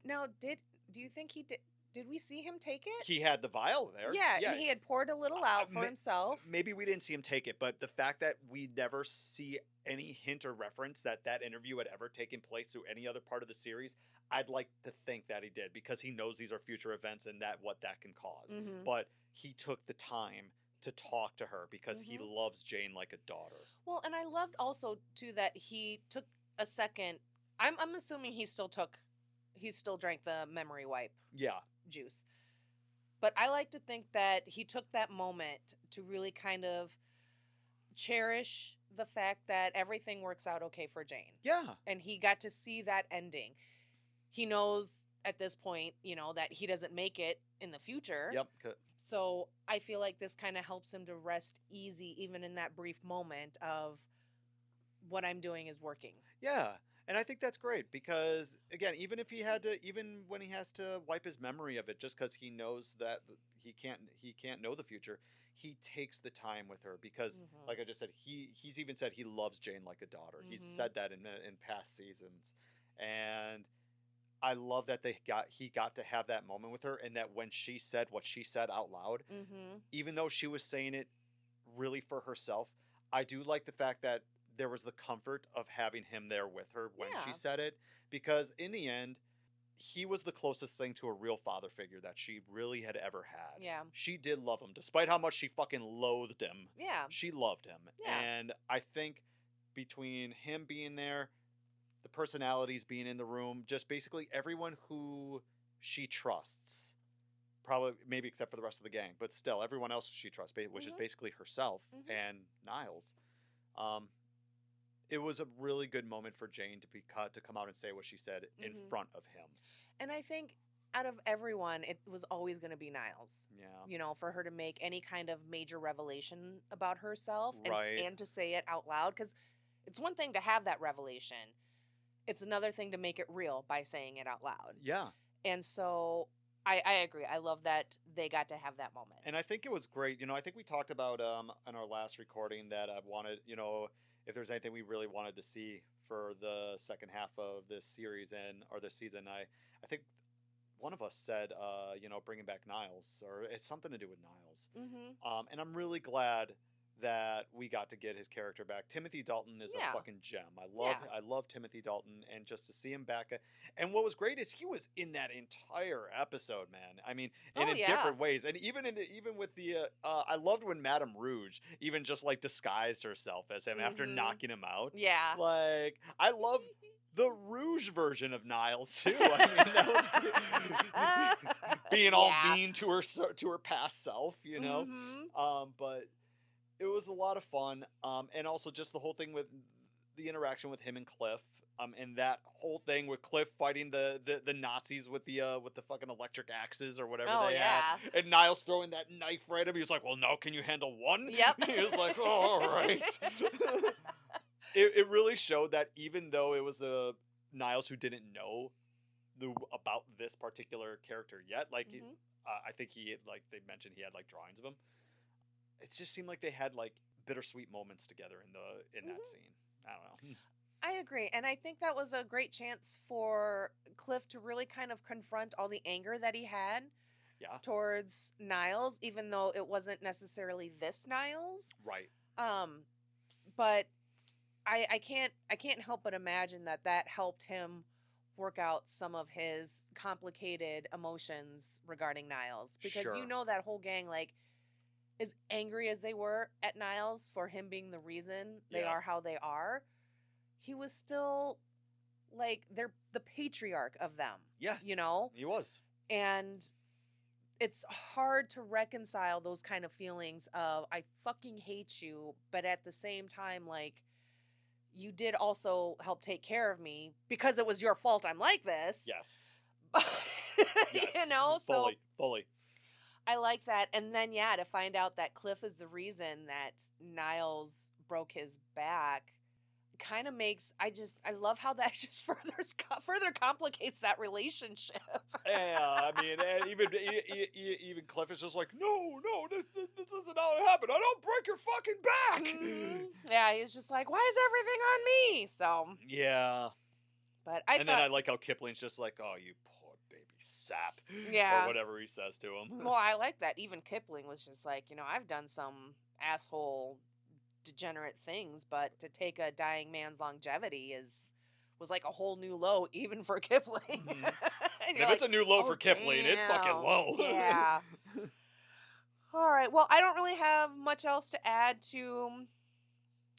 Now, did do you think he did? Did we see him take it? He had the vial there. yeah, and he had poured a little Uh, out for ma- himself. maybe we didn't see him take it, but the fact that we never see any hint or reference that that interview had ever taken place through any other part of the series, I'd like to think that he did because he knows these are future events and that what that can because Mhm. But he took the time to talk to her because he Mhm. loves Jane like a daughter. Well, and I loved also too that he took a second. I'm I'm assuming he still took, he still drank the memory wipe Yeah, juice. But I like to think that he took that moment to really kind of cherish the fact that everything works out okay for Jane. yeah, And he got to see that ending. He knows at this point, you know, that he doesn't make it in the future. yep. So I feel like this kind of helps him to rest easy, even in that brief moment of what I'm doing is working. Yeah. And I think that's great because again, even if he had to, even when he has to wipe his memory of it, just because he knows that he can't, he can't know the future, he takes the time with her because, Mhm. like I just said, he he's even said he loves Jane like a daughter. He's Mhm. said that in in past seasons, and I love that they got he got to have that moment with her, and that when she said what she said out loud, Mm-hmm. even though she was saying it really for herself, I do like the fact that there was the comfort of having him there with her when Yeah. she said it, because in the end, he was the closest thing to a real father figure that she really had ever had. Yeah. She did love him, despite how much she fucking loathed him. Yeah. She loved him. Yeah. And I think between him being there, the personalities being in the room, just basically everyone who she trusts, probably maybe except for the rest of the gang, but still everyone else she trusts, which is Mhm. basically herself Mhm. and Niles. Um, it was a really good moment for Jane to be cut to come out and say what she said in Mhm. front of him. And I think out of everyone, it was always going to be Niles. Yeah. You know, for her to make any kind of major revelation about herself and, and to say it out loud. Because it's one thing to have that revelation, it's another thing to make it real by saying it out loud. Yeah. And so I, I agree. I love that they got to have that moment. And I think it was great. You know, I think we talked about um in our last recording that I wanted, you know, if there's anything we really wanted to see for the second half of this series and or this season, I I think one of us said, uh, you know, bringing back Niles or it's something to do with Niles. mm-hmm. Um, and I'm really glad that we got to get his character back. Timothy Dalton is Yeah. a fucking gem. I love Yeah. I love Timothy Dalton and just to see him back uh, and what was great is he was in that entire episode, man. I mean, and Oh, in yeah. different ways. And even in the even with the uh, uh, I loved when Madame Rouge even just like disguised herself as him after Mhm. knocking him out. Yeah. Like I love the Rouge version of Niles too. I mean, that was being all mean to her to her past self, you know. Mhm. Um, but it was a lot of fun. Um, and also just the whole thing with the interaction with him and Cliff. Um, and that whole thing with Cliff fighting the, the, the Nazis with the uh with the fucking electric axes or whatever Oh, they yeah. had, and Niles throwing that knife right at him. He was like, "Well, now can you handle one?" Yep. he was like, "Oh, all right." it it really showed that even though it was a Niles who didn't know the about this particular character yet, like it- Mhm. uh, I think he like they mentioned he had like drawings of him. It just seemed like they had like bittersweet moments together in the in that Mhm. scene. I don't know. I agree. And I think that was a great chance for Cliff to really kind of confront all the anger that he had Yeah, towards Niles, even though it wasn't necessarily this Niles. right. Um, but I I can't I can't help but imagine that that helped him work out some of his complicated emotions regarding Niles because Sure. you know that whole gang like as angry as they were at Niles for him being the reason they Yeah. are how they are, he was still like they're the patriarch of them, Yes, you know? he was. and it's hard to reconcile those kind of feelings of I fucking hate you, but at the same time like you did also help take care of me because it was your fault I'm like this. Yes, you yes, know, so fully, fully. I like that. And then yeah, to find out that Cliff is the reason that Niles broke his back kind of makes I just I love how that just further further complicates that relationship. yeah, I mean, and even even Cliff is just like, no, no, this, this, isn't how it happened. I don't break your fucking back. Mhm. Yeah, he's just like, why is everything on me? So, Yeah, but I and thought, then I like how Kipling's just like, oh, you sap, Yeah. or whatever he says to him. well, I like that. Even Kipling was just like, you know, I've done some asshole, degenerate things, but to take a dying man's longevity is was like a whole new low, even for Kipling. Mhm. and if it's a new low "Oh, for Kipling, it's fucking low. Yeah. All right. Well, I don't really have much else to add to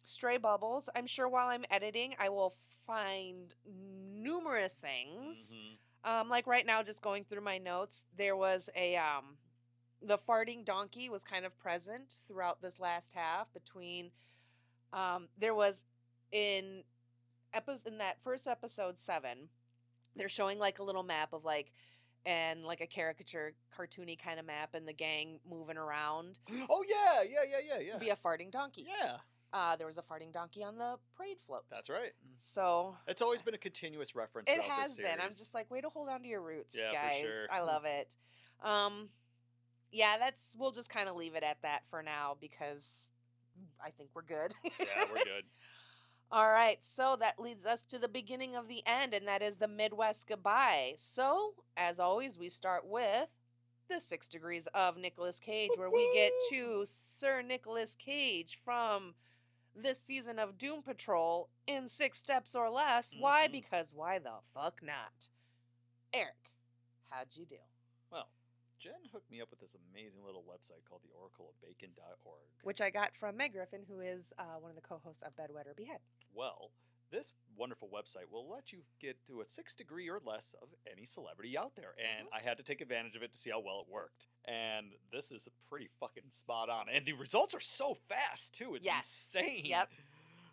Stray Bubbles. I'm sure while I'm editing, I will find numerous things. Mhm. Um, like right now, just going through my notes, there was a um, the farting donkey was kind of present throughout this last half. Between um, there was in episode in that first episode seven, they're showing like a little map of like and like a caricature cartoony kind of map and the gang moving around Oh yeah, yeah, yeah, yeah, yeah. via farting donkey. Yeah, Uh, there was a farting donkey on the parade float. that's right. So It's always been a continuous reference. it throughout this has been. I'm just like, way to hold on to your roots, Yeah, for guys. sure. I love it. Um, yeah, that's. We'll just kind of leave it at that for now because I think we're good. yeah, we're good. All right, so that leads us to the beginning of the end, and that is the Midwest goodbye. So, as always, we start with the six degrees of Nicolas Cage, where we get to Sir Nicolas Cage from this season of Doom Patrol in six steps or less. Why? Mhm. Because why the fuck not? Eric, how'd you do? Well, Jen hooked me up with this amazing little website called the Oracle of Bacon.org. Which I got from Meg Griffin, who is uh, one of the co hosts of Bedwetter Behead. Well, this wonderful website will let you get to a six degree or less of any celebrity out there. And Mm-hmm. I had to take advantage of it to see how well it worked. And this is a pretty fucking spot on. And the results are so fast, too. It's Yes. insane. Yep.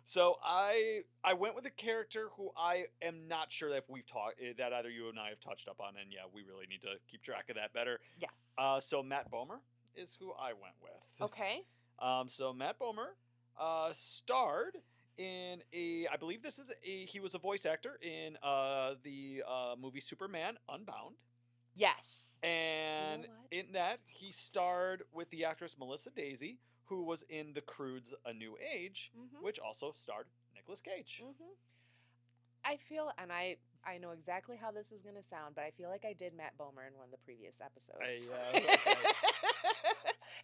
So I I went with a character who I am not sure that we've talked that either you and I have touched up on, and yeah, we really need to keep track of that better. Yes. Uh, so Matt Bomer is who I went with. okay. Um, so Matt Bomer uh, starred in a, I believe this is a, he was a voice actor in uh, the uh, movie Superman Unbound. Yes. And what? in that, he starred with the actress Melissa Disney, who was in The Croods A New Age, Mhm. which also starred Nicolas Cage. hmm I feel, and I I know exactly how this is going to sound, but I feel like I did Matt Bomer in one of the previous episodes. uh, okay.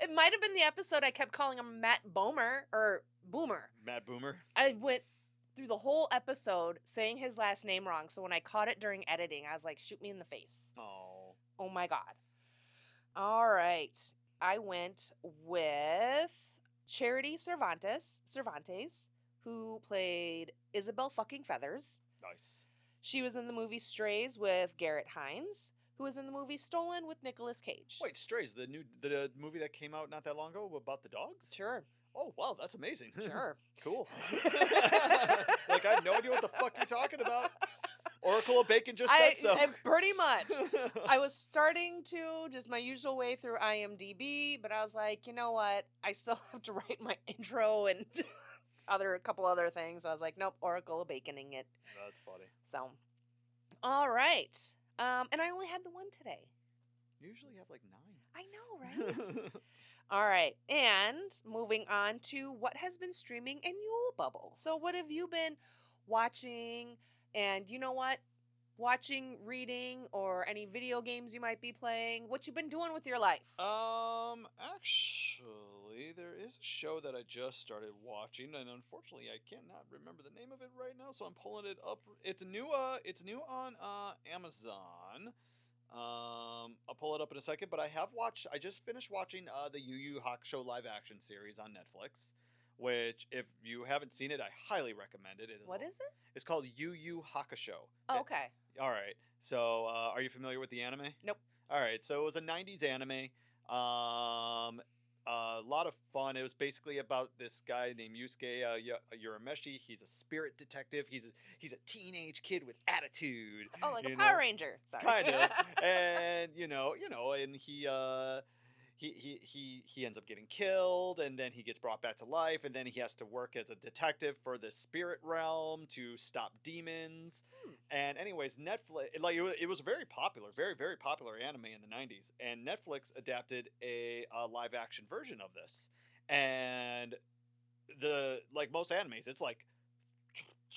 It might have been the episode I kept calling him Matt Bomer or Boomer. Matt Boomer. I went through the whole episode saying his last name wrong, so when I caught it during editing, I was like, "Shoot me in the face." Oh. Oh my god. All right. I went with Charity Cervantes, Cervantes, who played Isabel fucking Feathers. Nice. She was in the movie Strays with Garrett Hines, who was in the movie Stolen with Nicolas Cage. Wait, Strays, the new the uh, movie that came out not that long ago about the dogs? Sure, Oh, wow, that's amazing. sure. cool. like I have no idea what the fuck you're talking about. Oracle of Bacon just I, said so. I- pretty much. I was starting to just my usual way through IMDb, but I was like, you know what? I still have to write my intro and other a couple other things. I was like, nope, Oracle of Baconing it. That's funny. So, all right. Um, and I only had the one today. You Usually have like nine. I know, right? all right. And moving on to what has been streaming in your bubble. So, what have you been watching? And you know what? Watching, reading, or any video games you might be playing. What you been doing with your life? um, actually, there is a show that I just started watching, and unfortunately, I cannot remember the name of it right now, so I'm pulling it up. It's new. Uh, it's new on uh Amazon. Um, I'll pull it up in a second, but I have watched. I just finished watching uh the Yu Yu Hakusho live action series on Netflix. Which, if you haven't seen it, I highly recommend it. it is what is it? It's called Yu Yu Hakusho. Oh, It- okay. all right. So, uh, are you familiar with the anime? Nope. All right. So it was a '90s anime. Um, a lot of fun. It was basically about this guy named Yusuke uh, Y- Urameshi. He's a spirit detective. He's a, he's a teenage kid with attitude. Oh, like a you Power? Ranger. Sorry. kind of and you know you know and he uh he, he he he ends up getting killed and then he gets brought back to life and then he has to work as a detective for the spirit realm to stop demons Hmm. and anyways netflix like it was, it was a very popular very very popular anime in the 90s and netflix adapted a, a live action version of this and the like most animes it's like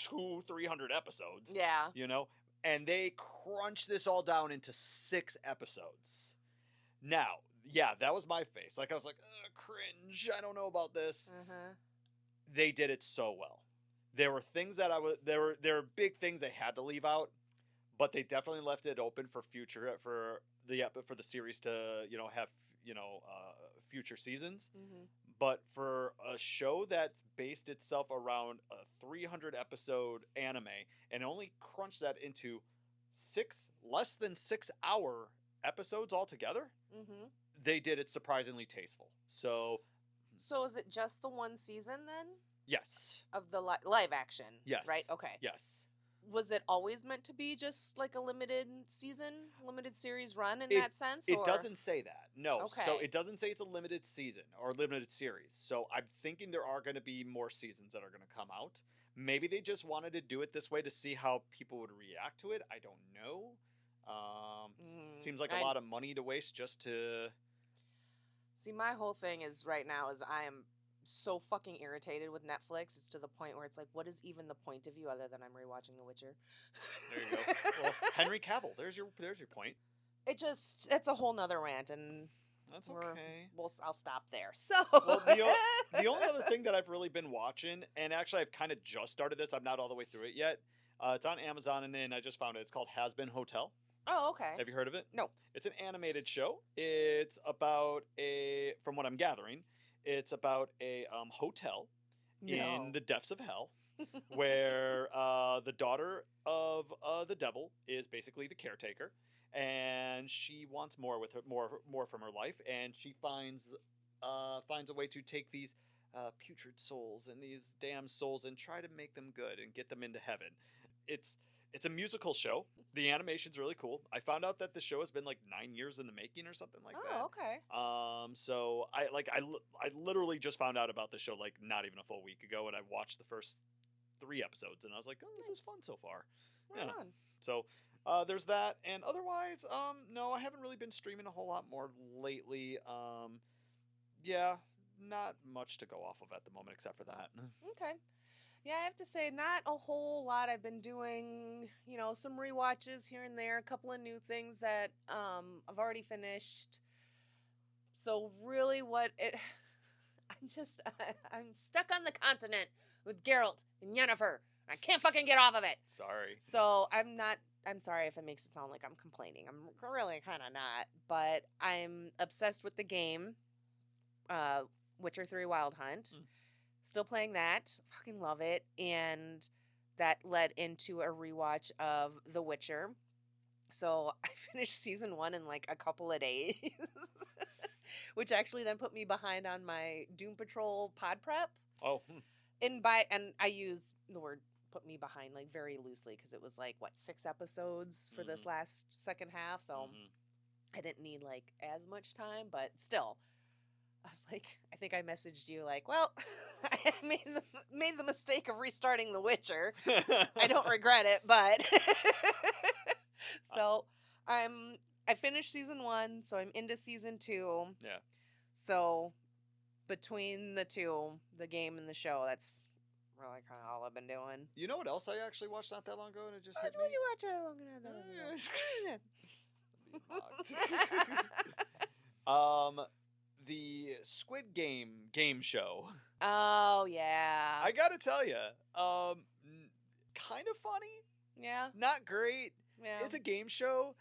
two three hundred episodes yeah. you know and they crunch this all down into six episodes now yeah that was my face. Like i was like cringe. I don't know about this. Uh-huh. they did it so well. There were things that i was there were there were big things they had to leave out but they definitely left it open for future for the ep- for the series to you know have you know uh, future seasons. Hmm but for a show that's based itself around a 300 episode anime and only crunch that into six less than six hour episodes altogether hmm they did it surprisingly tasteful so So is it just the one season then yes of the li- live action? Yes. Right. Okay. yes Was it always meant to be just like a limited season, limited series run in It- that sense? it or- doesn't say that no Okay. so it doesn't say it's a limited season or limited series so i'm thinking there are going to be more seasons that are going to come out maybe they just wanted to do it this way to see how people would react to it i don't know um, Mm, seems like a I- lot of money to waste just to See, my whole thing is right now is I am so fucking irritated with Netflix. It's to the point where it's like, what is even the point of you other than I'm rewatching The Witcher? There you go. well, Henry Cavill. There's your there's your point. it just it's a whole nother rant, and That's okay. we'll I'll stop there. So Well, the o- the only other thing that I've really been watching, and actually I've kind of just started this. I'm not all the way through it yet. Uh, it's on Amazon, and then I just found it. It's called Hazbin Hotel. Oh okay, Have you heard of it? No. It's an animated show. It's about a, from what I'm gathering, it's about a um, hotel no. in the depths of hell, where uh, the daughter of uh, the devil is basically the caretaker, and she wants more with her, more more from her life, and she finds uh, finds a way to take these uh, putrid souls and these damn souls and try to make them good and get them into heaven. It's it's a musical show. The animation's really cool. I found out that the show has been like nine years in the making or something like that. oh okay. Um, so I like I, li- I literally just found out about the show like not even a full week ago, and I watched the first three episodes, and I was like, oh, this is fun so far. Right Yeah. on. So uh, there's that, and otherwise, um, no, I haven't really been streaming a whole lot more lately. Um, yeah, not much to go off of at the moment except for that. Okay. Yeah, I have to say, not a whole lot. I've been doing, you know, some rewatches here and there, a couple of new things that um, I've already finished. So really, what it, I'm just, I'm stuck on the continent with Geralt and Yennefer. I can't fucking get off of it. Sorry. So I'm not. I'm sorry if it makes it sound like I'm complaining. I'm really kind of not, but I'm obsessed with the game, uh, Witcher Three Wild Hunt. Mm. Still playing that. Fucking love it, and that led into a rewatch of The Witcher. So I finished season one in like a couple of days, which actually then put me behind on my Doom Patrol pod prep Oh, hmm. and by and I use the word put me behind like very loosely because it was like what six episodes for this Mhm. last second half, so Mhm. I didn't need like as much time, but still, I was like, I think I messaged you like, well, I made the made the mistake of restarting The Witcher. I don't regret it, but so I'm I finished season one, so I'm into season two. Yeah. So between the two, the game and the show, that's really kind of all I've been doing. You know what else I actually watched not that long ago, and it just hit me. you watch a long ago? um, the Squid Game game show. Oh yeah, I gotta tell you, um, kind of funny, yeah, not great. yeah. It's a game show.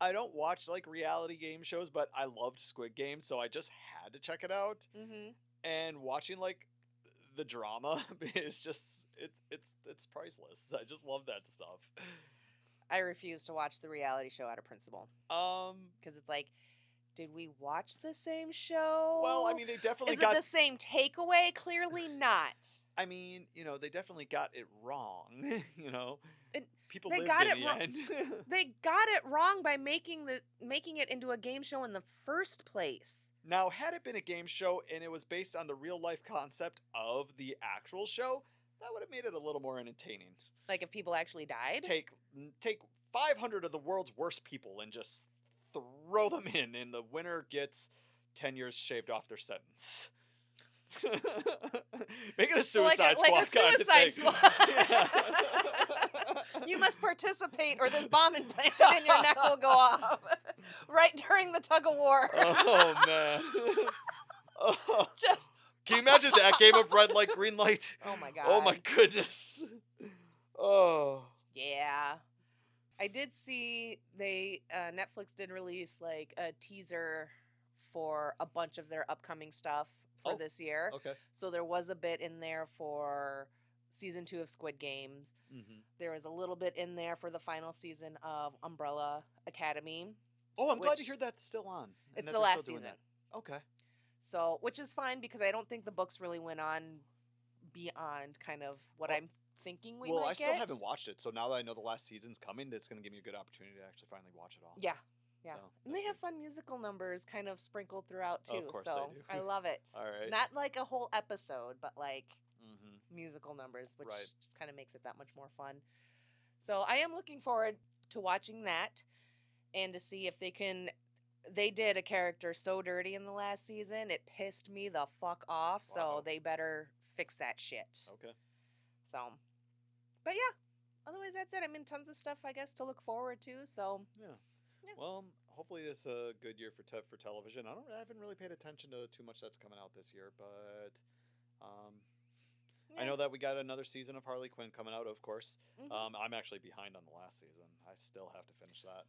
I don't watch like reality game shows, but I loved Squid Game, so I just had to check it out. mm-hmm. And watching like the drama is just it's it's it's priceless. I just love that stuff. I refuse to watch the reality show out of principle Um, because it's like, did we watch the same show? well, I mean, they definitely is got. it the same takeaway? Clearly not. I mean, you know, they definitely got it wrong. you know, people they got it the wrong- They got it wrong by making the making it into a game show in the first place. now, had it been a game show and it was based on the real life concept of the actual show, that would have made it a little more entertaining. Like if people actually died. Take take 500 of the world's worst people and just throw them in, and the winner gets 10 years shaved off their sentence. Make it a suicide a- like a squad of suicide squad. you must participate, or this bomb implanted in your neck will go off right during the tug of war. oh man. Oh, Just can you imagine that game of red light, green light? oh my god. Oh my goodness. Oh. Yeah. I did see they uh, Netflix did release like a teaser for a bunch of their upcoming stuff for Oh, this year. Okay. So there was a bit in there for season 2 of Squid Games. hmm There was a little bit in there for the final season of Umbrella Academy. Oh, I'm glad to hear that's still on. It's the last season. that. Okay. So, which is fine because I don't think the books really went on beyond kind of what Well- I'm thinking we well, I still get. haven't watched it, so now that I know the last season's coming, that's going to give me a good opportunity to actually finally watch it all. Yeah. Yeah. So, and they that's have fun musical numbers kind of sprinkled throughout too. Of course they so. I love it. All right. Not like a whole episode, but like hmm musical numbers, which Right. just kind of makes it that much more fun. So I am looking forward to watching that and to see if they can they did a character so dirty in the last season, it pissed me the fuck off. So they better fix that shit. Okay. So, but yeah, otherwise that's it. I mean, tons of stuff I guess to look forward to. So Yeah. Yeah. Well, hopefully this is a good year for te- for television. I don't. I haven't really paid attention to too much that's coming out this year, but um, I know that we got another season of Harley Quinn coming out. Of course, Mhm. um, I'm actually behind on the last season. I still have to finish that.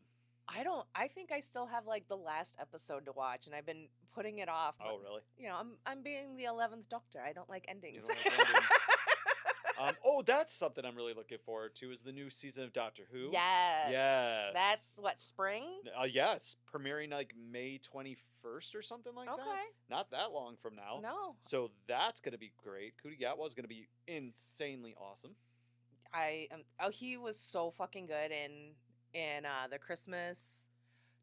I don't. I think I still have like the last episode to watch, and I've been putting it off. Oh, really? You know, I'm I'm being the eleventh Doctor. I don't like endings. don't like endings. Um, oh, that's something I'm really looking forward to. Is the new season of Doctor Who? yes. Yes. That's what spring. Uh, yeah, it's premiering like May 21st or something like okay. that. Not that long from now. No, So that's gonna be great. Ncuti Gatwa is gonna be insanely awesome. I um, oh he was so fucking good in in uh the Christmas,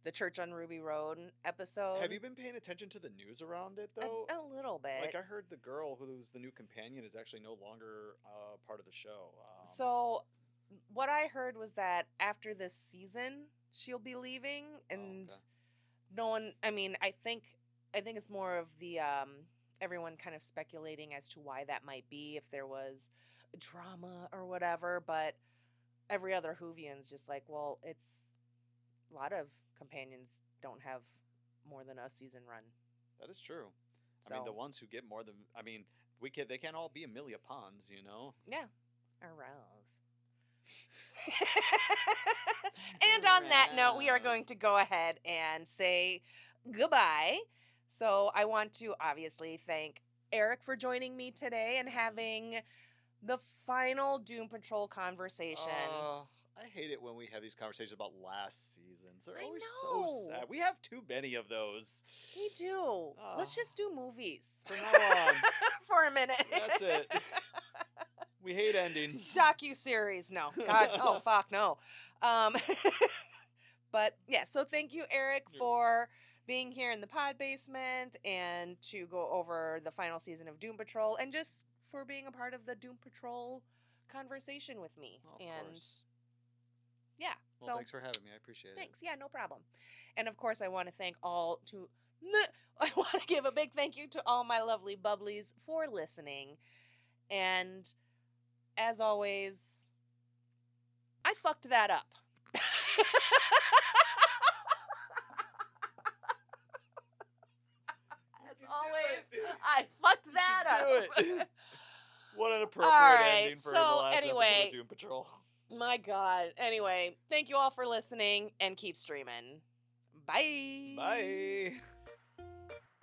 the Church on Ruby Road episode. Have you been paying attention to the news around it though? A, little bit. like I heard the girl who's the new companion is actually no longer uh, part of the show. Um, so, what I heard was that after this season, she'll be leaving, and okay. no one. I mean, I think I think it's more of the um everyone kind of speculating as to why that might be if there was drama or whatever, but every other Whovian's just like, well, it's a lot of companions don't have more than a season run. that is true. So I mean, the ones who get more than I mean, we can they can't all be Amelia Pond, you know. yeah, arouse. and on that note, we are going to go ahead and say goodbye. So I want to obviously thank Eric for joining me today and having the final Doom Patrol conversation. Uh, I hate it when we have these conversations about last seasons. They're I always so sad. We have too many of those. we do. Let's Oh. just do movies From now on, for a minute. That's it. we hate endings. docu series. No, God, oh fuck, no. Um, but yeah, so thank you, Eric, for being here in the pod basement and to go over the final season of Doom Patrol and just for being a part of the Doom Patrol conversation with me. And course. Yeah, Well, so thanks for having me. I appreciate it. Thanks. Yeah, no problem. And of course, I want to thank all to. I want to give a big thank you to all my lovely bubblies for listening. And as always, I fucked that up. as always. I fucked that up. What an appropriate right, ending for so the last episode of Doom Patrol. My God. Anyway, thank you all for listening and keep streaming. Bye. Bye.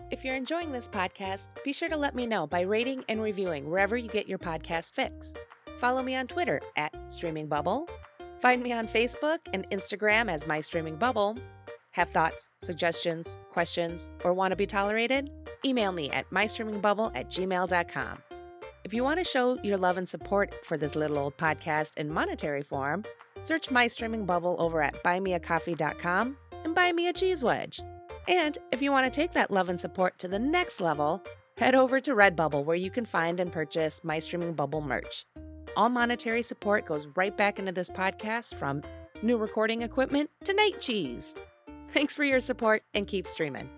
If you're enjoying this podcast, be sure to let me know by rating and reviewing wherever you get your podcast fix. Follow me on Twitter at Streaming Bubble. Find me on Facebook and Instagram as My Streaming Bubble. Have thoughts, suggestions, questions, or want to be tolerated? Email me at mystreamingbubble at gmail.com. If you want to show your love and support for this little old podcast in monetary form, search My Streaming Bubble over at buymeacoffee.com and buy me a cheese wedge. And if you want to take that love and support to the next level, head over to Redbubble where you can find and purchase My Streaming Bubble merch. All monetary support goes right back into this podcast from new recording equipment to night cheese. Thanks for your support and keep streaming.